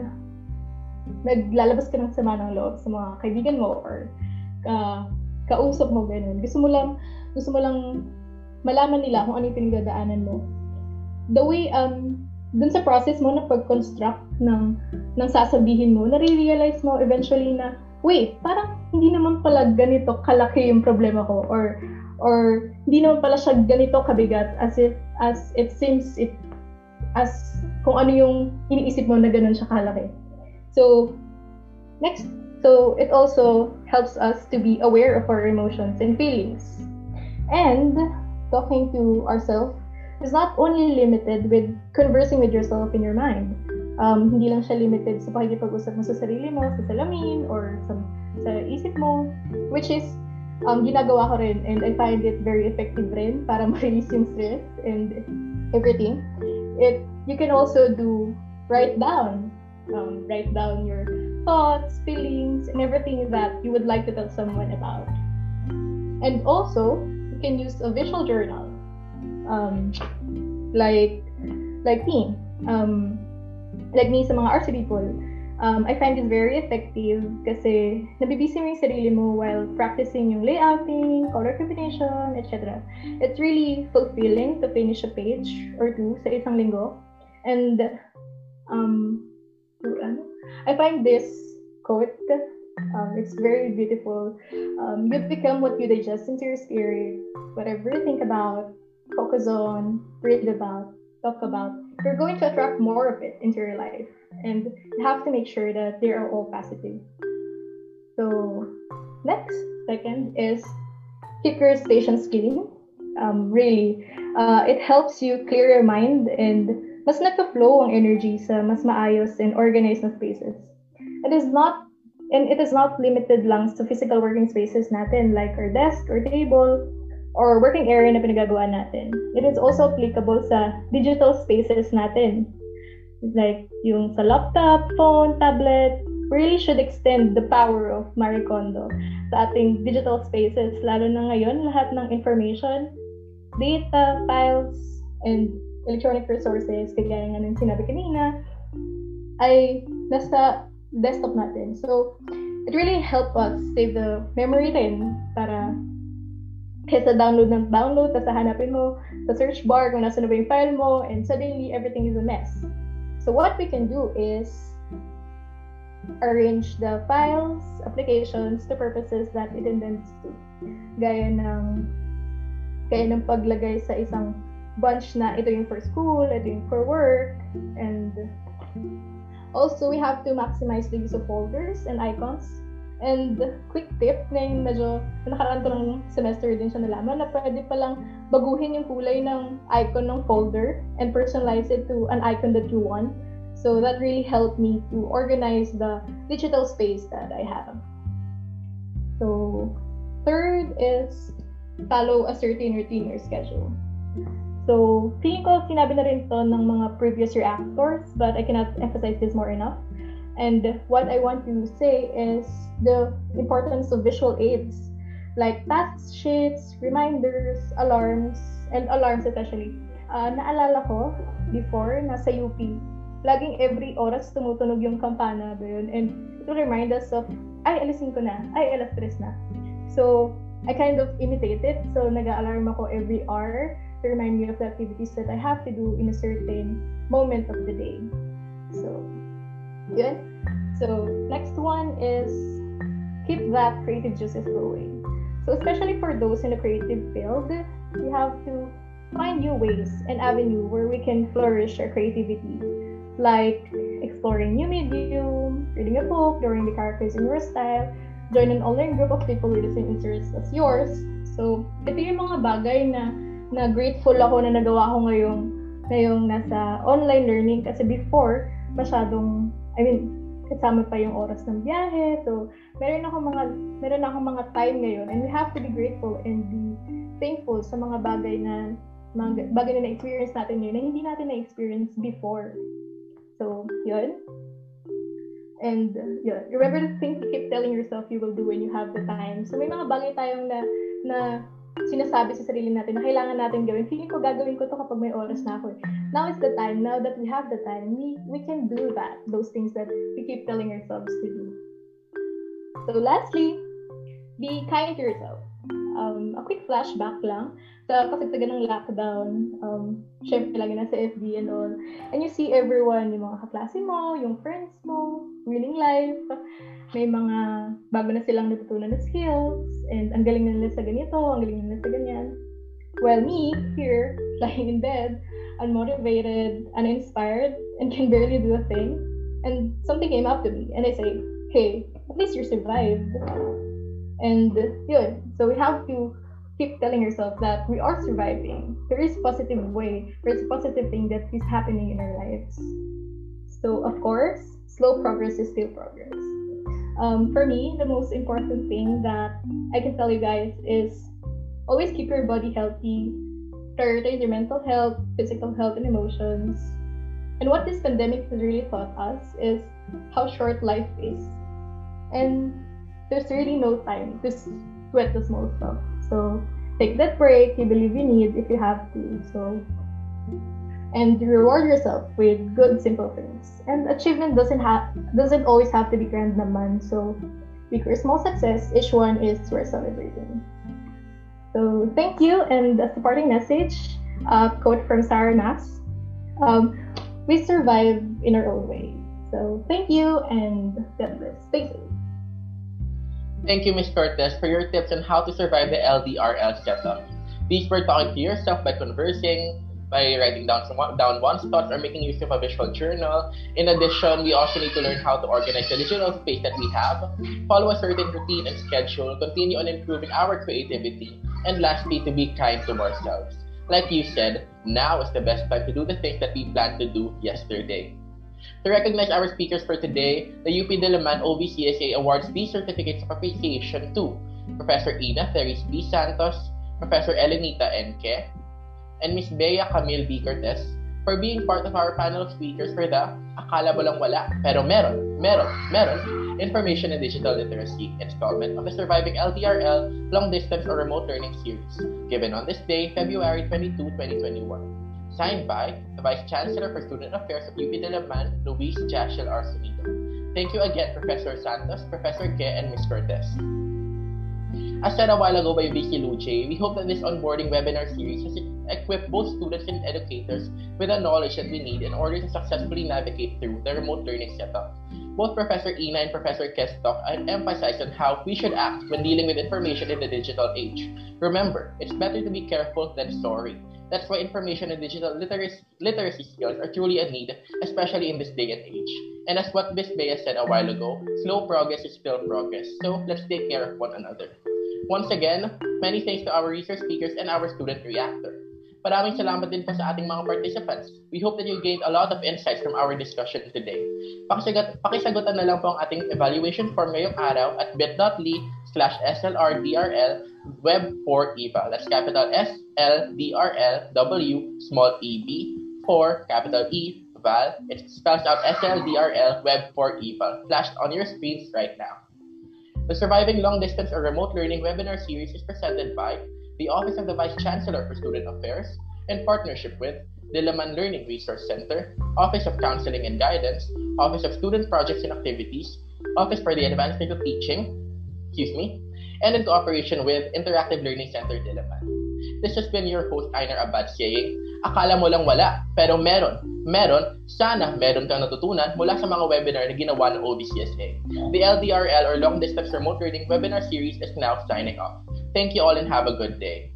naglalabas ka ng sama ng loob sa mga kaibigan mo or uh, kausap mo ganun, gusto mo lang, gusto mo lang malaman nila kung ano yung pinagdadaanan mo. The way um, dun sa process mo na pag-construct ng, ng sasabihin mo, nare-realize mo eventually na, wait, parang hindi naman pala ganito kalaki yung problema ko or or hindi naman pala siya ganito kabigat as it as it seems it as kung ano yung iniisip mo na ganun siya kalaki. So, next, so it also helps us to be aware of our emotions and feelings. And talking to ourselves is not only limited with conversing with yourself in your mind. Um, hindi lang siya limited sa pakikipag-usap mo sa sarili mo, sa salamin, or sa, sa isip mo, which is um, ginagawa ko rin and I find it very effective rin para <laughs> ma-release yung stress and everything. It, you can also do write down, um, write down your thoughts, feelings, and everything that you would like to tell someone about. And also, you can use a visual journal um, like like me um, like me sa mga arts people um, I find this very effective kasi nabibisi mo yung sarili mo while practicing yung layouting, color combination, etc. It's really fulfilling to finish a page or two sa isang linggo. And um, I find this quote, um, it's very beautiful. Um, you become what you digest into your spirit. Whatever you think about, focus on, read about, talk about, you're going to attract more of it into your life. And you have to make sure that they are all positive. So, next, second is keep your station skilling. Um, really, uh, it helps you clear your mind and mas nagka-flow ang energy sa mas maayos and organized na spaces. It is not and it is not limited lang sa physical working spaces natin like our desk or table or working area na pinagagawa natin. It is also applicable sa digital spaces natin. Like yung sa laptop, phone, tablet, really should extend the power of Marie Kondo sa ating digital spaces. Lalo na ngayon, lahat ng information, data, files, and electronic resources, kagaya nga ng sinabi kanina, ay nasa desktop natin. So, it really helped us save the memory rin para kesa download ng download, tapos hanapin mo sa search bar kung nasa na ba yung file mo, and suddenly everything is a mess. So what we can do is arrange the files, applications to purposes that it intends to. Gaya ng gaya ng paglagay sa isang bunch na ito yung for school, ito yung for work, and also we have to maximize the use of folders and icons. And quick tip, ngayon medyo nakaraan ko ng semester din siya nalaman na pwede palang baguhin yung kulay ng icon ng folder and personalize it to an icon that you want. So that really helped me to organize the digital space that I have. So third is follow a certain routine or schedule. So, feeling ko sinabi na rin to ng mga previous reactors, but I cannot emphasize this more enough. And what I want to say is the importance of visual aids like task sheets, reminders, alarms, and alarms especially. Uh, naalala ko before, nasa UP, laging every oras tumutunog yung kampana ba yun? And it will remind us of, ay, alisin ko na, ay, alas na. So, I kind of imitate it. So, nag-alarm ako every hour to remind me of the activities that I have to do in a certain moment of the day. So, yun. So, next one is keep that creative juices flowing. So, especially for those in the creative field, we have to find new ways and avenue where we can flourish our creativity. Like exploring new medium, reading a book, drawing the characters in your style, join an online group of people with the same interests as yours. So, ito yung mga bagay na na grateful ako na nagawa ko ngayong ngayong nasa online learning kasi before masyadong I mean kasama pa yung oras ng biyahe. So, meron ako mga meron ako mga time ngayon and we have to be grateful and be thankful sa mga bagay na mga bagay na na-experience natin ngayon na hindi natin na-experience before. So, yun. And yeah, remember the things you keep telling yourself you will do when you have the time. So may mga bagay tayong na na sinasabi sa sarili natin na kailangan natin gawin. Feeling ko gagawin ko to kapag may oras na ako. Eh. Now is the time. Now that we have the time, we we can do that. Those things that we keep telling ourselves to do. So lastly, be kind to yourself. Um, a quick flashback lang sa kasagsagan ng lockdown, um, syempre lagi nasa FB and all. And you see everyone, yung mga kaklase mo, yung friends mo, winning life, may mga bago na silang natutunan na skills, and ang galing na nila sa ganito, ang galing na nila sa ganyan. Well, me, here, <laughs> lying in bed, unmotivated, uninspired, and can barely do a thing. And something came up to me, and I say, hey, at least you survived. And yun, so we have to keep telling yourself that we are surviving. There is positive way, there is positive thing that is happening in our lives. So of course, slow progress is still progress. Um, for me, the most important thing that I can tell you guys is always keep your body healthy, prioritize your mental health, physical health, and emotions. And what this pandemic has really taught us is how short life is. And there's really no time to sweat the small stuff. So take that break you believe you need if you have to. So and reward yourself with good simple things. And achievement doesn't have doesn't always have to be grand naman. So or small success, each one is worth celebrating. So thank you and a supporting message, uh, quote from Sarah Max. Um, we survive in our own way. So thank you and God bless. Stay safe. Thank you, Ms. Cortez, for your tips on how to survive the LDRL setup. These were talking to yourself by conversing, by writing down some down one's thoughts, or making use of a visual journal. In addition, we also need to learn how to organize the digital space that we have, follow a certain routine and schedule, continue on improving our creativity, and lastly, to be kind to ourselves. Like you said, now is the best time to do the things that we planned to do yesterday. To recognize our speakers for today, the UP Diliman OVCSA awards these certificates of appreciation to Professor Ina Theris B. Santos, Professor Elenita Enke, and Ms. Bea Camille B. Cortez for being part of our panel of speakers for the Akala Mo Lang Wala, Pero Meron, Meron, Meron, Information and Digital Literacy installment of the Surviving LDRL Long Distance or Remote Learning Series, given on this day, February 22, 2021 signed by the Vice Chancellor for Student Affairs of UP Diliman, Luis Jashel Arsenito. Thank you again, Professor Santos, Professor Ke, and Ms. Cortez. As said a while ago by Vicky Luce, we hope that this onboarding webinar series has equipped both students and educators with the knowledge that we need in order to successfully navigate through the remote learning setup. Both Professor Ina and Professor Kestok emphasized on how we should act when dealing with information in the digital age. Remember, it's better to be careful than sorry. That's why information and digital literacy, literacy skills are truly a need, especially in this day and age. And as what. Bea said a while ago, slow progress is still progress. So let's take care of one another. Once again, many thanks to our research speakers and our student reactor. Maraming salamat din po sa ating mga participants. We hope that you gained a lot of insights from our discussion today. Pakisagot, pakisagutan na lang po ang ating evaluation form ngayong araw at bit.ly slash slrdrl web 4 eval. That's capital S L D R L W small e b for capital E val. It spells out SLDRL web 4 eval flashed on your screens right now. The Surviving Long Distance or Remote Learning webinar series is presented by the Office of the Vice Chancellor for Student Affairs in partnership with Diliman Learning Resource Center, Office of Counseling and Guidance, Office of Student Projects and Activities, Office for the Advancement of Teaching, excuse me, and in cooperation with Interactive Learning Center Diliman. This has been your host, Einar Abad saying, akala mo lang wala, pero meron. Meron, sana meron kang natutunan mula sa mga webinar na ginawa ng OBCSA. The LDRL or Long Distance Remote Learning Webinar Series is now signing off. Thank you all and have a good day.